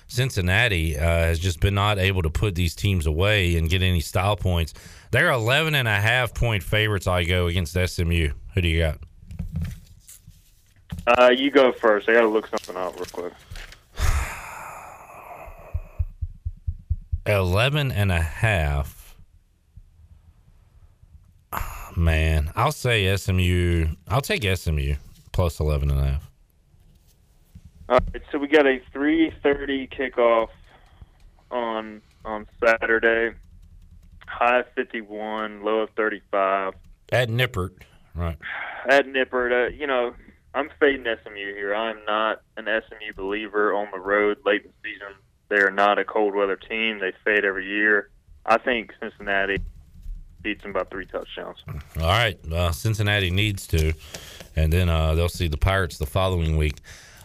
Cincinnati uh, has just been not able to put these teams away and get any style points. They're 11 and a half point favorites. Igo against SMU. Who do you got? Uh, you go first. I got to look something up real quick. 11 and a half. man, I'll say SMU. I'll take SMU plus 11 and a half. All right, so we got a 3:30 kickoff on on Saturday. High of 51, low of 35. At Nippert, right? At Nippert, uh, you know, I'm fading SMU here. I'm not an SMU believer on the road late in the season. They're not a cold weather team. They fade every year. I think Cincinnati beats them by three touchdowns. All right, uh, Cincinnati needs to, and then uh, they'll see the Pirates the following week.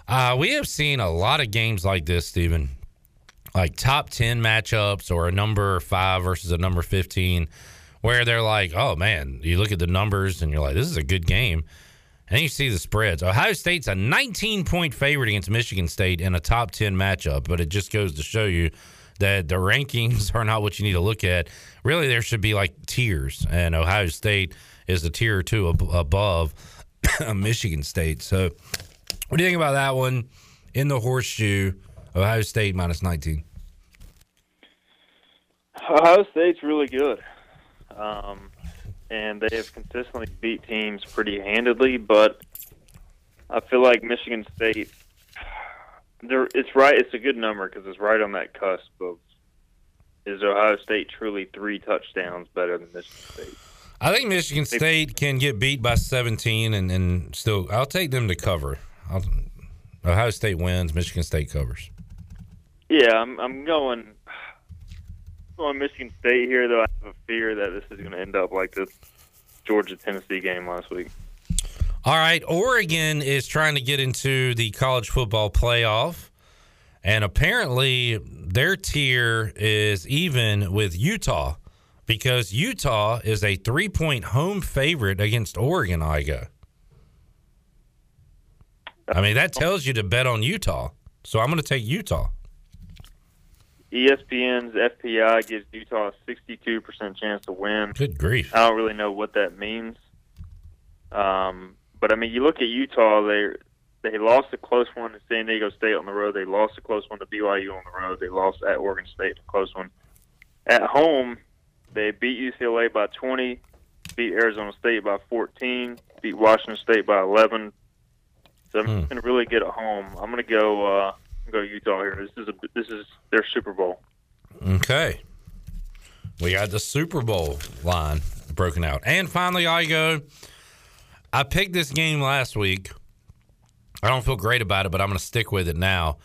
Uh, we have seen a lot of games like this, Stephen, like top 10 matchups or a number five versus a number 15, where they're like, oh man, you look at the numbers and you're like, this is a good game. And you see the spreads. Ohio State's a 19 point favorite against Michigan State in a top 10 matchup, but it just goes to show you that the rankings are not what you need to look at. Really, there should be like tiers, and Ohio State is a tier or two ab- above Michigan State. So what do you think about that one in the horseshoe? Ohio State minus 19. Ohio State's really good. Um, and they have consistently beat teams pretty handedly, but I feel like Michigan State, there it's right. It's a good number because it's right on that cusp of is Ohio State truly three touchdowns better than Michigan State? I think Michigan State can get beat by 17 and, and still, I'll take them to cover. I'll, Ohio State wins. Michigan State covers. Yeah, I'm, I'm going going Michigan State here, though. I have a fear that this is going to end up like this Georgia Tennessee game last week. All right, Oregon is trying to get into the college football playoff, and apparently their tier is even with Utah because Utah is a three point home favorite against Oregon. Igo. I mean, that tells you to bet on Utah. So I'm going to take Utah. ESPN's FPI gives Utah a 62% chance to win. Good grief. I don't really know what that means. Um, but I mean, you look at Utah, they they lost a close one to San Diego State on the road. They lost a close one to BYU on the road. They lost at Oregon State, a close one. At home, they beat UCLA by 20, beat Arizona State by 14, beat Washington State by 11, so I'm hmm. going to really get at home. I'm going to go uh, go Utah here. This is a this is their Super Bowl. Okay, we got the Super Bowl line broken out, and finally Igo. I picked this game last week. I don't feel great about it, but I'm going to stick with it now.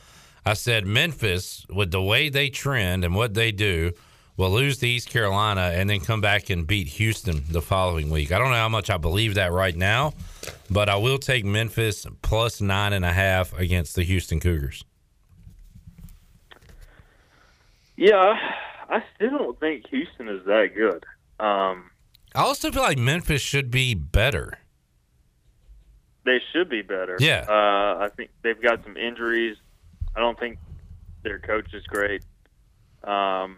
I said Memphis, with the way they trend and what they do, will lose to East Carolina and then come back and beat Houston the following week. I don't know how much I believe that right now, but I will take Memphis plus nine and a half against the Houston Cougars. Yeah, I still don't think Houston is that good. Um, I also feel like Memphis should be better. They should be better. Yeah. Uh, I think they've got some injuries. I don't think their coach is great. Um,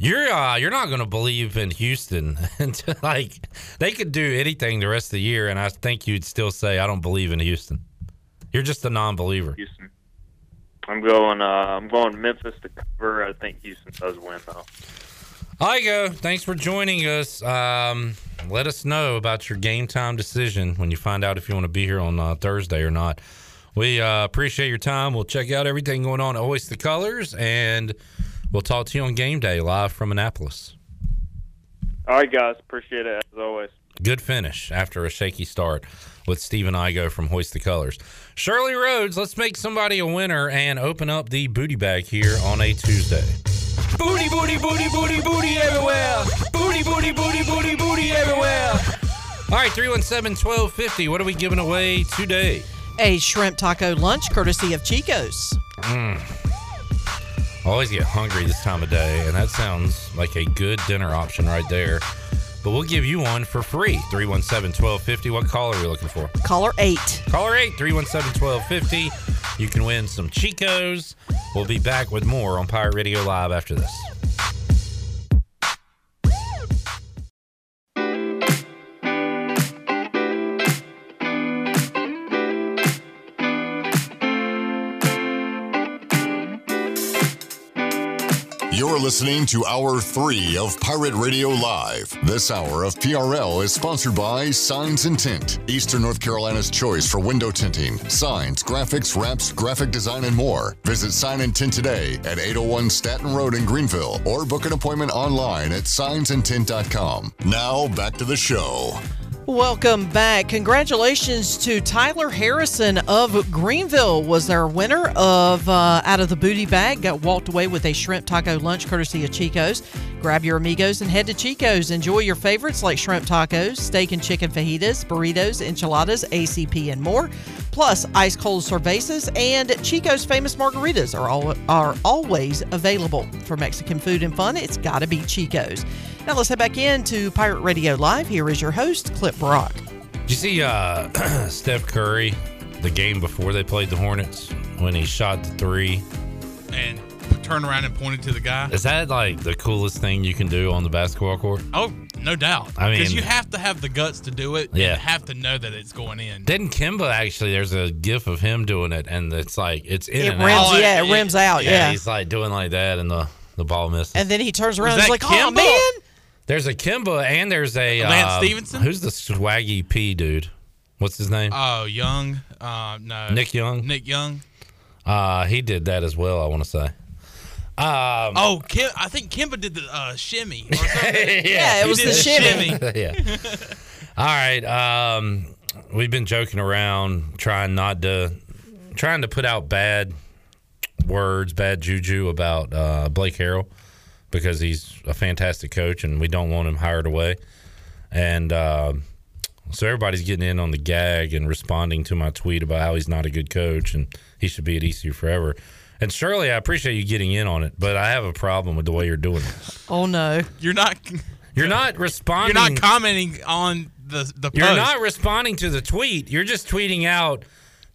You're uh, you're not going to believe in Houston until like they could do anything the rest of the year, and I think you'd still say I don't believe in Houston. You're just a non-believer. Houston. I'm going. Uh, I'm going Memphis to cover. I think Houston does win though. Igo, thanks for joining us. Um, let us know about your game time decision when you find out if you want to be here on uh, Thursday or not. We uh, appreciate your time. We'll check out everything going on at Hoist the Colors, and we'll talk to you on game day live from Annapolis. All right, guys. Appreciate it as always. Good finish after a shaky start with Stephen Igo from Hoist the Colors. Shirley Rhodes, let's make somebody a winner and open up the booty bag here on a Tuesday. Booty, booty, booty, booty, booty everywhere. Booty, booty, booty, booty, booty everywhere. All right, 317 1250. What are we giving away today? A shrimp taco lunch courtesy of Chico's. Mm. Always get hungry this time of day, and that sounds like a good dinner option right there. But we'll give you one for free. 317 1250. What caller are we looking for? Caller 8. Caller 8 317 1250. You can win some Chicos. We'll be back with more on Pirate Radio Live after this. Listening to Hour 3 of Pirate Radio Live. This hour of PRL is sponsored by Signs and Tint, Eastern North Carolina's choice for window tinting, signs, graphics, wraps, graphic design, and more. Visit Sign and Tint today at 801 Staten Road in Greenville or book an appointment online at signsandtint.com. Now, back to the show. Welcome back. Congratulations to Tyler Harrison of Greenville was our winner of uh, out of the booty bag. Got walked away with a shrimp taco lunch courtesy of Chico's. Grab your amigos and head to Chico's. Enjoy your favorites like shrimp tacos, steak and chicken fajitas, burritos, enchiladas, ACP, and more. Plus, ice cold cervezas and Chico's famous margaritas are all are always available for Mexican food and fun. It's got to be Chico's. Now let's head back into Pirate Radio Live. Here is your host, Clip Brock. Did you see uh, Steph Curry, the game before they played the Hornets, when he shot the three? And turned around and pointed to the guy. Is that like the coolest thing you can do on the basketball court? Oh, no doubt. I mean- because you have to have the guts to do it. Yeah. and have to know that it's going in. Didn't Kemba actually? There's a gif of him doing it, and it's like it's in It and rims- out. yeah, it rims out, yeah. he's like doing like that, and the the ball misses. And then he turns around Was and he's that like, oh, Kemba? man. There's a Kemba, and there's a Lance um, Stephenson? Who's the swaggy P dude? What's his name? Oh, Young. Uh, no. Nick Young. Nick Young. Uh, he did that as well. I want to say. Um, Oh, Kim, I think Kemba did the uh, shimmy. Or something. Yeah, it was did the shimmy. yeah. All right. Um, we've been joking around, trying not to, trying to put out bad words, bad juju about uh, Blake Harrell because he's a fantastic coach and we don't want him hired away. And uh, so everybody's getting in on the gag and responding to my tweet about how he's not a good coach and he should be at ECU forever. And Shirley, I appreciate you getting in on it, but I have a problem with the way you're doing it. Oh, no. You're not. You're not responding. You're not commenting on the the You're not responding to the tweet. You're just tweeting out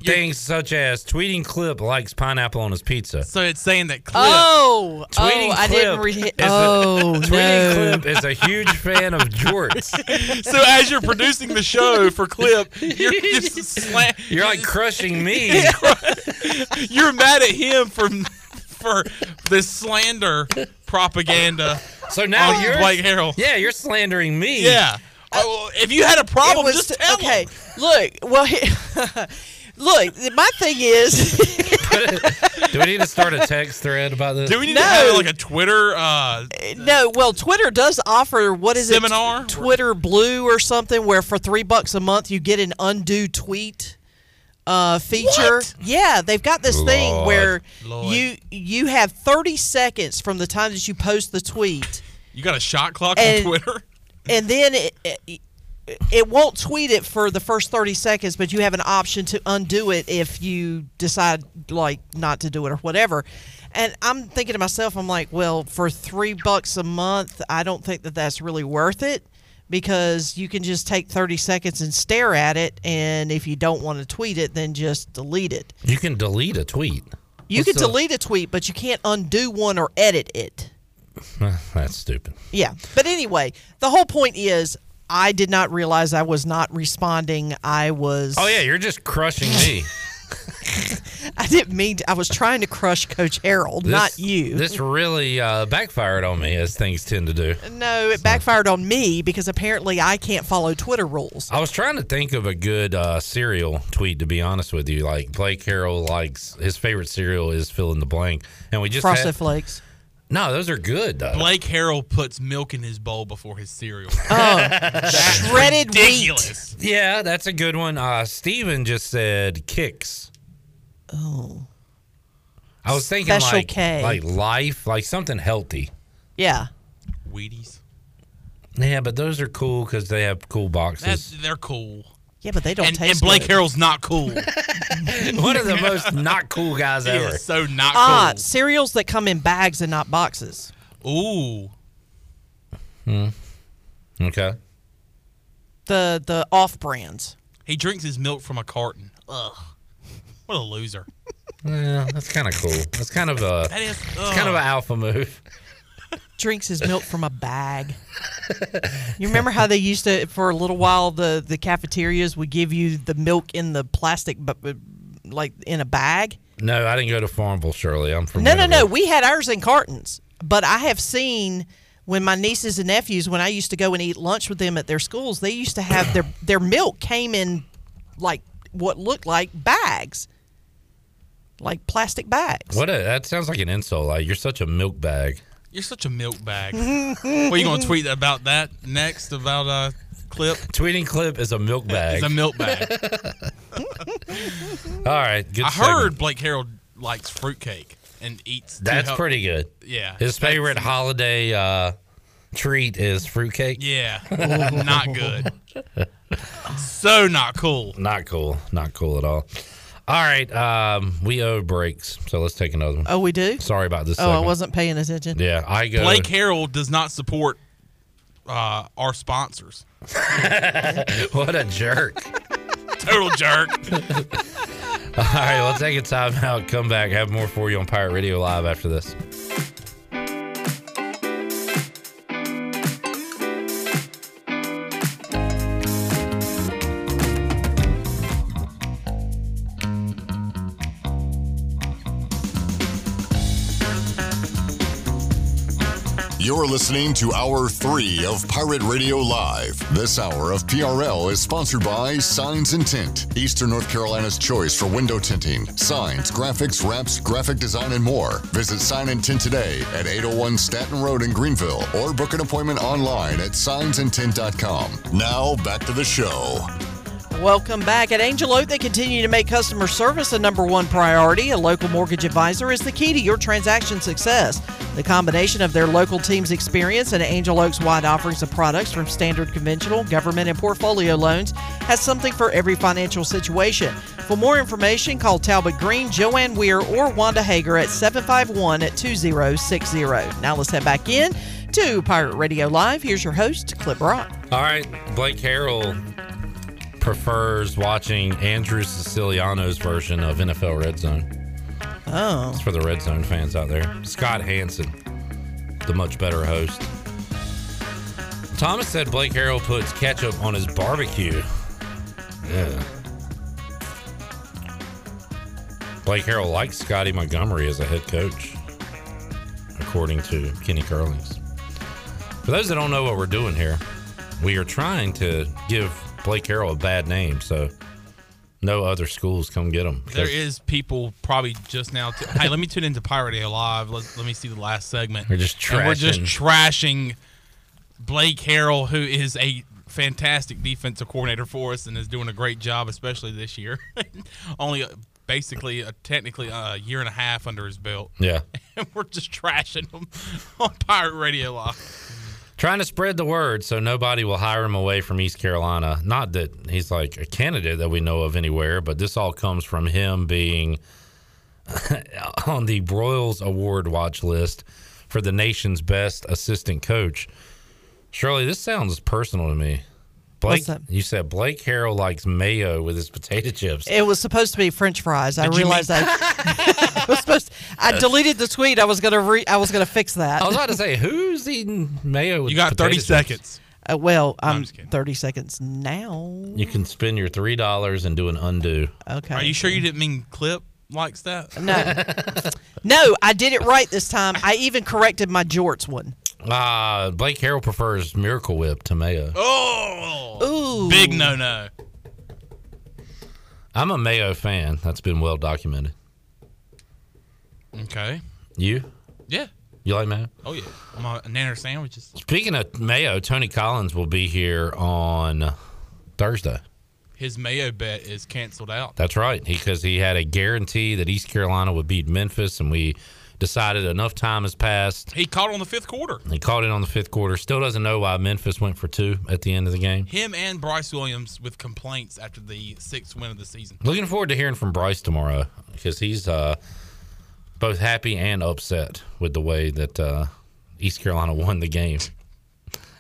things such as tweeting clip likes pineapple on his pizza. So it's saying that clip. Oh, oh Tweeting oh, I didn't Clip read. is a- Oh, tweeting no. clip is a huge fan of jorts. so as you're producing the show for clip, you're just sla- You're like crushing me. you're mad at him for for this slander propaganda. So now on you're Blake Harrell. Yeah, you're slandering me. Yeah. Uh, oh, if you had a problem, was- just tell okay. him. Look, well, look. My thing is, Do we need to start a text thread about this? Do we need No. to have like a Twitter? Uh, no. Well, Twitter does offer what is Seminar? it? Twitter Blue or something, where for three bucks a month you get an undo tweet uh, feature. Yeah, they've got this thing where Lord. you you have thirty seconds from the time that you post the tweet. you got a shot clock And- on Twitter. and then it, it it won't tweet it for the first 30 seconds but you have an option to undo it if you decide like not to do it or whatever and i'm thinking to myself i'm like well for three bucks a month i don't think that that's really worth it because you can just take 30 seconds and stare at it. And if you don't want to tweet it, then just delete it. You can delete a tweet. You What's can the- delete a tweet, but you can't undo one or edit it. That's stupid. Yeah. But anyway, the whole point is I did not realize I was not responding. I was. Oh yeah, you're just crushing me. I didn't mean to, I was trying to crush Coach Harrell, not you. This really uh, backfired on me, as things tend to do. no, it backfired on me because apparently I can't follow Twitter rules. I was trying to think of a good uh, cereal tweet, to be honest with you. Like Blake Harrell likes his favorite cereal is fill in the blank, and we just Frosted had, Flakes. No, those are good. Though. Blake Harrell puts milk in his bowl before his cereal. Oh, shredded ridiculous. Yeah, that's a good one. Uh, Steven just said Kix. Oh. I was thinking Special like K. like life, like something healthy. Yeah. Wheaties. Yeah, but those are cool because they have cool boxes. That's, they're cool. Yeah, but they don't and, taste And Blake good. Harrell's not cool. One of the most not cool guys He ever. is so not cool. Ah, cereals that come in bags and not boxes. Ooh. Hmm. Okay. The the off brands. He drinks his milk from a carton. Ugh. What a loser. Yeah, that's kind of cool. That's kind of a That is- it's kind of an alpha move. Drinks his milk from a bag. You remember how they used to for a little while the the cafeterias would give you the milk in the plastic but like in a bag? No, I didn't go to Farmville, Shirley. I'm from No, no, no. We had ours in cartons, but I have seen when my nieces and nephews, when I used to go and eat lunch with them at their schools, they used to have their their milk came in like what looked like bags, like plastic bags. What a, that sounds like an insult. Like you're such a milk bag. You're such a milk bag. what are you going to tweet about that next about uh clip? Tweeting clip is a milk bag. It's a milk bag. All right, good. I segment. heard Blake Harrell likes fruitcake and eats. to that's help- pretty good. Yeah. His favorite holiday uh, treat is fruitcake. Yeah. not good. So not cool. Not cool. Not cool at all. All right, um, we owe breaks, so let's take another one. Oh, we do. Sorry about this. Oh, I wasn't paying attention. Yeah, I go. Blake Harrell does not support uh, our sponsors. what a jerk. Total jerk. All right, let's take a time out. Come back. Have more for you on Pirate Radio Live after this. You're listening to Hour 3 of Pirate Radio Live. This hour of PRL is sponsored by Signs and Tint, Eastern North Carolina's choice for window tinting, signs, graphics, wraps, graphic design, and more. Visit Sign and Tint today at 801 Staten Road in Greenville or book an appointment online at signsandtint.com. Now, back to the show. Welcome back. At Angel Oak, they continue to make customer service a number one priority. A local mortgage advisor is the key to your transaction success. The combination of their local team's experience and Angel Oak's wide offerings of products from standard conventional, government, and portfolio loans has something for every financial situation. For more information, call Talbot Green, Joanne Weir, or Wanda Hager at 751 2060. Now let's head back in to Pirate Radio Live. Here's your host, Clip Rock. All right, Blake Harrell prefers watching Andrew Siciliano's version of NFL Red Zone. Oh. It's for the Red Zone fans out there. Scott Hanson, the much better host. Thomas said Blake Harrell puts ketchup on his barbecue. Yeah. Blake Harrell likes Scottie Montgomery as a head coach, according to Kenny Curlings. For those that don't know what we're doing here, we are trying to give Blake Harrell a bad name, so no other schools come get him. There is people probably just now. T- hey, let me tune into Pirate Radio Live. Let, let me see the last segment. We're just And we're just trashing. trashing Blake Harrell, who is a fantastic defensive coordinator for us and is doing a great job, especially this year. Only basically, a, technically, a year and a half under his belt. Yeah. And we're just trashing him on Pirate Radio Live. Trying to spread the word so nobody will hire him away from East Carolina. Not that he's like a candidate that we know of anywhere, but this all comes from him being on the Broyles Award watch list for the nation's best assistant coach. Shirley, this sounds personal to me. Blake, What's that? you said Blake Harrell likes mayo with his potato chips. It was supposed to be French fries. I Did you realized mean- I, I was supposed. I deleted the tweet. I was gonna re, I was gonna fix that. I was about to say, who's eating mayo with You got potato 30 chips? seconds. Uh, well, I'm 30 seconds now. You can spend your three dollars and do an undo. Okay. Are you sure you didn't mean Clip likes that? No. no, I did it right this time. I even corrected my jorts one. Uh, Blake Harrell prefers Miracle Whip to mayo. Oh, Ooh. big no no. I'm a mayo fan. That's been well documented. Okay. You? Yeah. You like mayo? Oh yeah. I'm a nanner sandwiches. Speaking of mayo, Tony Collins will be here on Thursday. His mayo bet is canceled out. That's right, because he, had a guarantee that East Carolina would beat Memphis, and we decided enough time has passed. He caught on the fifth quarter. He caught it on the fifth quarter. Still doesn't know why Memphis went for two at the end of the game. Him and Bryce Williams with complaints after the sixth win of the season. Looking forward to hearing from Bryce tomorrow because he's uh, both happy and upset with the way that uh, East Carolina won the game.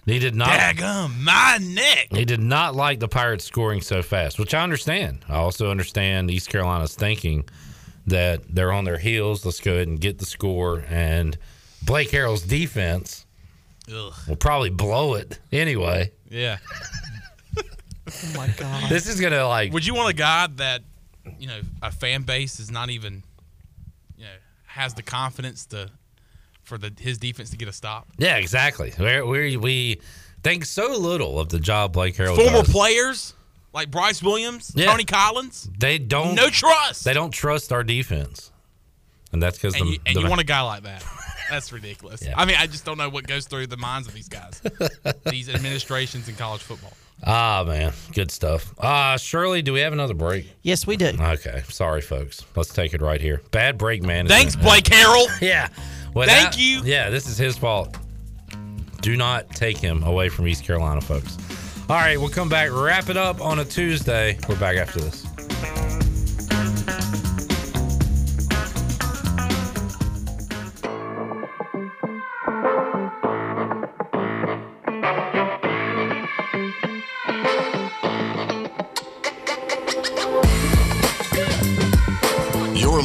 He did not. Daggum, my neck. He did not like the Pirates scoring so fast, which I understand. I also understand East Carolina's thinking that they're on their heels. Let's go ahead and get the score. And Blake Harrell's defense Ugh. will probably blow it anyway. Yeah. Oh my god. This is gonna like. Would you want a guy that, you know, a fan base is not even, you know, has the confidence to, for the his defense to get a stop? Yeah, exactly. We're, we we think so little of the job Blake Harrell Former does. players like Bryce Williams, Yeah. Tony Collins. They don't No trust. They don't trust our defense, and that's because And, the, you, and the- you want a guy like that. That's ridiculous. I mean, I just don't know what goes through the minds of these guys, these administrations in college football. ah man, good stuff. Uh Shirley, do we have another break? Yes, we do. Okay, sorry folks. Let's take it right here. Bad break man. Thanks, Blake Harrell. yeah. Thank you. Yeah, this is his fault. Do not take him away from East Carolina, folks. All right, we'll come back, wrap it up on a Tuesday. We're back after this.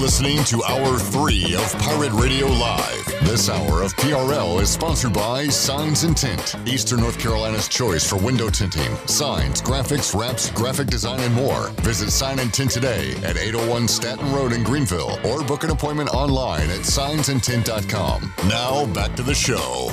Listening to Hour 3 of Pirate Radio Live. This hour of PRL is sponsored by Signs and Tint, Eastern North Carolina's choice for window tinting, signs, graphics, wraps, graphic design, and more. Visit Sign and Tint today at 801 Staten Road in Greenville or book an appointment online at signsandtint.com. Now, back to the show.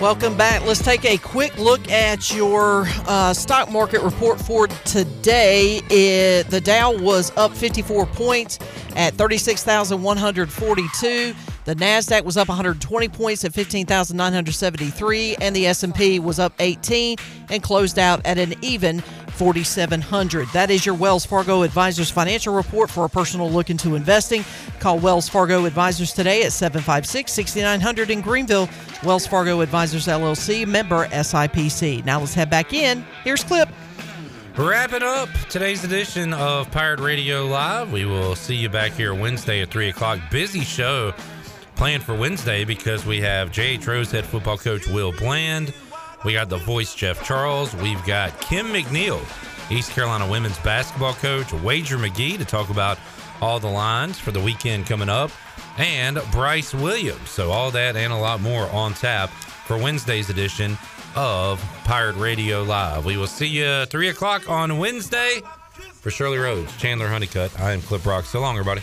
Welcome back. Let's take a quick look at your uh, stock market report for today. It, the Dow was up 54 points at 36,142. The Nasdaq was up 120 points at 15,973, and the S&P was up 18 and closed out at an even 4,700. That is your Wells Fargo Advisors financial report for a personal look into investing. Call Wells Fargo Advisors today at 756 6900 in Greenville. Wells Fargo Advisors LLC, member SIPC. Now let's head back in. Here's Clip. Wrapping up today's edition of Pirate Radio Live. We will see you back here Wednesday at 3 o'clock. Busy show planned for Wednesday because we have J.H. Rose head football coach Will Bland. We got the voice Jeff Charles. We've got Kim McNeill, East Carolina women's basketball coach, Wager McGee to talk about all the lines for the weekend coming up, and Bryce Williams. So, all that and a lot more on tap for Wednesday's edition of Pirate Radio Live. We will see you 3 o'clock on Wednesday. For Shirley Rhodes, Chandler Honeycutt, I am Clip Rock. So long, everybody.